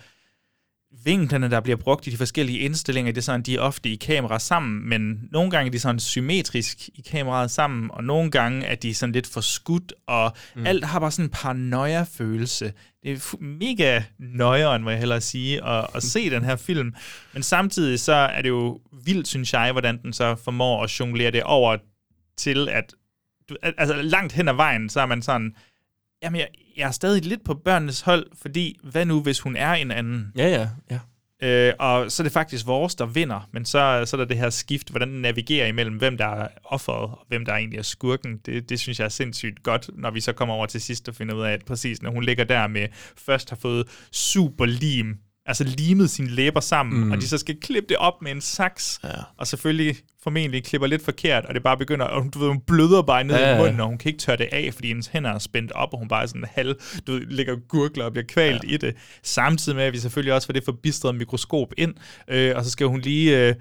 vinklerne, der bliver brugt i de forskellige indstillinger, det er sådan, de er ofte i kamera sammen, men nogle gange er de sådan symmetrisk i kameraet sammen, og nogle gange er de sådan lidt for skudt, og mm. alt har bare sådan en paranoia-følelse. Det er mega nøjeren, må jeg hellere sige, at, at se den her film. Men samtidig så er det jo vildt, synes jeg, hvordan den så formår at jonglere det over til, at altså langt hen ad vejen, så er man sådan, jamen jeg, jeg er stadig lidt på børnenes hold, fordi hvad nu, hvis hun er en anden? Ja, ja, ja. Øh, og så er det faktisk vores, der vinder, men så, så er der det her skift, hvordan den navigerer imellem, hvem der er offeret, og hvem der egentlig er skurken. Det, det synes jeg er sindssygt godt, når vi så kommer over til sidst og finder ud af, at præcis når hun ligger der med, først har fået super lim, altså limet sine læber sammen, Mm. og de så skal klippe det op med en saks, Ja. og selvfølgelig formentlig klipper lidt forkert, og det bare begynder, og hun, du ved, hun bløder bare ned Ja, i munden, og hun kan ikke tørre det af, fordi hendes hænder er spændt op, og hun bare er sådan halv, du ved, ligger og gurgler og bliver kvalt ja. i det. Samtidig med, at vi selvfølgelig også får det forbistrede mikroskop ind, øh, og så skal hun lige øh,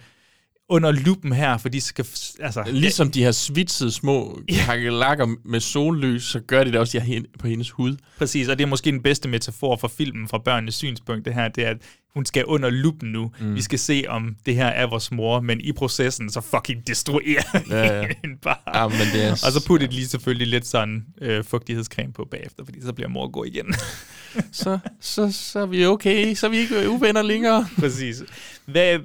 under lupen her, fordi skal, altså... Ligesom de her svitsede små kakelakker med sollys, så gør de det også her på hendes hud. Præcis, og det er måske den bedste metafor for filmen fra børnenes synspunkt, det her, det er, at hun skal under lupen nu. Mm. Vi skal se, om det her er vores mor, men i processen, så fucking destruerer Ja, ja. (laughs) hende bare. Ja, men det er... Og så putter de lige selvfølgelig lidt sådan øh, fugtighedscreme på bagefter, fordi så bliver mor god igen. (laughs) så, så, så er vi okay, så er vi ikke uvenner længere. Præcis. Hvad,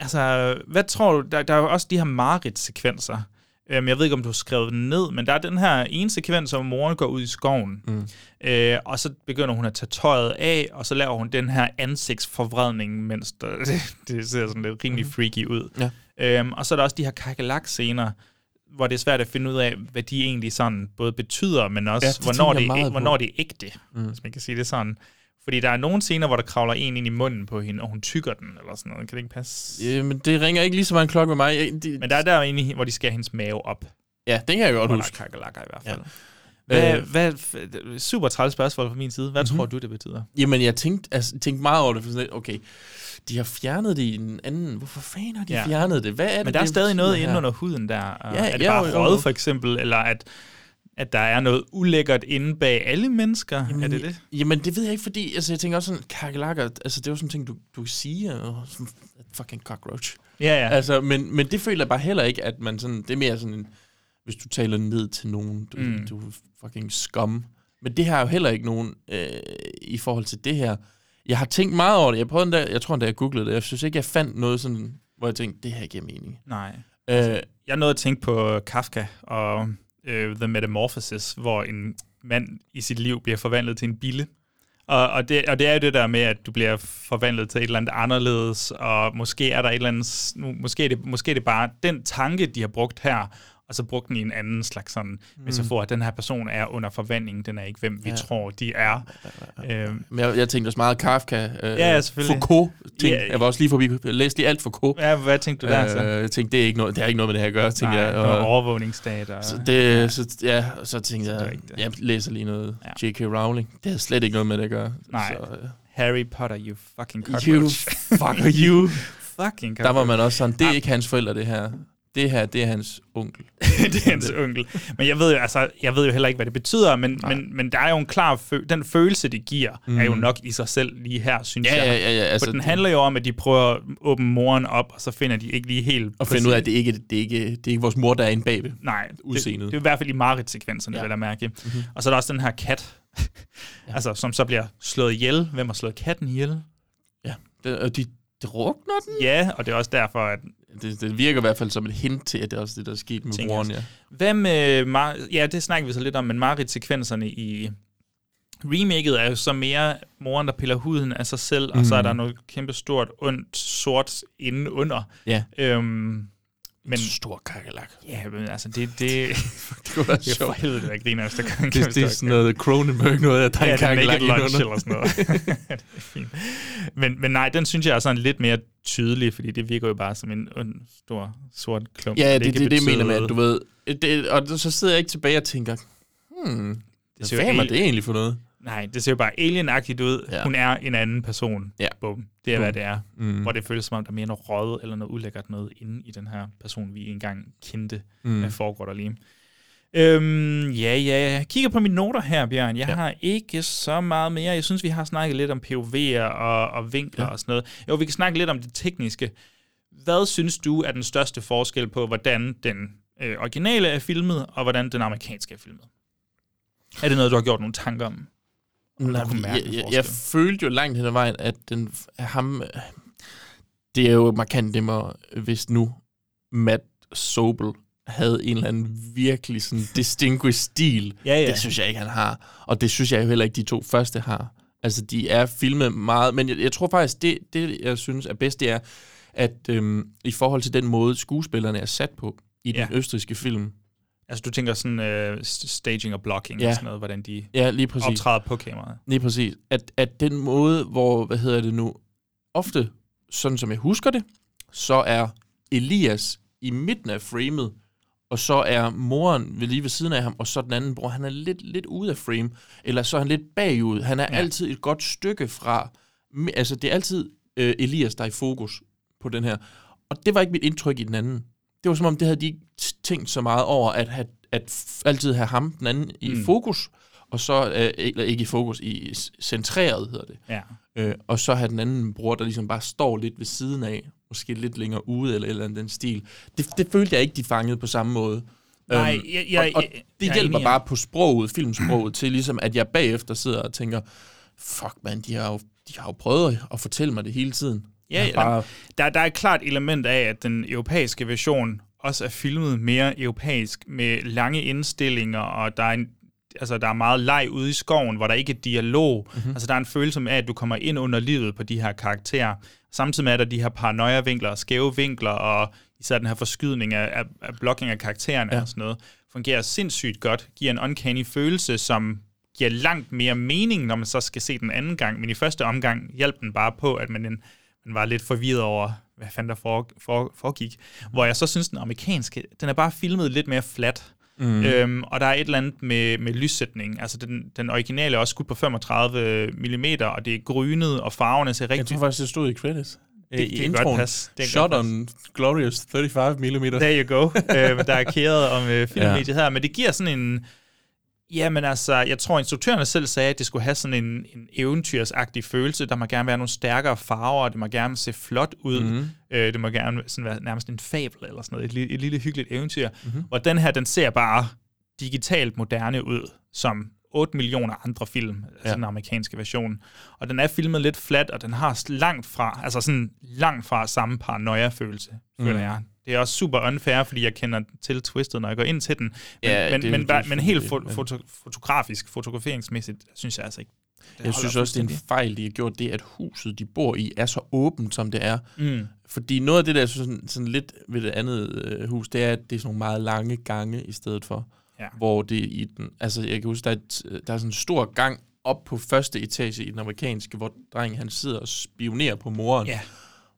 altså, hvad tror du, der, der er jo også de her Marit-sekvenser. Øhm, jeg ved ikke, om du har skrevet den ned, men der er den her ene sekvens, hvor moren går ud i skoven, Mm. øh, og så begynder hun at tage tøjet af, og så laver hun den her ansigtsforvredning, mens der, (laughs) det, det ser sådan lidt rimelig freaky ud. Ja. Øhm, og så er der også de her kakelak-scener, hvor det er svært at finde ud af, hvad de egentlig sådan både betyder, men også Ja, det hvornår, det, er, hvornår det er ægte, Mm. mm. hvis man kan sige det sådan. Fordi der er nogle scener, hvor der kravler en ind i munden på hende, og hun tykker den, eller sådan noget. Kan det ikke passe? Jamen, det ringer ikke lige så meget en klokke med mig. Jeg, det, Men der er der i- hvor de skærer hendes mave op. ja, det kan jeg godt er huske. kakelakker i hvert Ja. fald. Hvad, Øh. hvad, super træls spørgsmål fra min side. Hvad Mhm. mm-hmm. tror du, det betyder? Jamen, jeg tænkte, altså, tænkte meget over det, for sådan okay, de har fjernet det i en anden... Hvorfor fanden har de Ja. fjernet det? Hvad er det, Men der er det stadig noget betyder inde her? under huden der. Ja, er det ja, bare jo. for eksempel, eller at, at der er noget ulækkert inde bag alle mennesker? Jamen, er det det? Jamen, det ved jeg ikke, fordi altså, jeg tænker også sådan, kakelakker, altså det er jo sådan en ting, du, du kan sige, og sådan, fucking cockroach. Ja, ja. Altså, men, men det føler jeg bare heller ikke, at man sådan, det er mere sådan en, hvis du taler ned til nogen, du, Mm. du er fucking scum. Men det her er jo heller ikke nogen, øh, i forhold til det her. Jeg har tænkt meget over det, jeg prøvede endda, jeg tror endda, jeg googlede det, jeg synes ikke, jeg fandt noget sådan, hvor jeg tænkte, det her giver mening. Nej. Øh, Jeg nåede at tænke på Kafka og øh, The Metamorphosis, hvor en mand i sit liv bliver forvandlet til en bille. Og, og, det, og det er jo det der med, at du bliver forvandlet til et eller andet anderledes, og måske er der et eller andet, nu, måske, er det, måske er det bare den tanke, de har brugt her, og så brugt den i en anden slags sådan mm. metafor, at den her person er under forvandling, den er ikke, hvem vi Ja. tror, de er. Øhm, men jeg, jeg tænkte også meget Kafka, øh, Ja, ja, selvfølgelig. Foucault, ting. Ja. jeg var også lige forbi, jeg læste lige alt Foucault. ja, hvad tænkte du der så? Øh, jeg tænkte, det er ikke noget, det har ikke noget med det her at gøre, tænkte Nej, jeg. noget overvågningsstat. Og, Så, det, så, ja, og så tænkte er jeg, jeg læser lige noget Ja. J.K. Rowling. Det har slet ikke noget med det at gøre. Nej. Så, øh, Harry Potter, you fucking you cockroach. fucker you. (laughs) fucking Der var cockroach. man også sådan, det er Ja. ikke hans forældre, det her. Det her, det er hans onkel. (laughs) det er hans onkel. Men jeg ved jo, altså, jeg ved jo heller ikke, hvad det betyder, men, men, men der er jo en klar fø- den følelse, det giver, mm. er jo nok i sig selv lige her, synes Ja, jeg. ja, ja, ja, altså, For den det- handler jo om, at de prøver at åbne moren op, og så finder de ikke lige helt... Og finde ud af, at det ikke, det er ikke, det er ikke vores mor, der er inde bagved. Nej, det, det Udseendet. er i hvert fald i Marit-sekvenserne, ja. Ja. vil jeg mærke. Mm-hmm. Og så er der også den her kat, (laughs) ja. altså, som så bliver slået ihjel. Hvem har slået katten ihjel? Ja, det, og de drukner den. Ja, og det er også derfor, at Det, det virker i hvert fald som et hint til, at det er også det, der er sket med broren, ja. Hvad med... Mar- ja, det snakker vi så lidt om, men Marit-sekvenserne i remaket er jo så mere moren, der piller huden af sig selv, mm. og så er der noget kæmpe stort, ondt, sort inde under. Ja. Øhm, men, En stor kakelak. ja, men altså, det, det, (laughs) Det kunne være det er for sjovt. helvede, der griner efter gang. Det, det er sådan noget Cronenberg, noget af, der er ja, en det er kakelak lunch indenunder. eller sådan noget. (laughs) det er fint. Men, men nej, den synes jeg er sådan lidt mere tydelig, fordi det virker jo bare som en, en stor sort klump. Ja, der det er det, det, jeg mener at du ved... Det, og så sidder jeg ikke tilbage og tænker, hmm, Det hvad er helt- det egentlig for noget? Nej, det ser jo bare alien-agtigt ud. Ja. Hun er en anden person. Ja. Bum. Det er, hvad det er. Mm. Hvor det føles som om, der er mere noget røget eller noget ulækkert noget inde i den her person, vi engang kendte. Mm. Hvad foregår der lige? Øhm, ja, ja. Jeg kigger på mine noter her, Bjørn. Jeg ja. Har ikke så meget mere. Jeg synes, vi har snakket lidt om POV'er og, og vinkler. Ja. og sådan noget. Jo, vi kan snakke lidt om det tekniske. Hvad synes du er den største forskel på, hvordan den øh, originale er filmet, og hvordan den amerikanske er filmet? Er det noget, du har gjort nogle tanker om? Nej, kunne mærke jeg, jeg, jeg følte jo langt hen ad vejen, at den, ham, øh, det er jo markant nemmere, hvis nu Matt Sobel havde en eller anden virkelig sådan distinguished stil. (laughs) Ja, ja. Det synes jeg ikke, han har. Og det synes jeg jo heller ikke, de to første har. Altså, de er filmet meget, men jeg, jeg tror faktisk, det, det, jeg synes er bedst, det er, at øhm, i forhold til den måde, skuespillerne er sat på i den Ja. østriske film. Altså, du tænker sådan uh, staging og blocking ja. Og sådan noget, hvordan de Ja, lige præcis. optræder på kameraet. Lige præcis. At, at den måde, hvor, hvad hedder det nu, ofte, sådan som jeg husker det, så er Elias i midten af framet, og så er moren ved lige ved siden af ham, og så den anden bror, han er lidt, lidt ude af frame, eller så er han lidt bagud. Han er Ja. altid et godt stykke fra, altså det er altid øh, Elias, der er i fokus på den her. Og det var ikke mit indtryk i den anden. Det var som om, det havde de ikke tænkt så meget over, at, at, at altid have ham, den anden, i Mm. fokus, og så, øh, eller ikke i fokus, i centreret hedder det. Ja. Øh, og så have den anden bror, der ligesom bare står lidt ved siden af, måske lidt længere ude, eller, eller andet den stil. Det, det følte jeg ikke, de fangede på samme måde. Nej, Øhm, jeg- jeg- og, og det jeg er hjælper enig, bare på sproget, filmsproget, til ligesom, at jeg bagefter sidder og tænker, fuck man, de har jo, de har jo prøvet at fortælle mig det hele tiden. Ja, ja, bare, Der, der er et klart element af, at den europæiske version også er filmet mere europæisk, med lange indstillinger, og der er, en, altså, der er meget leg ude i skoven, hvor der ikke er dialog. Mhm. Mm-hmm. Altså, der er en følelse af, at du kommer ind under livet på de her karakterer. Samtidig med, at der er de her paranoia-vinkler og skæve vinkler, og især den her forskydning af, af, af blocking af karaktererne Ja. og sådan noget, fungerer sindssygt godt, giver en uncanny følelse, som giver langt mere mening, når man så skal se den anden gang. Men i første omgang hjalp den bare på, at man, en, man var lidt forvirret over, hvad fanden der for, for, foregik. Hvor jeg så synes, den amerikanske, den er bare filmet lidt mere flat. Mm. Øhm, og der er et eller andet med, med lyssætning. Altså, den, den originale er også skudt på 35 mm, og det er grynet, og farverne ser jeg rigtig... tror faktisk, det stod i credits. Det- I det kan introen. godt. Det Shot godt on glorious 35 mm. There you go. (laughs) øhm, der er kæret om øh, filmmediet her. Men det giver sådan en, Jamen altså, jeg tror, instruktørerne selv sagde, at det skulle have sådan en, en eventyrsagtig følelse. Der må gerne være nogle stærkere farver, og det må gerne se flot ud. Mhm. Mm-hmm. Øh, det må gerne sådan være nærmest en fabel eller sådan noget. Et, lille, et lille hyggeligt eventyr. Mm-hmm. Og den her, den ser bare digitalt moderne ud, som 8 millioner andre film, ja. altså den amerikanske version. Og den er filmet lidt flat, og den har langt fra, altså sådan langt fra samme paranoia-følelse, mm. føler Mm. jeg. Det er også super unfair, fordi jeg kender til Twisted, når jeg går ind til den. Men, Ja, men, det- men, det er men helt fo- foto- fotografisk, fotograferingsmæssigt, synes jeg altså ikke. Jeg synes også, det er en fejl, de har gjort det, at huset, de bor i, er så åbent, som det er. Mm. Fordi noget af det, der er sådan, sådan lidt ved det andet øh, hus, det er, at det er sådan nogle meget lange gange i stedet for. Ja. Hvor det i den... Altså, jeg kan huske, der er, et, der er sådan en stor gang op på første etage i den amerikanske, hvor drengen han sidder og spionerer på moren. Ja.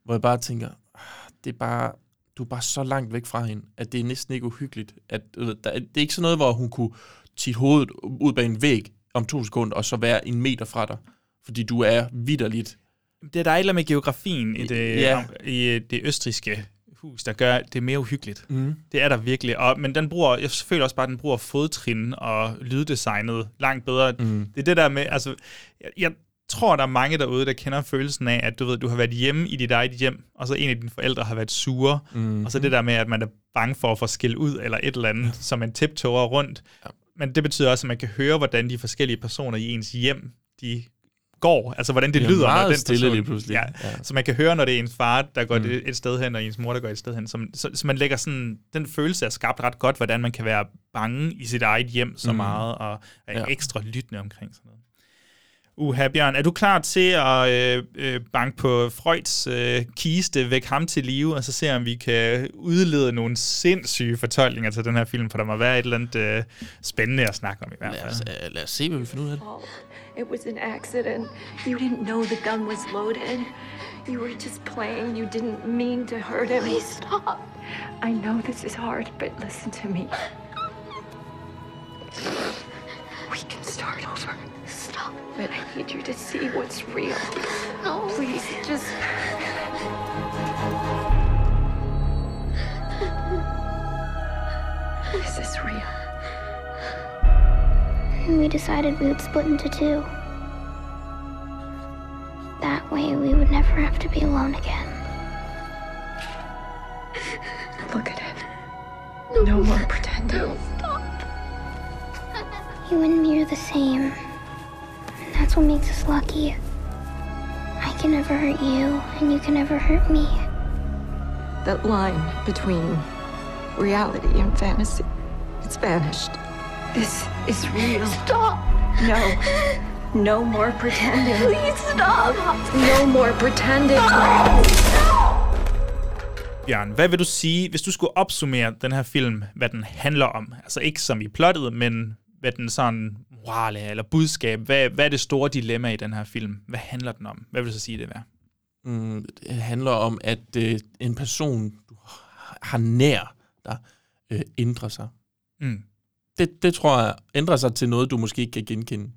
Hvor jeg bare tænker, "Ah, det er bare... Du er bare så langt væk fra hende, at det er næsten ikke uhyggeligt. At, ved, der, det er ikke sådan noget, hvor hun kunne tige hovedet ud bag en væg om to sekunder, og så være en meter fra dig. Fordi du er vidderligt Det er der eller med geografien i det, Ja. i det østriske hus, der gør det mere uhyggeligt. Mm. Det er der virkelig. Og, men den bruger, jeg føler også bare, at den bruger fodtrin og lyddesignet langt bedre. Mm. Det er det der med, altså, jeg, jeg tror, der er mange derude, der kender følelsen af, at du ved, du har været hjemme i dit eget hjem, og så en af dine forældre har været sure, Mm. og så det der med, at man er bange for at få skæld ud, eller et eller andet, ja. som man tiptoger rundt. Ja. Men det betyder også, at man kan høre, hvordan de forskellige personer i ens hjem, de går. Altså, hvordan det, Det er lyder. når den stille person, lige pludselig. Ja. Ja. Så man kan høre, når det er ens far, der går mm. et sted hen, og ens mor, der går et sted hen. Så, så, så man lægger sådan, den følelse er skabt ret godt, hvordan man kan være bange i sit eget hjem så Mm. meget, og er Ja. ekstra lyttende omkring sådan noget. Uha, Bjørn, er du klar til at øh, øh, banke på Freuds øh, kiste, væk ham til live, og så se, om vi kan udlede nogle sindssyge fortolkninger til den her film, for der må være et eller andet øh, spændende at snakke om i hvert Lad fald. os, øh, lad os se, hvad vi finder ud af det. It was an accident. You didn't know the gun was loaded. You were just playing. You didn't mean to hurt him. Please stop. I know this is hard, but listen to me. We can start over. Stop. But I need you to see what's real. No. Please, just. This is real. And we decided we would split into two. That way we would never have to be alone again. Look at it. No more pretending. You and me are the same. And that's what makes us lucky. I can never hurt you, and you can never hurt me. That line between reality and fantasy, it's vanished. This is real. Stop! No. No more pretending. (laughs) Please stop! No more pretending. Bjørn, hvad vil du sige, hvis du skulle opsummere den her film, hvad den handler om? Altså ikke som i plottet, men hvad den sådan moral er, eller budskab. Hvad, hvad er det store dilemma i den her film? Hvad handler den om? Hvad vil du så sige det er? Mm, det handler om, at øh, en person, du har nær dig, øh, ændrer sig. Mm. Det, det tror jeg ændrer sig til noget, du måske ikke kan genkende.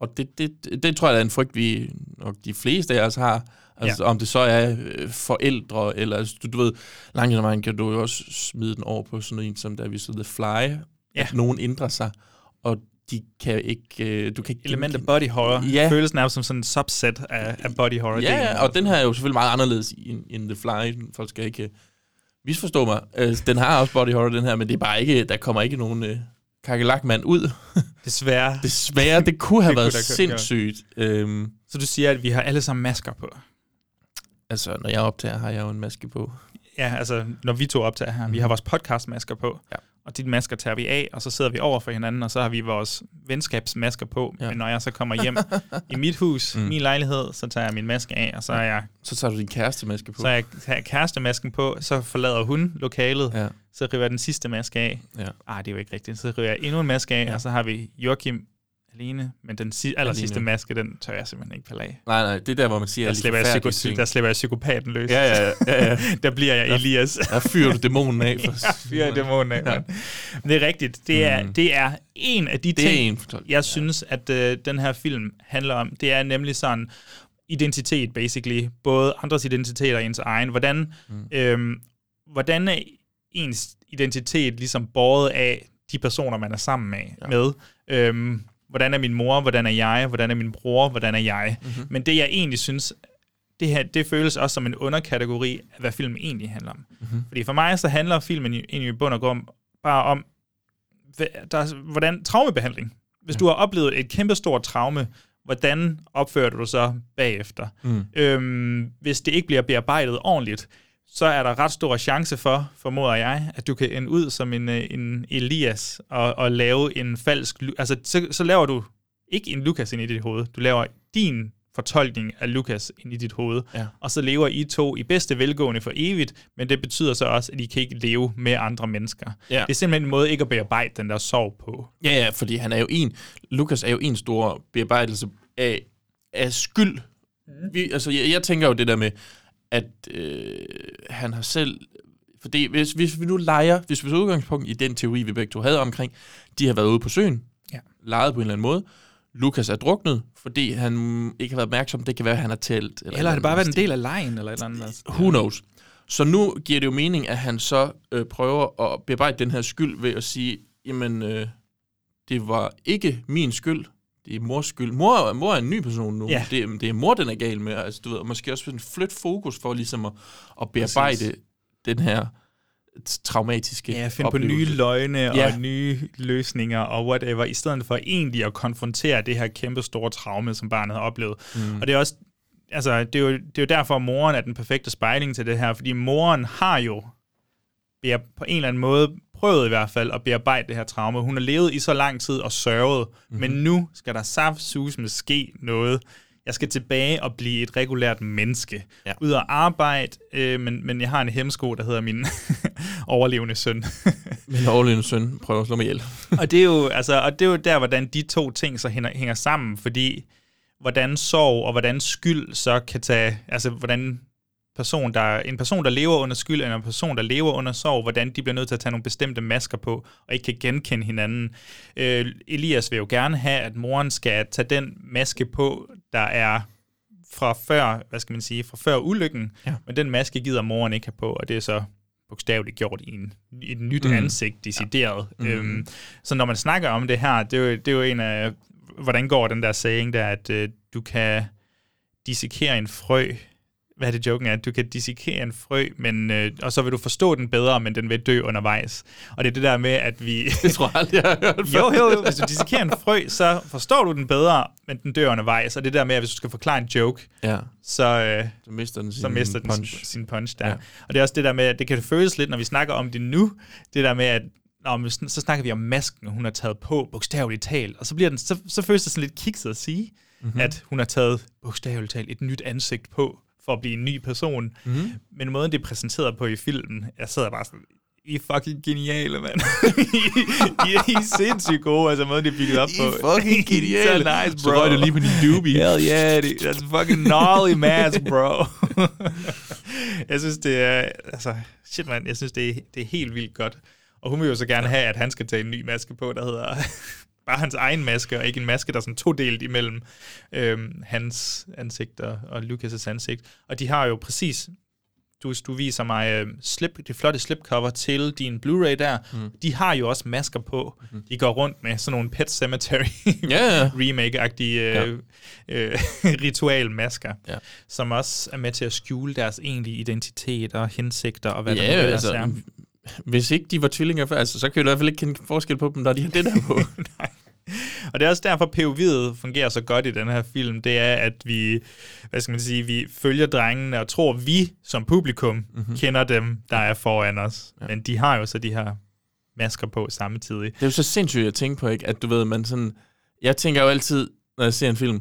Og det, det, det tror jeg, der er en frygt, vi nok de fleste af os har. Altså Ja. om det så er øh, forældre, eller altså, du, du ved, langt ad vejen kan du jo også smide den over på sådan en, som der vi så The Fly, ja. at nogen ændrer sig, og de kan ikke, øh, du kan ikke Element af body horror. Ja. Føles nærmest som sådan en subset af, af body horror. Ja, ja, og den her er jo selvfølgelig meget anderledes end, end The Fly. Folk skal ikke øh, misforstå mig. Øh, den har også body horror, den her, men det er bare ikke, der kommer ikke nogen øh, kakelakmand ud. (laughs) Desværre. Desværre, det kunne have (laughs) Det været kunne sindssygt. Øhm, Så du siger, at vi har alle sammen masker på? altså, når jeg optager, har jeg jo en maske på. Ja, altså når vi to optager her, vi har vores podcastmasker på, Ja. Og de masker tager vi af, og så sidder vi over for hinanden, og så har vi vores venskabsmasker på. Ja. Men når jeg så kommer hjem i mit hus, Mm. min lejlighed, så tager jeg min maske af, og så er jeg, Så tager du din kærestemaske på. så jeg, tager kærestemasken på, så forlader hun lokalet, Ja. så river jeg den sidste maske af. Ja. Ej, det er jo ikke rigtigt. Så river jeg endnu en maske af, Ja. og så har vi Joachim alene, men den si- aller sidste maske, den tør jeg simpelthen ikke falde af. Nej, nej, det er der, hvor man siger, Der slipper, jeg psyko- der slipper jeg psykopaten løs. Ja, ja, ja, ja. (laughs) der bliver jeg Der- Elias. Der fyrer du dæmonen af. For (laughs) Ja, fyrer dæmonen af, Ja. Men det er rigtigt. Det er, Mm. det er en af de Det ting, en jeg synes, at øh, den her film handler om. Det er nemlig sådan identitet, basically. Både andres identitet og ens egen. Hvordan, Mm. øhm, hvordan er ens identitet ligesom båret af de personer, man er sammen med. Ja. med. Øhm, hvordan er min mor, hvordan er jeg, hvordan er min bror, hvordan er jeg. Mm-hmm. Men det, jeg egentlig synes, det her, det føles også som en underkategori af, hvad filmen egentlig handler om. Mm-hmm. Fordi for mig, så handler filmen egentlig i bund og grund bare om, der er, hvordan traumebehandling. Hvis ja. du har oplevet et kæmpestort traume, hvordan opfører du dig så bagefter? Mm. Øhm, hvis det ikke bliver bearbejdet ordentligt, så er der ret stor chance for, formoder jeg, at du kan ende ud som en, øh, en Elias og, og lave en falsk... Altså, så, så laver du ikke en Lukas ind i dit hoved. Du laver din fortolkning af Lukas ind i dit hoved. Ja. Og så lever I to i bedste velgående for evigt, men det betyder så også, at I kan ikke leve med andre mennesker. Ja. Det er simpelthen en måde ikke at bearbejde den der sorg på. Ja, ja, fordi han er jo en... Lukas er jo en stor bearbejdelse af, af skyld. Mm. Vi, altså, jeg, jeg tænker jo det der med, at øh, han har selv... Fordi hvis, hvis vi nu leger, hvis vi tager udgangspunkt i den teori, vi begge to havde omkring, de har været ude på søen, ja. leget på en eller anden måde, Lukas er druknet, fordi han ikke har været opmærksom. Det kan være, at han har talt. Eller, eller har det bare været en del af lejen, eller et eller andet? Who knows? Så nu giver det jo mening, at han så øh, prøver at bearbejde den her skyld ved at sige, jamen, øh, det var ikke min skyld, det er mors skyld. Mor, mor er en ny person nu. Ja. Det, det er mor, den er gal med. Altså, du ved, og måske også flytte fokus for ligesom at, at bearbejde Præcis. den her traumatiske Ja, finde på nye løgne ja. og nye løsninger og whatever, i stedet for egentlig at konfrontere det her kæmpe store traume, som barnet har oplevet. Mm. Og det er også altså, det er, jo, det er jo derfor, at moren er den perfekte spejling til det her, fordi moren har jo på en eller anden måde prøvet i hvert fald at bearbejde det her traume. Hun har levet i så lang tid og sørget, mm-hmm. men nu skal der saft med ske noget. Jeg skal tilbage og blive et regulært menneske. Ja. Ud og arbejde, øh, men, men jeg har en hemsko, der hedder min (laughs) overlevende søn. (laughs) min overlevende søn prøver at slå mig ihjel. (laughs) og, det er jo, altså, og det er jo der, hvordan de to ting så hænger, hænger sammen, fordi hvordan sorg og hvordan skyld så kan tage, altså hvordan person, der, en person, der lever under skyld, eller en person, der lever under sorg, hvordan de bliver nødt til at tage nogle bestemte masker på, og ikke kan genkende hinanden. Øh, Elias vil jo gerne have, at moren skal tage den maske på, der er fra før, hvad skal man sige, fra før ulykken, ja. men den maske gider moren ikke have på, og det er så bogstaveligt gjort i, en, i et nyt mm. ansigt, decideret. Ja. Mm. Øhm, så når man snakker om det her, det er jo, det er jo en af, hvordan går den der saying der, at øh, du kan dissekere en frø, hvad er det joken er, at du kan dissekere en frø, men, øh, og så vil du forstå den bedre, men den vil dø undervejs. Og det er det der med, at vi... (laughs) Det tror jeg aldrig, jeg har hørt Jo, jo, jo. Hvis du dissekerer en frø, så forstår du den bedre, men den dør undervejs. Og det der med, at hvis du skal forklare en joke, ja. så, øh, så mister den sin så mister den punch. Sin, sin punch der. Ja. Og det er også det der med, at det kan føles lidt, når vi snakker om det nu, det der med, at Nå, så snakker vi om masken, hun har taget på, bogstaveligt talt, og så, bliver den, så, så føles det sådan lidt kikset at sige, mm-hmm. at hun har taget bogstaveligt talt et nyt ansigt på for at blive en ny person. Mm-hmm. Men måden, det er præsenteret på i filmen, jeg sidder bare sådan, I er fucking geniale, mand. I, I, I er sindssygt gode, altså måden, det er bygget op på. I er fucking (laughs) geniale. så nice, bro. Så røg du lige på din doobie. Hell yeah, det, that's fucking gnarly mask, bro. (laughs) jeg synes, det er, altså, shit, man, jeg synes, det er, det er helt vildt godt. Og hun vil jo så gerne have, at han skal tage en ny maske på, der hedder bare hans egen maske, og ikke en maske, der er sådan to delt imellem øhm, hans ansigt og, og Lucas' ansigt. Og de har jo præcis, du, du viser mig øh, slip, det flotte slipcover til din Blu-ray der, mm. de har jo også masker på. Mm. De går rundt med sådan nogle Pet Cemetery (laughs) yeah. remake-agtige øh, ja. øh, (laughs) ritualmasker, ja. som også er med til at skjule deres egentlige identitet og hensigter og hvad ja, der altså, er hvis ikke de var tvillinger før, altså, så kan vi i hvert fald ikke kende forskel på dem, når de har det der på. (laughs) Og det er også derfor, POV'et fungerer så godt i den her film. Det er, at vi, hvad skal man sige, vi følger drengene og tror, vi som publikum mm-hmm. kender dem, der er foran os. Ja. Men de har jo så de her masker på samtidig. Det er jo så sindssygt at tænke på, ikke? At du ved, man sådan... Jeg tænker jo altid, når jeg ser en film,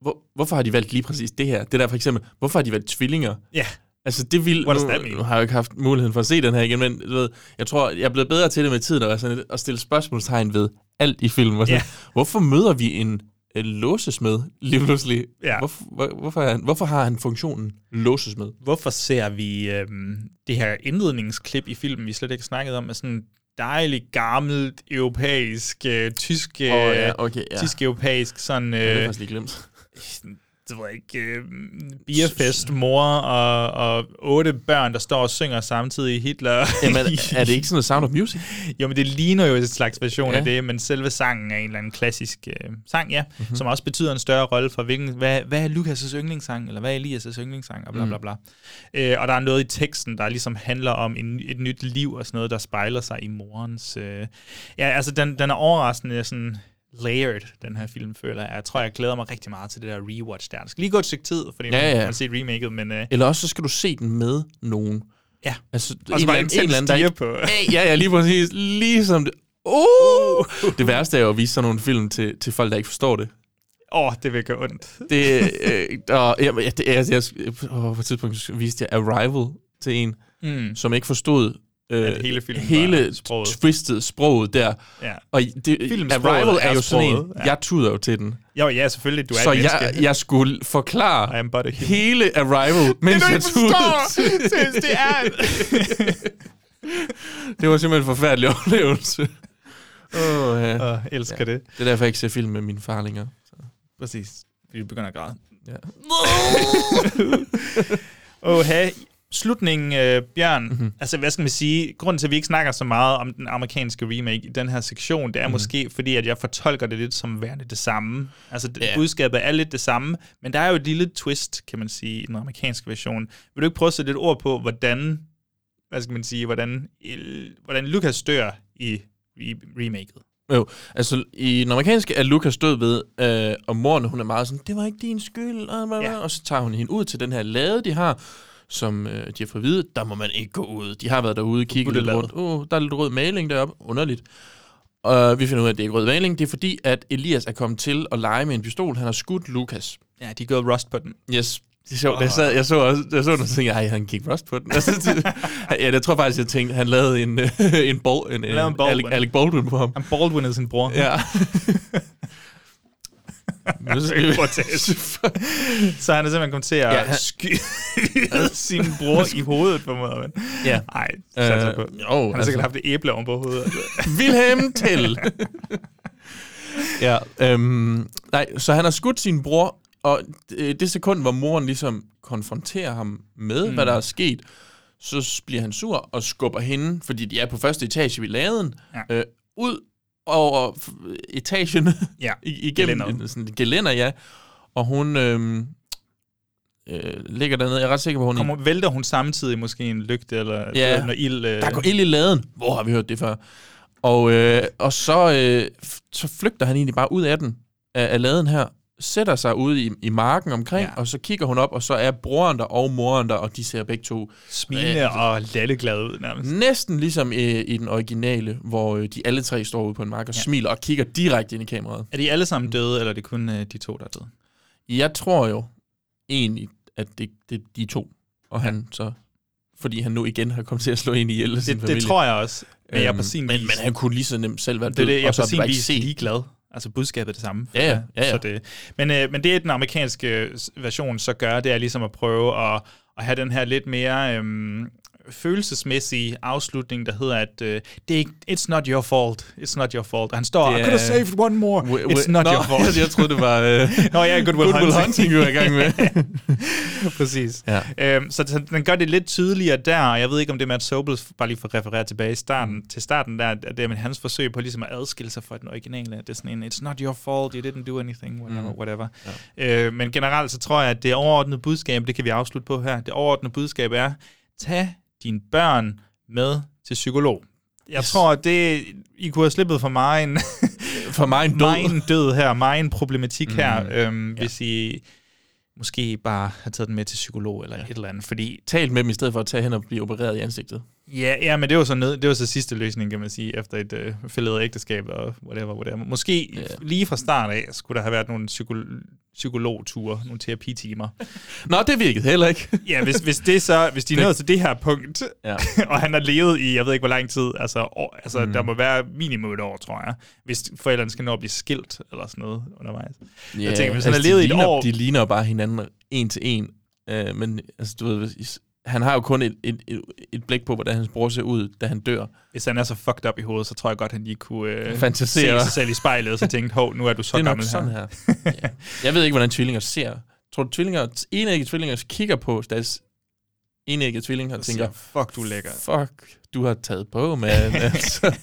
hvor, hvorfor har de valgt lige præcis det her? Det der for eksempel, hvorfor har de valgt tvillinger? Ja. Altså, det vil... Nu, nu har jeg jo ikke haft muligheden for at se den her igen, men du ved, jeg tror, jeg er blevet bedre til det med tiden, at, sådan, at stille spørgsmålstegn ved alt i filmen. Og sådan, yeah. Hvorfor møder vi en uh, låsesmed lige pludselig? Ja. Hvorfor, hvor, hvorfor, er han, hvorfor har han funktionen låsesmed? Hvorfor ser vi øhm, det her indledningsklip i filmen, vi slet ikke snakket om, med sådan dejligt gammelt europæisk, øh, tysk, øh, oh, ja, okay, ja. tysk europæisk sådan... Øh, det er faktisk lige glemt (laughs) det ved jeg ikke, øh, bierfest, mor og, og otte børn, der står og synger samtidig Hitler. Jamen, er det ikke sådan noget Sound of Music? (laughs) jo, men det ligner jo et slags version ja. Af det, men selve sangen er en eller anden klassisk øh, sang, ja, Mhm. mm-hmm. som også betyder en større rolle for, hvilken, hvad, hvad er Lukas' yndlingssang, eller hvad er Elias' yndlingssang, og bla bla Mm. bla. Øh, og der er noget i teksten, der ligesom handler om en, et nyt liv og sådan noget, der spejler sig i morens... Øh, ja, altså den, den er overraskende sådan layered, den her film, føler jeg. Jeg tror, jeg glæder mig rigtig meget til det der rewatch der. Det skal lige gå et stykke tid, fordi Ja, ja, ja. man har set remaket, men... Øh, Eller også så skal du se den med nogen. Ja. Altså, Og så bare intens der stirre ikke... på. Ja, ja, lige præcis. Ligesom det. Uh! Det værste er jo at vise sådan nogle film til, til folk, der ikke forstår det. Åh, oh, det vil gøre ondt. Det, øh, og, jeg, jeg, det, jeg, jeg, åh, på et tidspunkt viste jeg Arrival til en, Mm. som ikke forstod øh, At hele filmen hele sproget. twisted sproget der. Ja. Og det, Arrival er er jo sådan en, ja. jeg tuder jo til den. Jo, ja, selvfølgelig. Du er Så jeg, jeg skulle forklare hele Arrival, mens du jeg tudede. Seriøst, det er... Det var simpelthen en forfærdelig oplevelse. (laughs) Åh, ja. Åh, elsker det. Det er derfor, jeg ikke ser film med mine far længere. Så. Præcis. Vi begynder at græde. Ja. Åh, hey. Slutningen, øh, Bjørn, Mhm. mm-hmm. altså hvad skal man sige, grunden til, at vi ikke snakker så meget om den amerikanske remake i den her sektion, det er Mhm. mm-hmm. måske fordi, at jeg fortolker det lidt som værende det samme. Altså Ja. budskabet er lidt det samme, men der er jo et lille twist, kan man sige, i den amerikanske version. Vil du ikke prøve at sætte lidt ord på, hvordan, hvad skal man sige, hvordan, hvordan Lucas dør i, i remaket? Jo, altså i den amerikanske er Lucas død ved, øh, og moren hun er meget sådan, det var ikke din skyld, og. Ja. og så tager hun hende ud til den her lade, de har, som øh, de har fået at vide, der må man ikke gå ud. De har været derude og kigget lidt rundt. Oh, der er lidt rød maling deroppe, underligt. Og vi finder ud af, at det er ikke rød maling, det er fordi, at Elias er kommet til at lege med en pistol. Han har skudt Lucas. Ja, de er gået rust på den. Yes. Det er sjovt. Jeg, sad, jeg så også, jeg så den, og tænkte jeg, "Ej, han gik rust på den. Altså, det, (laughs) ja, jeg tror faktisk, jeg tænkte, han lavede en, en, bol, en, en, en Baldwin. Alec, Alec Baldwin på ham. Han Baldwinede sin bror. Ja. (laughs) Så, han er simpelthen kommet til at Ja, han- skyde (laughs) sin bror i hovedet, måde. Men. Ja. Nej, Øh, på. jo, han har altså. sikkert haft et æble oven på hovedet. Altså. (laughs) Wilhelm til. ja, øhm, nej, så han har skudt sin bror, og det, det sekund, hvor moren ligesom konfronterer ham med, mm. hvad der er sket, så bliver han sur og skubber hende, fordi de er på første etage ved laden, Ja. øh, ud over etagen Ja, (laughs) i- igennem gelænderet. en, sådan en gelænder, ja. Og hun øhm, øh, ligger dernede. Jeg er ret sikker på, hun... Kommer, vælter hun samtidig måske en lygte, eller Ja. noget ild? Øh, Der går ild i laden. Hvor har vi hørt det før? Og, øh, og så, øh, så flygter han egentlig bare ud af den, af, af laden her, sætter sig ude i, i marken omkring, Ja. ja. og så kigger hun op, og så er broren der og moren der, og de ser begge to Smilende og lalleglade ud nærmest. næsten ligesom i, i den originale, hvor øh, de alle tre står ude på en mark og Ja. ja. smiler og kigger direkte ind i kameraet. Er de alle sammen døde, eller er det kun øh, de to, der er døde? Jeg tror jo egentlig, at det, det er de to, og han så... Fordi han nu igen har kommet til at slå ind i sin Det, familie. det tror jeg også. Men jeg er Øhm, på sin men, vis. men han kunne lige så nemt selv være det død, er det, jeg og så på er det bare ikke set. ligeglad. Altså budskabet er det samme. Ja, ja, ja, ja. Så det, men, øh, men det, den amerikanske s- version så gør, det er ligesom at prøve at, at have den her lidt mere øhm, følelsesmæssige afslutning, der hedder, at øh, det er ikke, it's not your fault, it's not your fault. Og han står, Det I could have saved one more, We- it's we- not Nå, your fault. (laughs) jeg troede, det var, øh, Nå ja, Good Will, Good Hunting. Hunting, vi var i gang med. (laughs) Præcis. Ja. Øhm, så så den gør det lidt tydeligere der, og jeg ved ikke, om det er Matt Sobel, bare lige for at referere tilbage i starten, mm. til starten der, at det er hans forsøg på ligesom at adskille sig fra den originale. Det er sådan en, it's not your fault, you didn't do anything, whatever. Mm. whatever. Ja. Øh, men generelt så tror jeg, at det overordnede budskab, det kan vi afslutte på her, det overordnede budskab er, tag dine børn med til psykolog. Jeg yes. tror, at det, I kunne have slippet for mig en, (laughs) For mig en død. mig en død her, mig en problematik Mm. her, øhm, Ja. hvis I måske bare har taget den med til psykolog eller ja. et eller andet, fordi Talt med dem i stedet for at tage hen og blive opereret i ansigtet. Ja, ja, men det var så ned, det var så sidste løsning, kan man sige, efter et øh, fældet ægteskab og whatever, whatever. Måske yeah. lige fra start af skulle der have været nogle psyko- psykologture, nogle terapitimer. (laughs) Nå, det virkede heller ikke. (laughs) ja, hvis, hvis det så, hvis de nåede til det her punkt, Ja. (laughs) og han har levet i, jeg ved ikke hvor lang tid, altså, år, altså Mm. der må være minimum et år, tror jeg, hvis forældrene skal nå at blive skilt eller sådan noget undervejs. Ja, jeg tænker, hvis han har altså, levet i et ligner, år, De ligner bare hinanden en til en. Øh, men altså, du ved, hvis- han har jo kun et, et, et, et blik på, hvordan hans bror ser ud, da han dør. hvis han er så fucked up i hovedet, så tror jeg godt, han lige kunne øh, Fantasere. se sig selv i spejlet, og så tænke, hov, nu er du så det er nok gammel sådan her. her. (laughs) ja. Jeg ved ikke, hvordan tvillinger ser. tror du tvillinger, enægget tvillinger kigger på deres enægget tvillinger og tænker, "Fuck, du er lækker." Fuck, du har taget på, man. (laughs) altså,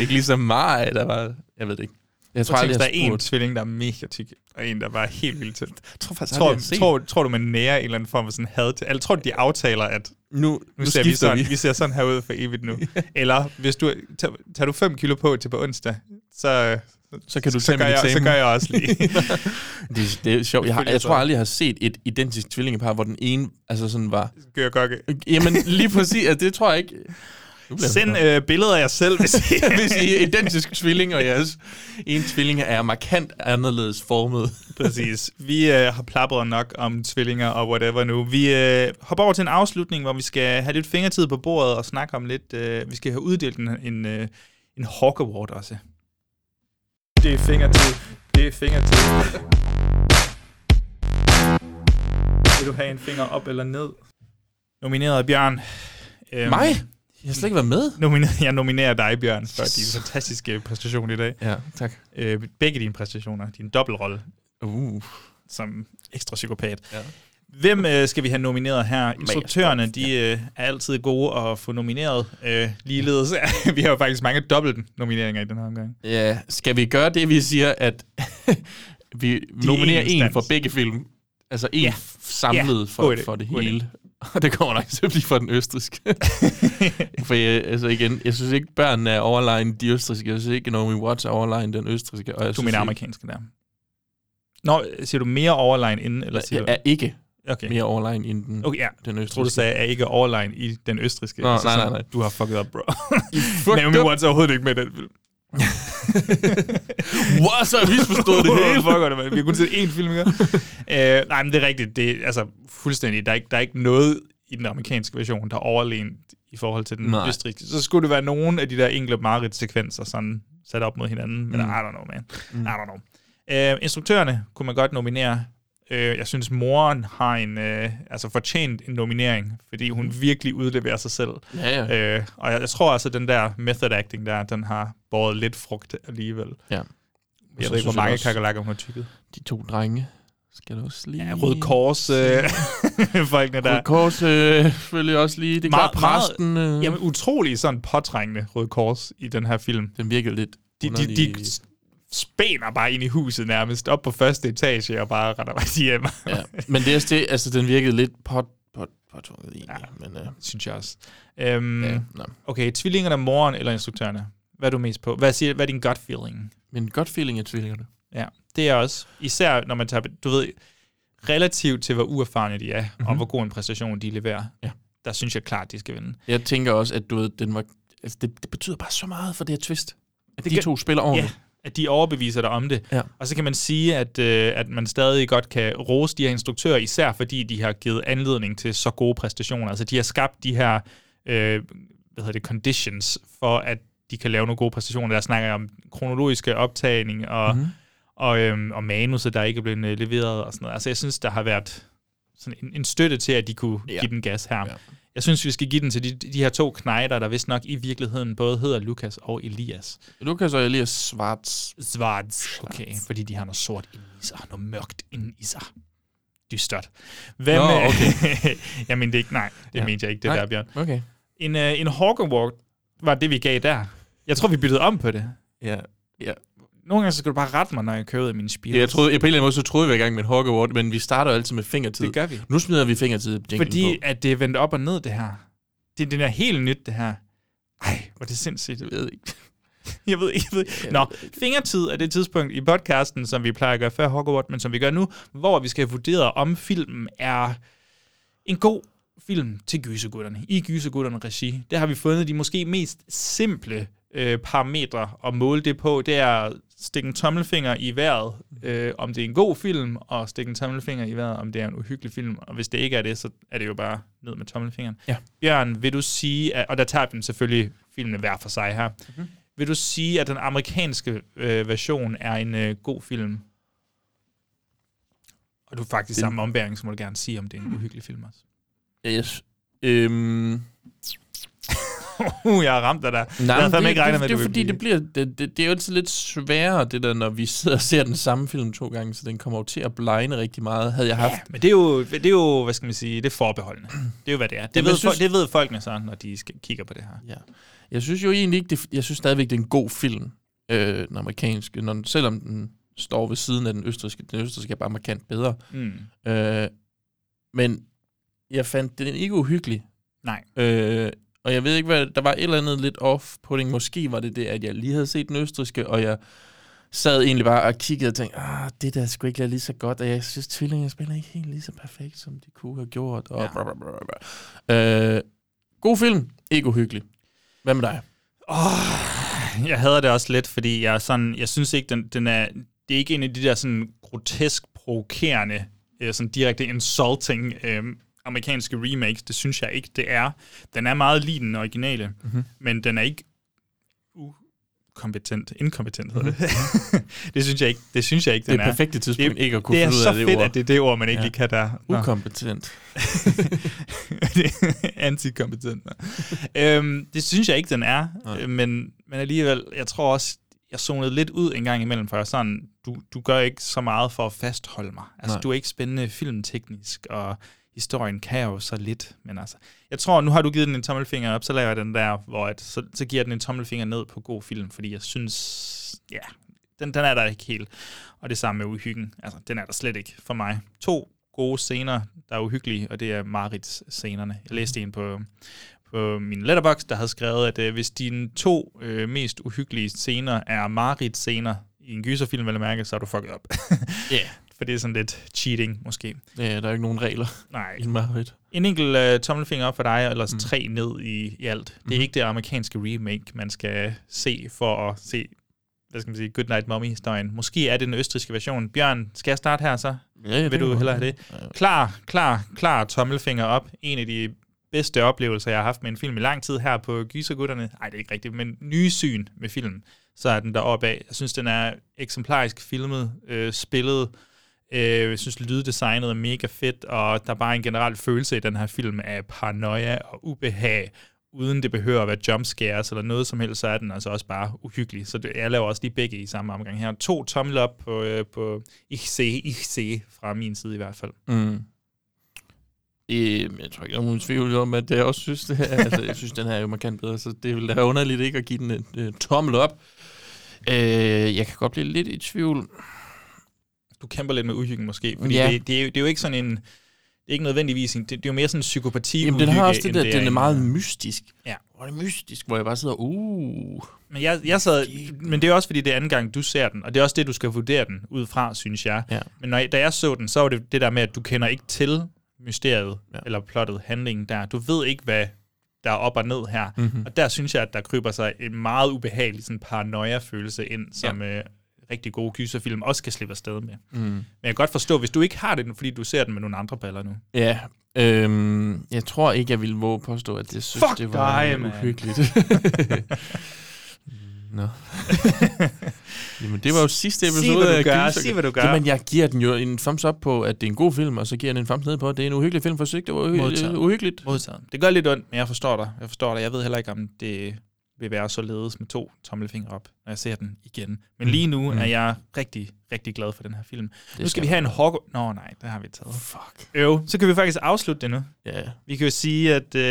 ikke ligesom mig, der var... Jeg ved det ikke. Jeg tror aldrig, der jeg er har en tvilling, der er mega tyk, og en, der bare er helt vildt. Jeg tror faktisk tror, jeg tror, tror, du, man nærer en eller anden form for sådan had til... Eller tror du, de aftaler, at nu, nu, nu ser vi, sådan, vi. vi. ser sådan her ud for evigt nu. (laughs) eller hvis du tager, tager du 5 kilo på til på onsdag, så, Så kan du så, tage gør jeg, så gør jeg også lige. (laughs) det, det er sjovt. Jeg, har, jeg tror så. aldrig, jeg har set et identisk tvillingepar, hvor den ene altså sådan var... Gør gokke. Jamen, lige præcis. Altså, det tror jeg ikke... Send øh, billeder af jer selv, hvis I... (laughs) Hvis I er identisk tvilling, og jeres en tvilling er markant anderledes formet. Præcis. Vi øh, har plapret nok om tvillinger og whatever nu. Vi øh, hopper over til en afslutning, hvor vi skal have lidt fingertid på bordet og snakke om lidt... Øh, vi skal have uddelt en, en, øh, en Hawk Award også. Det er fingertid. Det er fingertid. Vil du have en finger op eller ned? Nomineret Bjørn. Øhm, Mig? Jeg har slet ikke været med. Nomineret, jeg nominerer dig, Bjørn, for din fantastiske præstation i dag. Ja, tak. Øh, begge dine præstationer. Din dobbeltrolle. Uh. Som ekstra psykopat. Ja. Hvem øh, skal vi have nomineret her? Instruktørerne, de øh, er altid gode at få nomineret. Øh, ligeledes, (laughs) vi har jo faktisk mange dobbelt nomineringer i den her omgang. Ja, skal vi gøre det, vi siger, at (laughs) vi nominerer én en instans. for begge film? Altså en Ja. samlet Ja, for, for det hele. Og (laughs) det kommer nok til at blive for den østriske. (laughs) for jeg, altså igen, jeg synes ikke, børnene er overlegen de østriske. Jeg synes ikke, Naomi Watts er overlegen den østriske. Og jeg Du mener amerikanske der. Nå, siger du mere overline inden, eller siger Jeg er ikke Okay. mere overlegen end den, Okay, ja. den Jeg østriske. tror, du sagde, at jeg ikke er overline i den østriske. Nå, Altså nej, nej, nej. Du har fucket (laughs) up, bro. Naomi. Watts er overhovedet ikke med i den film. (laughs) What? Så har jeg misforstået det hele. Fuck, det, man. Vi har kun set én film, ikke? øh, nej, men det er rigtigt. Det er altså fuldstændig. Der er, ikke, der er ikke noget i den amerikanske version, der er overlegent i forhold til den Nej. østrigske. Så skulle det være nogen af de der enkelte Marit-sekvenser sådan sat op mod hinanden. Men Mm. I don't know, man. I don't know. Øh, instruktørerne kunne man godt nominere. Øh, jeg synes, moren har en, øh, altså fortjent en nominering, fordi hun virkelig udleverer sig selv. Ja, ja. Øh, og jeg, jeg tror altså, den der method acting der, den har båret lidt frugt alligevel. Ja. Jeg Så ved ikke, hvor jeg mange kakalakker hun har tykket. De to drenge skal du også lige... Ja, Røde Kors, øh, (laughs) folkene der. Røde Kors øh, selvfølgelig også lige. Det er klart, præsten... Øh, Jamen, utrolig sådan påtrængende Røde Kors i den her film. Den virker lidt De, de, de spænder bare ind i huset nærmest, op på første etage og bare retter bare hjem. ja. Men det er også det, altså den virkede lidt pot, pot, påtvunget egentlig. Ja, men, øh, synes jeg også. Øhm, Ja, nå. okay, tvillingerne, moren eller instruktørerne? Hvad er du mest på? Hvad, siger, hvad er din gut feeling? Min gut feeling er tvillingerne. Ja, det er også. Især når man tager, du ved, relativt til hvor uerfarne de er, mm-hmm. og hvor god en præstation de leverer. Ja. Der synes jeg klart, de skal vinde. Jeg tænker også, at du ved, den var, altså det, det betyder bare så meget for det her twist. At Det de gør- to spiller ordentligt. Ja, at de overbeviser dig om det. Ja. Og så kan man sige, at, øh, at man stadig godt kan rose de her instruktører, især fordi de har givet anledning til så gode præstationer. Altså de har skabt de her øh, hvad hedder det, conditions for, at de kan lave nogle gode præstationer. Der snakker jeg om kronologiske optagning og, mm-hmm. og, øhm, og manuset, der ikke er blevet øh, leveret og sådan noget. Altså jeg synes, der har været sådan en, en støtte til, at de kunne ja. give den gas her. Ja. Jeg synes, vi skal give den til de, de her to knejder, der vist nok i virkeligheden både hedder Lukas og Elias. Lukas og Elias Schwartz. Svarts. Okay, fordi de har noget sort inde i sig, noget mørkt inde i sig. Dystert. Hvem, Nå, øh, okay. (laughs) jeg mente ikke, nej, det Ja. mente jeg ikke, det Nej, der, Bjørn. okay. En, øh, en Hawk Award var det, vi gav der. Jeg tror, vi byttede om på det. Ja, ja. Nogle gange så skal du bare rette mig, når jeg kører ud af mine spil. Jeg troede, jeg på en eller anden måde, så troede vi var i gang med en Award, men vi starter altid med fingertid. Det gør vi. Nu smider vi fingertid Fordi på. at det er vendt op og ned, det her. Det, det er helt nyt, det her. Ej, hvor er det sindssygt. Jeg ved ikke. (laughs) Jeg ved ikke. Jeg ved. ikke. Nå, fingertid er det tidspunkt i podcasten, som vi plejer at gøre før Hogwarts, men som vi gør nu, hvor vi skal vurdere, om filmen er en god film til gysergutterne, i gysergutterne regi. Der har vi fundet de måske mest simple øh, parametre at måle det på. Det er at stikke en tommelfinger i vejret, øh, om det er en god film, og stikke en tommelfinger i vejret, om det er en uhyggelig film. Og hvis det ikke er det, så er det jo bare ned med tommelfingeren. Ja. Bjørn, vil du sige, at, og der tager vi selvfølgelig filmene hver for sig her, Mhm. mm-hmm. vil du sige, at den amerikanske øh, version er en øh, god film? Og du er faktisk Den- samme ombæring, så må du gerne sige, om det er en uhyggelig film også. Yes. Øhm, (laughs) uh, jeg har ramt dig der. Nej, jeg havde det, ikke regnet det, med, det, du fordi, det, bliver, det, det, det er jo altid lidt sværere, det der, når vi sidder og ser den samme film to gange, så den kommer jo til at blegne rigtig meget. Havde jeg haft... Ja, men det er, jo, det er jo, hvad skal man sige, det er forbeholdende. Det er jo, hvad det er. Det, Jamen, ved, synes- synes... det ved folkene så, når de skal, kigger på det her. Ja. Jeg synes jo egentlig ikke, det, jeg synes stadigvæk, det er en god film, øh, den amerikanske, når, selvom den står ved siden af den østrigske. Den østrigske er bare markant bedre. Mm. Øh, men jeg fandt den ikke uhyggelig. Nej. Øh, og jeg ved ikke, hvad, der var et eller andet lidt off-putting. Måske var det det, at jeg lige havde set den østrigske, og jeg sad egentlig bare og kiggede og tænkte, ah, det der skulle ikke lige så godt, og jeg synes, tvillinger spiller ikke helt lige så perfekt, som de kunne have gjort. Og ja. bla, bla, bla, bla. Øh, god film, ikke uhyggelig. Hvad med dig? Oh, jeg hader det også lidt, fordi jeg, er sådan, jeg synes ikke, den, den er, det er ikke en af de der sådan grotesk provokerende, øh, sådan direkte insulting øh, amerikanske remakes. Det synes jeg ikke, det er. Den er meget lige den originale, Mhm. men den er ikke ukompetent. Inkompetent hedder det. (laughs) det synes jeg ikke, det synes jeg ikke, Det er den det perfekte tidspunkt det, ikke at kunne det er finde ud så af det fedt, ord. at det er det ord, man ikke Ja. lige kan der. Nå. Ukompetent. (laughs) Det er Antikompetent. øhm, det synes jeg ikke, den er. Nej. Øh, Men, men alligevel, jeg tror også, jeg zonede lidt ud en gang imellem, for jeg er sådan, du, du gør ikke så meget for at fastholde mig. Altså, Nej. du er ikke spændende filmteknisk, og historien kan jo så lidt. Men altså, jeg tror, nu har du givet den en tommelfinger op, så laver jeg den der, hvor at, så, så giver jeg den en tommelfinger ned på god film, fordi jeg synes, ja, den, den er der ikke helt. Og det samme med uhyggen. Altså, den er der slet ikke for mig. To gode scener, der er uhyggelige, og det er Marits scenerne. Jeg læste en på, på min letterbox, der havde skrevet, at øh, hvis dine to øh, mest uhyggelige scener er Marits scener i en gyserfilm, vel at mærke, så er du fucket op. Ja. yeah. (laughs) For det er sådan lidt cheating, måske. Ja, der er ikke nogen regler Nej. i Marit. En enkelt øh, tommelfinger op for dig, og ellers mm. tre ned i, i alt. Det er Mhm. ikke det amerikanske remake, man skal se for at se, hvad skal man sige, Goodnight Mommy-historien. Måske er det den østriske version. Bjørn, skal jeg starte her så? Ja, ja, Vil du hellere have det? Ja, ja. Klar, klar, klar tommelfinger op. En af de bedste oplevelser, jeg har haft med en film i lang tid her på Gysergutterne. Nej, det er ikke rigtigt, men nye syn med filmen. Så er den deroppe af. Jeg synes, den er eksemplarisk filmet, øh, spillet. Øh, jeg synes, lyddesignet er mega fedt, og der er bare en generel følelse i den her film af paranoia og ubehag, uden det behøver at være jumpscares eller noget som helst, så er den altså også bare uhyggelig. Så det, jeg laver også lige begge i samme omgang her. To tommel op på, øh, på IC, IC fra min side i hvert fald. Mm. Øh, jeg tror ikke, der er nogen tvivl om, at jeg også synes, det her, (laughs) altså, jeg synes, den her er jo markant bedre, så det ville være underligt ikke at give den en øh, tommel op. Øh, jeg kan godt blive lidt i tvivl du kæmper lidt med uhyggen måske, fordi Ja. det, det, er jo, det er jo ikke sådan en, det er ikke nødvendigvis en, det, det er jo mere sådan en psykopati Jamen, den har også det der, det den er meget mystisk. Ja. Hvor er det mystisk, hvor jeg bare sidder, uh. Men, jeg, jeg sad, men det er også fordi, det er anden gang, du ser den, og det er også det, du skal vurdere den ud fra, synes jeg. Ja. Men når jeg, da jeg så den, så var det det der med, at du kender ikke til mysteriet, Ja. eller plottet, handlingen der. Du ved ikke, hvad der er op og ned her. Mhm. Og der synes jeg, at der kryber sig en meget ubehagelig sådan paranoia-følelse ind, som ja. øh, rigtig gode gyserfilm også kan slippe afsted med. Mm. Men jeg kan godt forstå, hvis du ikke har det, fordi du ser den med nogle andre baller nu. Ja, øhm, jeg tror ikke, jeg ville våge påstå, at jeg synes, Fuck det var dig, uhyggeligt. (laughs) Nå. (laughs) Jamen, det var jo sidste Sig, episode hvad du gør. Gyser- Sig, hvad du gør. Jamen, jeg giver den jo en thumbs up på, at det er en god film, og så giver den en thumbs ned på, at det er en uhyggelig film, for ikke, det var uhy- Modtaget. uhyggeligt. Modtaget. Det gør lidt ondt, men jeg forstår dig. Jeg forstår dig. Jeg ved heller ikke, om det vil være således med to tommelfingre op, når jeg ser den igen. Men Mm. lige nu Mm. er jeg rigtig, rigtig glad for den her film. Det nu skal vi have en Hogwarts... Nå nej, det har vi taget. Fuck. Øv, så kan vi faktisk afslutte det nu. Ja. Vi kan jo sige, at øh,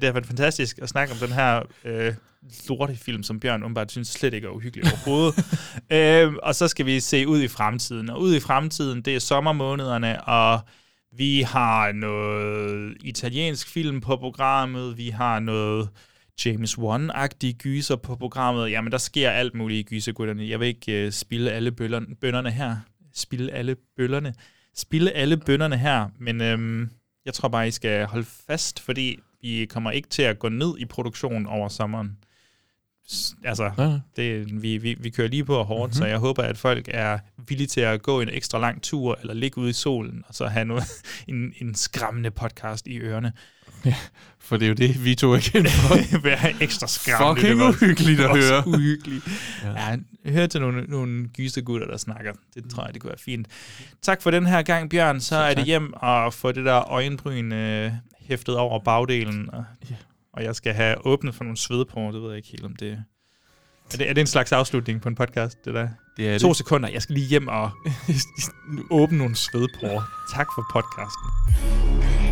det har været fantastisk at snakke om den her øh, lortefilm, som Bjørn umiddelbart synes slet ikke er uhyggelig (laughs) overhovedet. øh, og så skal vi se ud i fremtiden. Og ud i fremtiden, det er sommermånederne, og vi har noget italiensk film på programmet, vi har noget James Wan-agtige gyser på programmet. Jamen, der sker alt muligt i gysergutterne. Jeg vil ikke øh, spille alle bøllerne, bønderne her. Spille alle bøllerne. Spille alle bønderne her, men øhm, jeg tror bare, I skal holde fast, fordi vi kommer ikke til at gå ned i produktion over sommeren. Altså, Ja, det, vi, vi, vi kører lige på hårdt, Mhm. mm-hmm. så jeg håber, at folk er villige til at gå en ekstra lang tur, eller ligge ude i solen, og så have noget, (laughs) en, en skræmmende podcast i ørerne. For det er jo det, vi to er kendt for. (laughs) Være ekstra skræmmende. Fucking det uhyggeligt at høre. uhyggeligt. Ja. ja. hør til nogle, nogle gysergutter, der snakker. Det tror jeg, det kunne være fint. Tak for den her gang, Bjørn. Så Selv er det tak. hjem og få det der øjenbryn øh, hæftet over bagdelen. Og, Ja. og jeg skal have åbnet for nogle svedporre. Det ved jeg ikke helt, om det er. Det, er det en slags afslutning på en podcast, det der? Det er to det. sekunder. Jeg skal lige hjem og (laughs) åbne nogle svedporre. Tak for podcasten.